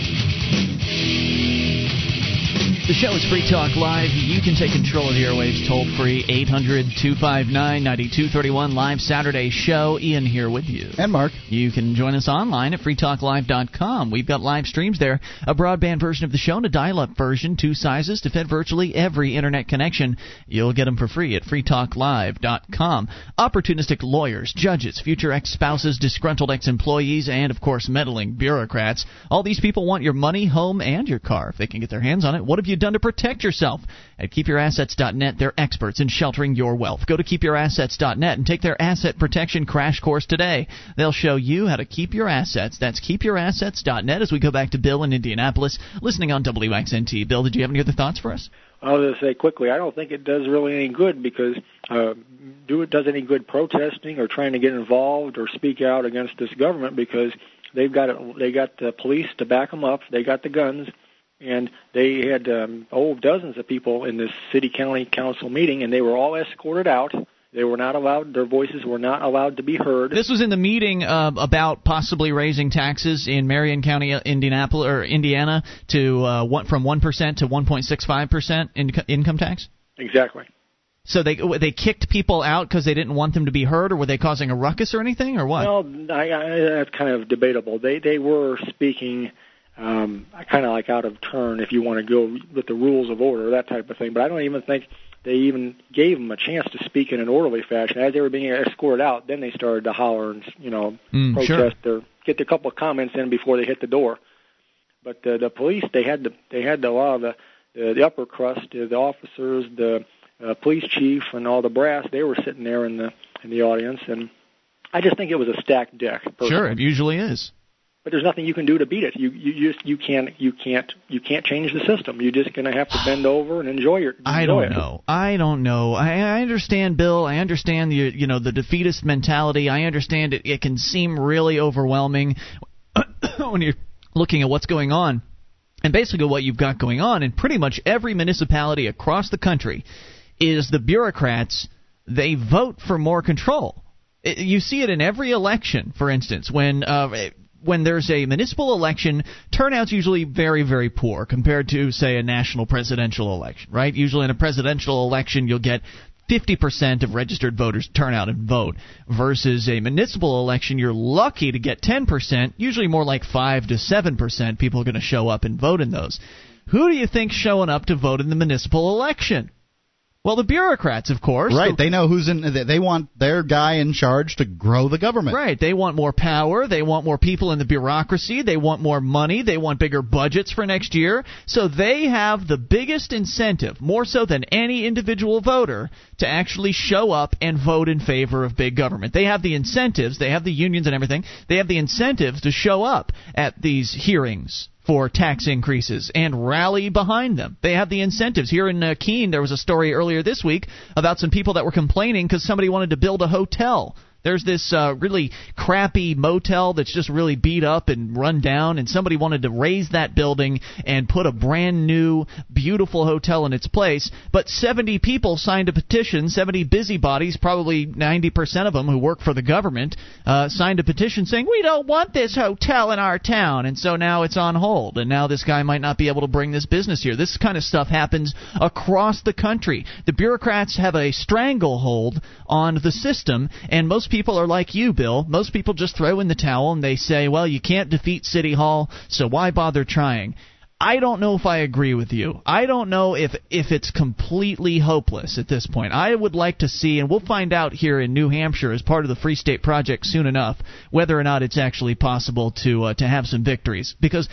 S1: The show is Free Talk Live. You can take control of the airwaves toll free 800 259 9231 live Saturday show. Ian here with you.
S2: And Mark.
S1: You can join us online at freetalklive.com. We've got live streams there, a broadband version of the show and a dial up version, two sizes to fit virtually every internet connection. You'll get them for free at freetalklive.com. Opportunistic lawyers, judges, future ex spouses, disgruntled ex employees, and of course meddling bureaucrats. All these people want your money, home, and your car. If they can get their hands on it, what have you done to protect yourself? At keepyourassets.net, they're experts in sheltering your wealth. Go to keepyourassets.net and take their asset protection crash course today. They'll show you how to keep your assets. That's keepyourassets.net as we go back to Bill in Indianapolis, listening on WXNT. Bill, did you have any other thoughts for us?
S15: I was going to say quickly, I don't think it does really any good because uh, do it does any good protesting or trying to get involved or speak out against this government because they've got it, they got the police to back them up, they got the guns, and they had um, oh dozens of people in this city county council meeting, and they were all escorted out. They were not allowed; their voices were not allowed to be heard.
S1: This was in the meeting uh, about possibly raising taxes in Marion County, uh, Indianapolis or Indiana, to uh, what from one percent to one point six five percent income tax.
S15: Exactly.
S1: So they they kicked people out because they didn't want them to be heard, or were they causing a ruckus or anything, or what?
S15: Well, I, I, that's kind of debatable. They they were speaking um, I kind of like out of turn if you want to go with the rules of order, that type of thing. But I don't even think they even gave them a chance to speak in an orderly fashion. As they were being escorted out, then they started to holler and you know
S1: mm,
S15: protest
S1: sure.
S15: or get a couple of comments in before they hit the door. But uh, the police, they had the they had a lot of the the, the upper crust, uh, the officers, the uh, police chief, and all the brass. They were sitting there in the in the audience, and I just think it was a stacked deck. Personally.
S1: Sure, it usually is
S15: but there's nothing you can do to beat it. You you just you can't you can't you can't change the system. You're just going to have to bend over and enjoy your. Enjoy
S1: I don't
S15: it.
S1: know. I don't know. I, I understand, Bill. I understand the you know the defeatist mentality. I understand it. It can seem really overwhelming when you're looking at what's going on, and basically what you've got going on in pretty much every municipality across the country is the bureaucrats. They vote for more control. You see it in every election, for instance, when uh, when there's a municipal election, turnout's usually very, very poor compared to, say, a national presidential election, right? Usually in a presidential election, you'll get 50% of registered voters turn out and vote versus a municipal election you're lucky to get 10% usually more like 5 to 7% people are going to show up and vote in those who do you think showing up to vote in the municipal election well, the bureaucrats, of course.
S2: Right. They know who's in. They want their guy in charge to grow the government.
S1: Right. They want more power. They want more people in the bureaucracy. They want more money. They want bigger budgets for next year. So they have the biggest incentive, more so than any individual voter, to actually show up and vote in favor of big government. They have the incentives. They have the unions and everything. They have the incentives to show up at these hearings for tax increases and rally behind them. They have the incentives. Here in uh, Keene, there was a story earlier this week about some people that were complaining because somebody wanted to build a hotel there's this uh, really crappy motel that's just really beat up and run down, and somebody wanted to raze that building and put a brand new, beautiful hotel in its place. But 70 people signed a petition, 70 busybodies, probably 90% of them who work for the government, uh, signed a petition saying, We don't want this hotel in our town. And so now it's on hold, and now this guy might not be able to bring this business here. This kind of stuff happens across the country. The bureaucrats have a stranglehold on the system, and most people are like you, Bill. Most people just throw in the towel and they say, well, you can't defeat City Hall, so why bother trying? I don't know if I agree with you. I don't know if if it's completely hopeless at this point. I would like to see, and we'll find out here in New Hampshire as part of the Free State Project soon enough, whether or not it's actually possible to uh, to have some victories because.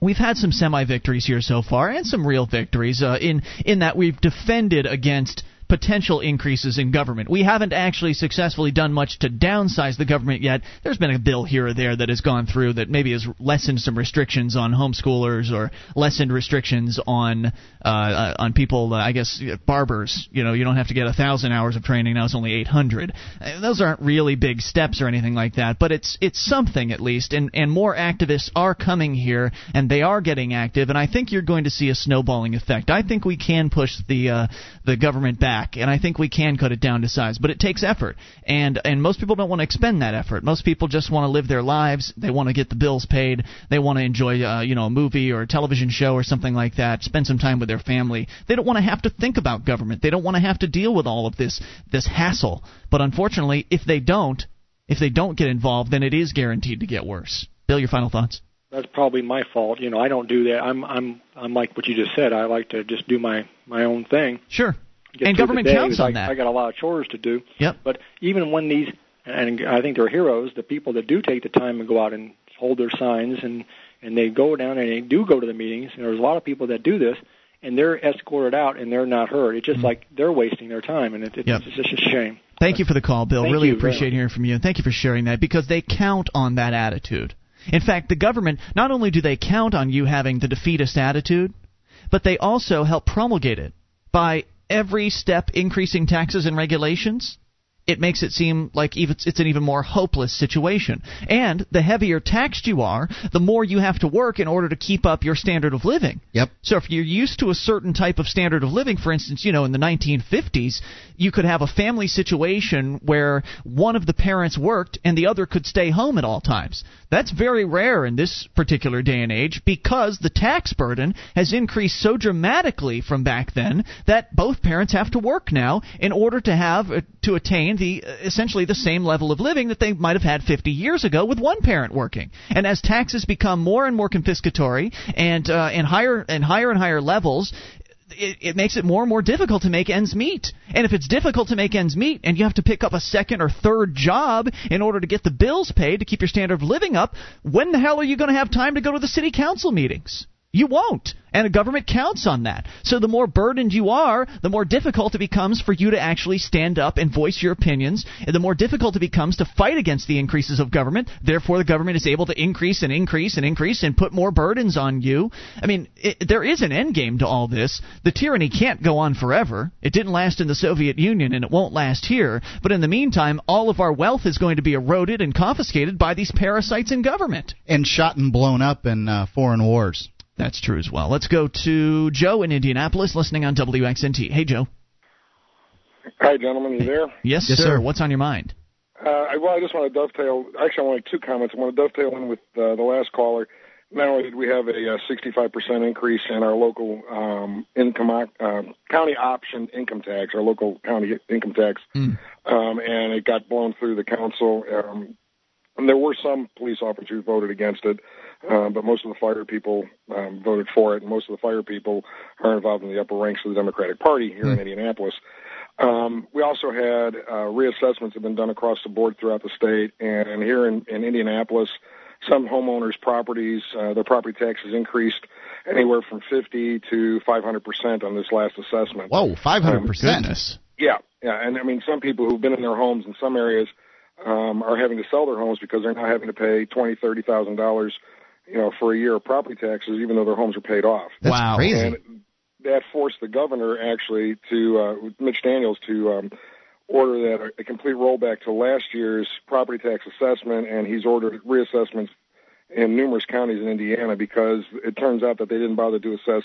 S1: We've had some semi victories here so far, and some real victories uh, in in that we've defended against potential increases in government. We haven't actually successfully done much to downsize the government yet. There's been a bill here or there that has gone through that maybe has lessened some restrictions on homeschoolers or lessened restrictions on uh, on people. Uh, I guess barbers. You know, you don't have to get a thousand hours of training now; it's only 800. Uh, those aren't really big steps or anything like that, but it's it's something at least. And and more activists are coming here, and they are getting active. And I think you're going to see a snowballing effect. I think we can push the uh, the government back, and I think we can cut it down to size. But it takes effort, and and most people don't want to expend that effort. Most people just want to live their lives. They want to get the bills paid. They want to enjoy uh, you know a movie or a television show or something like that. Spend some time with their family. They don't want to have to think about government. They don't want to have to deal with all of this this hassle. But unfortunately, if they don't, if they don't get involved, then it is guaranteed to get worse. Bill, your final thoughts?
S15: That's probably my fault. You know, I don't do that. I'm I'm I'm like what you just said. I like to just do my my own thing.
S1: Sure.
S15: Get
S1: and government
S15: the day.
S1: counts on
S15: I,
S1: that.
S15: I got a lot of chores to do.
S1: Yep.
S15: But even when these, and I think they're heroes, the people that do take the time and go out and hold their signs and and they go down and they do go to the meetings. And there's a lot of people that do this, and they're escorted out and they're not heard. It's just mm-hmm. like they're wasting their time, and it, it,
S1: Yep.
S15: it's just a shame.
S1: Thank you for the call, Bill.
S15: Thank
S1: really
S15: you
S1: appreciate hearing from you. And thank you for sharing that because they count on that attitude. In fact, the government, not only do they count on you having the defeatist attitude, but they also help promulgate it by every step increasing taxes and regulations. It makes it seem like it's an even more hopeless situation. And the heavier taxed you are, the more you have to work in order to keep up your standard of living.
S2: Yep.
S1: So if you're used to a certain type of standard of living, for instance, you know, in the 1950s, you could have a family situation where one of the parents worked and the other could stay home at all times. That's very rare in this particular day and age because the tax burden has increased so dramatically from back then that both parents have to work now in order to have uh, to attain the essentially the same level of living that they might have had 50 years ago with one parent working. And as taxes become more and more confiscatory and uh, and higher and higher and higher levels, it, it makes it more and more difficult to make ends meet. And if it's difficult to make ends meet and you have to pick up a second or third job in order to get the bills paid to keep your standard of living up, when the hell are you going to have time to go to the city council meetings? You won't. And the government counts on that. So the more burdened you are, the more difficult it becomes for you to actually stand up and voice your opinions, and the more difficult it becomes to fight against the increases of government. Therefore, the government is able to increase and increase and increase and put more burdens on you. I mean, it, there is an end game to all this. The tyranny can't go on forever. It didn't last in the Soviet Union, and it won't last here. But in the meantime, all of our wealth is going to be eroded and confiscated by these parasites in government.
S2: And shot and blown up in uh, foreign wars.
S1: That's true as well. Let's go to Joe in Indianapolis, listening on WXNT. Hey, Joe.
S16: Hi, gentlemen. You there?
S1: Yes,
S2: Yes,
S1: sir.
S2: sir.
S1: What's on your mind?
S16: Uh, I- well, I just want to dovetail. Actually, I want to make two comments. I want to dovetail in with uh, the last caller. Not only did we have a uh, 65% increase in our local um, income, uh, county option income tax, our local county income tax, um, and it got blown through the council. Um, and there were some police officers who voted against it, uh, but most of the fire people um, voted for it, and most of the fire people are involved in the upper ranks of the Democratic Party here in Indianapolis. Um, we also had uh, reassessments have been done across the board throughout the state, and here in, in Indianapolis, some homeowners' properties, uh, their property taxes increased anywhere from 50 to 500 percent on this last assessment.
S2: Whoa, 500%.
S16: Um,
S1: Goodness.
S16: Yeah, yeah, and I mean, some people who've been in their homes in some areas um, are having to sell their homes because they're now having to pay twenty, thirty thousand dollars, you know, for a year of property taxes, even though their homes are paid off.
S2: That's
S1: Wow.
S2: crazy.
S16: And that forced the governor actually to uh, Mitch Daniels to um, order that a, a complete rollback to last year's property tax assessment, and he's ordered reassessments in numerous counties in Indiana because it turns out that they didn't bother to assess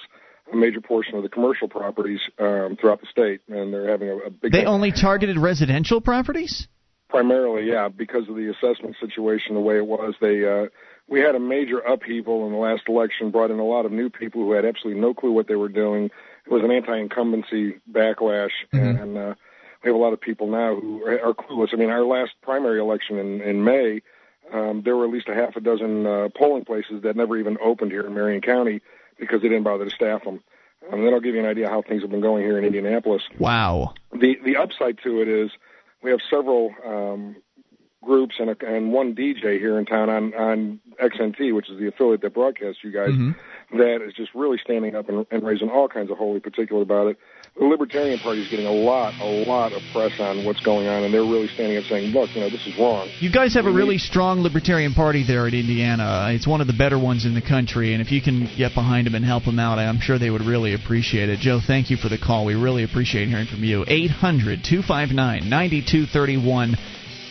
S16: a major portion of the commercial properties um, throughout the state, and they're having a, a big.
S1: They only targeted residential properties?
S16: Primarily, yeah, because of the assessment situation the way it was. They uh, we had a major upheaval in the last election, brought in a lot of new people who had absolutely no clue what they were doing. It was an anti-incumbency backlash, and uh, we have a lot of people now who are are clueless. I mean, our last primary election in in May, um, there were at least a half a dozen uh, polling places that never even opened here in Marion County because they didn't bother to staff them. And Um, that'll give you an idea how things have been going here in Indianapolis
S1: Wow.
S16: the the upside to it is we have several um, groups and a, and one DJ here in town on on XNT, which is the affiliate that broadcasts you guys,
S1: Mm-hmm.
S16: that is just really standing up and, and raising all kinds of holy particular about it. The Libertarian Party is getting a lot, a lot of press on what's going on, and they're really standing up saying, "Look, you know, this is wrong."
S1: You guys have a really strong Libertarian Party there at Indiana. It's one of the better ones in the country, and if you can get behind them and help them out, I'm sure they would really appreciate it. Joe, thank you for the call. We really appreciate hearing from you. 800 259 9231.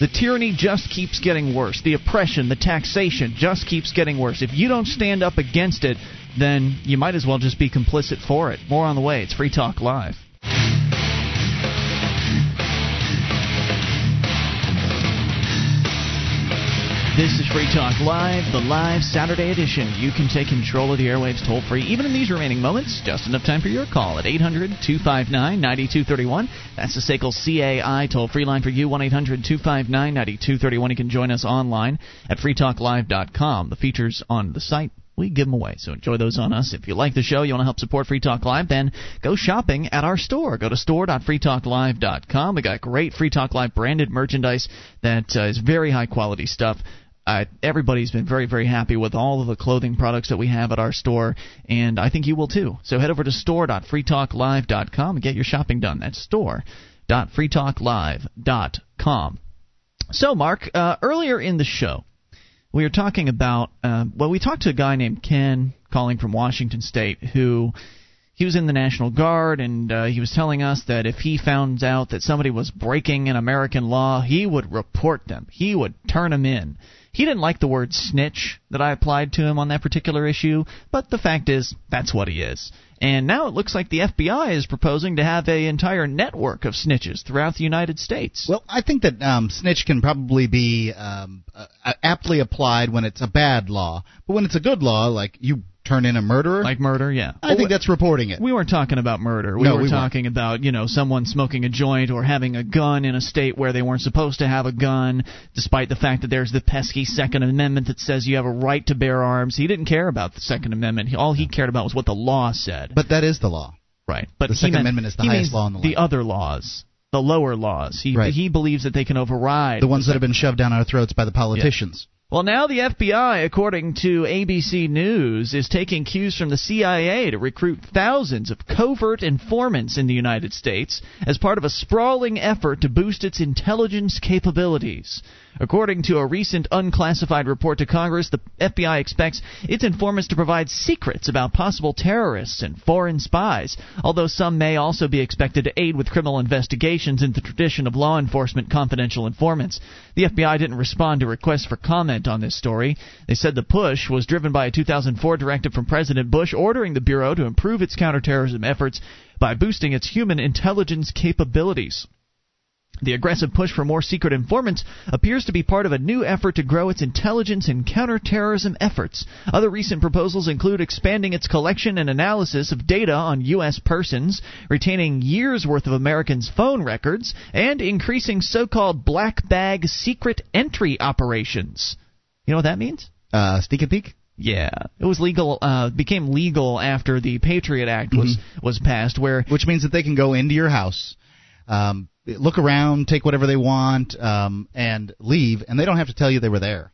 S1: The tyranny just keeps getting worse. The oppression, the taxation just keeps getting worse. If you don't stand up against it, then you might as well just be complicit for it. More on the way. It's Free Talk Live. This is Free Talk Live, the live Saturday edition. You can take control of the airwaves toll free, even in these remaining moments. Just enough time for your call at 800 259 9231. That's the SACL CAI toll free line for you, 1 800 259 9231. You can join us online at freetalklive.com. The features on the site we give them away. So enjoy those on us. If you like the show, you want to help support Free Talk Live, then go shopping at our store. Go to store.freetalklive.com. We got great Free Talk Live branded merchandise that uh, is very high quality stuff. Uh, everybody's been very, very happy with all of the clothing products that we have at our store, and I think you will too. So head over to store.freetalklive.com and get your shopping done. That's store.freetalklive.com. So, Mark, uh, earlier in the show, we were talking about uh, well we talked to a guy named ken calling from washington state who he was in the national guard and uh, he was telling us that if he found out that somebody was breaking an american law he would report them. He would turn them in. He didn't like the word snitch that i applied to him on that particular issue but the fact is that's what he is. And now it looks like the FBI is proposing to have an entire network of snitches throughout the United States.
S2: Well, I think that um, snitch can probably be um, uh, aptly applied when it's a bad law, but when it's a good law, like you turn in a murderer,
S1: like murder, yeah.
S2: I think that's reporting it.
S1: We weren't talking about murder. We
S2: No,
S1: were
S2: we weren't.
S1: talking about, you know, someone smoking a joint or having a gun in a state where they weren't supposed to have a gun, despite the fact that there's the pesky Second Amendment that says you have a right to bear arms. He didn't care about the Second Amendment. All he cared about was what the law said.
S2: But that is the law.
S1: Right. But
S2: The Second
S1: meant-
S2: Amendment is the highest law in the land.
S1: The other laws, the lower laws. He
S2: Right.
S1: he believes that they can override
S2: The ones that have been shoved down our throats by the politicians.
S1: Well, now the FBI, according to ABC News, is taking cues from the CIA to recruit thousands of covert informants in the United States as part of a sprawling effort to boost its intelligence capabilities. According to a recent unclassified report to Congress, the FBI expects its informants to provide secrets about possible terrorists and foreign spies, although some may also be expected to aid with criminal investigations in the tradition of law enforcement confidential informants. The FBI didn't respond to requests for comment on this story. They said the push was driven by a 2004 directive from President Bush ordering the Bureau to improve its counterterrorism efforts by boosting its human intelligence capabilities. The aggressive push for more secret informants appears to be part of a new effort to grow its intelligence and counterterrorism efforts. Other recent proposals include expanding its collection and analysis of data on U.S. persons, retaining years' worth of Americans' phone records, and increasing so called black bag secret entry operations. You know what that means?
S2: Uh, sneak and peek?
S1: Yeah, it was legal. Uh, became legal after the Patriot Act was was passed, where
S2: Which means that they can go into your house, um, look around, take whatever they want, um, and leave, and they don't have to tell you they were there.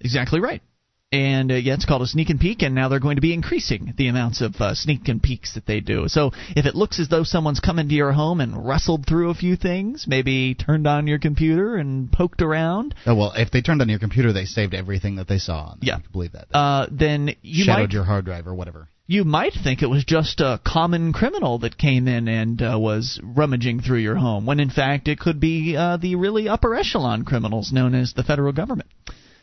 S1: Exactly right. And uh, yeah, it's called a sneak and peek, and now they're going to be increasing the amounts of uh, sneak and peeks that they do. So if it looks as though someone's come into your home and rustled through a few things, maybe turned on your computer and poked around,
S2: Oh well, if they turned on your computer, they saved everything that they saw.
S1: Yeah.
S2: you can believe that.
S1: uh, then you
S2: Shadowed
S1: might
S2: your hard drive or whatever.
S1: You might think it was just a common criminal that came in and uh, was rummaging through your home, when in fact it could be uh, the really upper echelon criminals known as the federal government.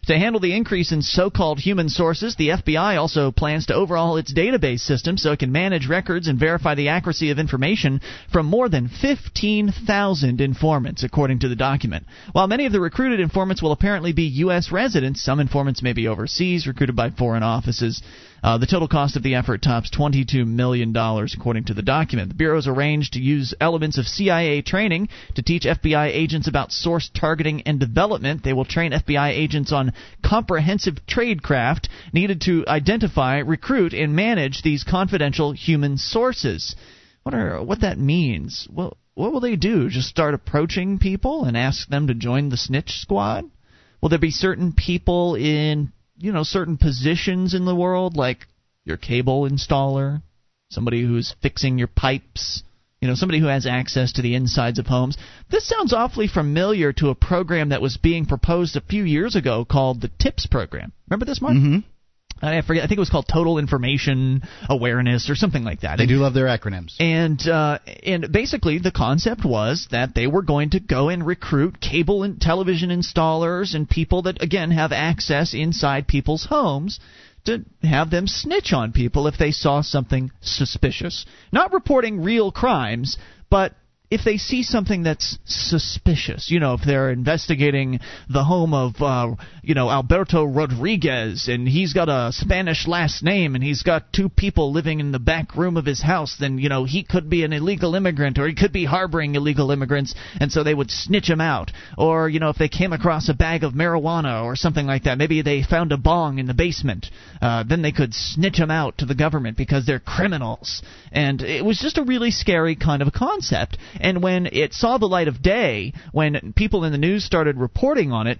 S1: To handle the increase in so called human sources, the FBI also plans to overhaul its database system so it can manage records and verify the accuracy of information from more than 15,000 informants, according to the document. While many of the recruited informants will apparently be U.S. residents, some informants may be overseas, recruited by foreign offices. Uh, the total cost of the effort tops $22 million, according to the document. The Bureau has arranged to use elements of CIA training to teach FBI agents about source targeting and development. They will train FBI agents on comprehensive tradecraft needed to identify, recruit, and manage these confidential human sources. Are what that means? Well, what will they do? Just start approaching people and ask them to join the snitch squad? Will there be certain people in you know certain positions in the world, like your cable installer, somebody who's fixing your pipes, you know, somebody who has access to the insides of homes. This sounds awfully familiar to a program that was being proposed a few years ago called the TIPS program. Remember this, Mark?
S2: Mm-hmm.
S1: I forget. I think it was called Total Information Awareness or something like that.
S2: They
S1: And-
S2: do love their acronyms.
S1: and uh, and basically the concept was that they were going to go and recruit cable and television installers and people that again have access inside people's homes to have them snitch on people if they saw something suspicious. Not reporting real crimes, but if they see something that's suspicious, you know, if they're investigating the home of, uh, you know, Alberto Rodriguez and he's got a Spanish last name and he's got two people living in the back room of his house, then, you know, he could be an illegal immigrant or he could be harboring illegal immigrants and so they would snitch him out. Or, you know, if they came across a bag of marijuana or something like that, maybe they found a bong in the basement, uh, then they could snitch him out to the government because they're criminals. And it was just a really scary kind of a concept. And when it saw the light of day, when people in the news started reporting on it,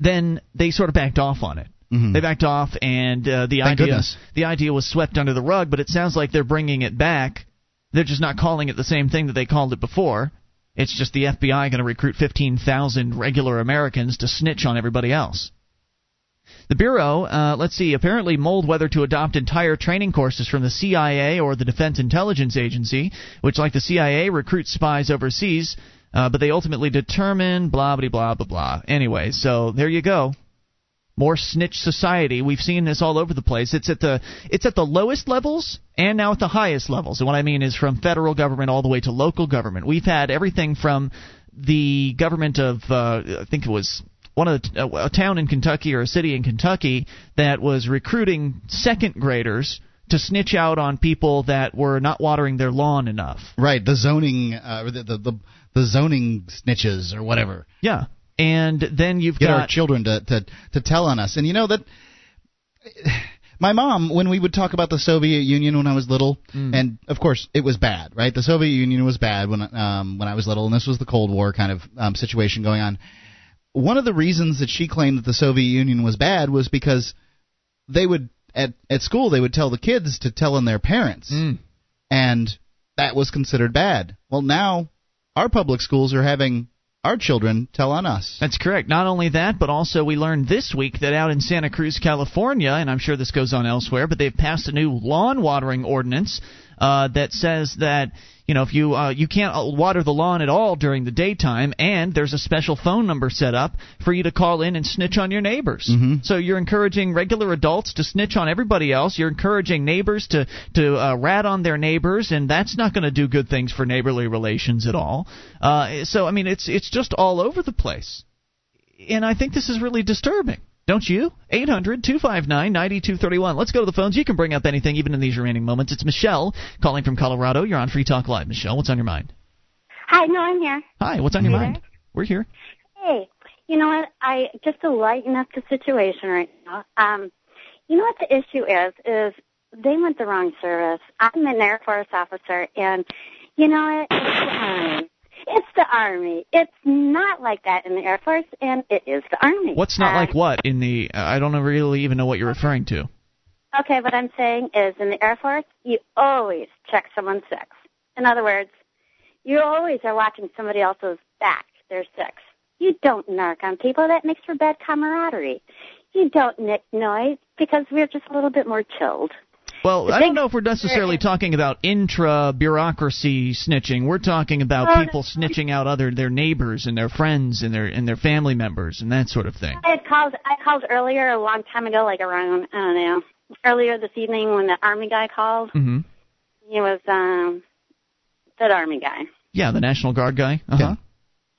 S1: then they sort of backed off on it. They backed off, and uh, the
S2: Mm-hmm. Thank
S1: idea
S2: goodness.
S1: the idea was swept under the rug. But it sounds like they're bringing it back. They're just not calling it the same thing that they called it before. It's just the FBI going to recruit 15,000 regular Americans to snitch on everybody else. The Bureau, uh, let's see, apparently mulled whether to adopt entire training courses from the CIA or the Defense Intelligence Agency, which, like the CIA, recruits spies overseas, uh, but they ultimately determined blah, blah, blah, blah, blah. Anyway, so there you go. More snitch society. We've seen this all over the place. It's at the it's at the lowest levels and now at the highest levels. And what I mean is from federal government all the way to local government. We've had everything from the government of uh, I think it was one of the, a town in Kentucky or a city in Kentucky that was recruiting second graders to snitch out on people that were not watering their lawn enough.
S2: Right, the zoning, uh, the, the the the zoning snitches or whatever.
S1: Yeah, and then you've
S2: Get
S1: got
S2: our children to, to to tell on us, and you know that. My mom, when we would talk about the Soviet Union when I was little,
S1: Mm.
S2: and of course it was bad, right? The Soviet Union was bad when um, when I was little, and this was the Cold War kind of um, situation going on. One of the reasons that she claimed that the Soviet Union was bad was because they would at at school they would tell the kids to tell on their parents,
S1: Mm.
S2: and that was considered bad. Well, now our public schools are having our children tell on us.
S1: That's correct. Not only that, but also we learned this week that out in Santa Cruz, California, and I'm sure this goes on elsewhere, but they've passed a new lawn watering ordinance uh, that says that you know if you uh, you can't uh, water the lawn at all during the daytime, and there's a special phone number set up for you to call in and snitch on your neighbors.
S2: Mhm.
S1: So you're encouraging regular adults to snitch on everybody else. You're encouraging neighbors to to uh, rat on their neighbors, and that's not going to do good things for neighborly relations at all. Uh, so I mean, it's it's just all over the place and I think this is really disturbing. Don't you? 800 259 9231. Let's go to the phones. You can bring up anything, even in these remaining moments. It's Michelle calling from Colorado. You're on Free Talk Live. Michelle, what's on your mind?
S17: Hi, no, I'm here.
S1: Hi, what's on your
S17: Hey
S1: mind? We're here.
S17: Hey, you know what? I just to lighten up the situation right now. Um, you know what the issue is? Is they went the wrong service. I'm an Air Force officer, and you know what? It's the Army. It's the Army. It's not like that in the Air Force, and it is the Army.
S1: What's not like what in the. Uh, I don't really even know what you're referring to.
S17: Okay, what I'm saying is in the Air Force, you always check someone's sex. In other words, you always are watching somebody else's back, their sex. You don't narc on people. That makes for bad camaraderie. You don't nick noise because we're just a little bit more chilled.
S1: Well, I don't know if we're necessarily talking about intra bureaucracy snitching. We're talking about people snitching out other their neighbors and their friends and their and their family members and that sort of thing.
S17: I had called. I called earlier a long time ago, like around I don't know, earlier this evening when the Army guy called.
S1: Mm-hmm.
S17: He was um that Army guy.
S1: Yeah, the National Guard guy. Uh-huh.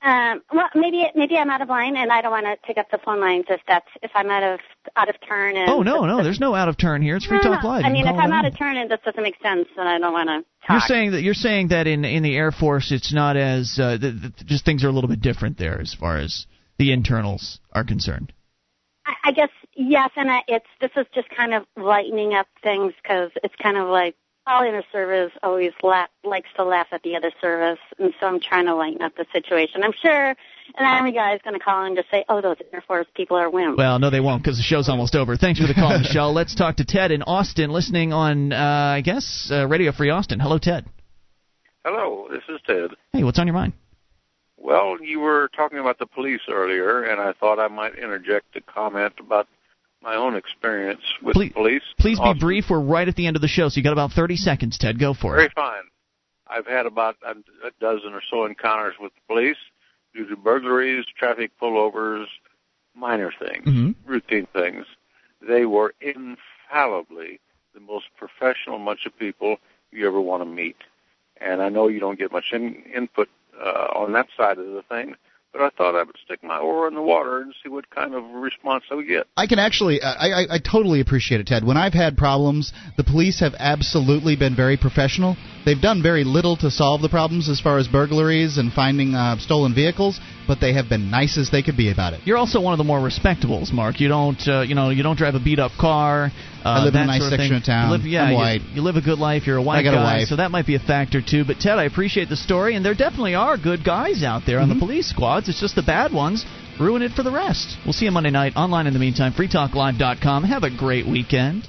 S17: Um, well, maybe maybe I'm out of line, and I don't want to pick up the phone lines if that's if I'm out of out of turn. And
S1: Oh no, no, there's no out of turn here. It's Free
S17: No,
S1: Talk. Live.
S17: I mean, if I'm out of turn and this doesn't make sense, then I don't want to Talk.
S1: You're saying that you're saying that in in the Air Force it's not as uh, th- th- just things are a little bit different there as far as the internals are concerned.
S17: I, I guess yes, and I, it's this is just kind of lightening up things because it's kind of like all inner service always la- likes to laugh at the other service, and so I'm trying to lighten up the situation. I'm sure And Army guy is going to call and just say, "Oh, those Air Force people are wimps."
S1: Well, no, they won't because the show's almost over. Thanks for the call, Michelle. Let's talk to Ted in Austin, listening on, uh, I guess, uh, Radio Free Austin. Hello, Ted.
S18: Hello, this is Ted.
S1: Hey, what's on your mind?
S18: Well, you were talking about the police earlier, and I thought I might interject a comment about my own experience with
S1: please,
S18: the police.
S1: Please be brief. We're right at the end of the show, so you got about 30 seconds, Ted. Go for
S18: Very
S1: it.
S18: Very fine. I've had about a, a dozen or so encounters with the police due to burglaries, traffic pullovers, minor things,
S1: mm-hmm.
S18: routine things. They were infallibly the most professional bunch of people you ever want to meet. And I know you don't get much in, input uh, on that side of the thing, but I thought I would stick my oar in the water and see what kind of response I would get.
S2: I can actually, uh, I, I, I totally appreciate it, Ted. When I've had problems, the police have absolutely been very professional. They've done very little to solve the problems as far as burglaries and finding uh, stolen vehicles, but they have been nice as they could be about it.
S1: You're also one of the more respectables, Mark. You don't, uh, you know, you don't drive a beat up car. Uh,
S2: I live
S1: that
S2: in a nice
S1: sort of
S2: section
S1: thing.
S2: of town.
S1: You live, yeah,
S2: I'm
S1: you-
S2: white.
S1: You, live a good life. You're a white
S2: I got a
S1: guy,
S2: wife.
S1: so that might be a factor too. But Ted, I appreciate the story, and there definitely are good guys out there on
S2: Mm-hmm.
S1: the police squads. It's just the bad ones ruin it for the rest. We'll see you Monday night online. In the meantime, freetalklive.com. Have a great weekend.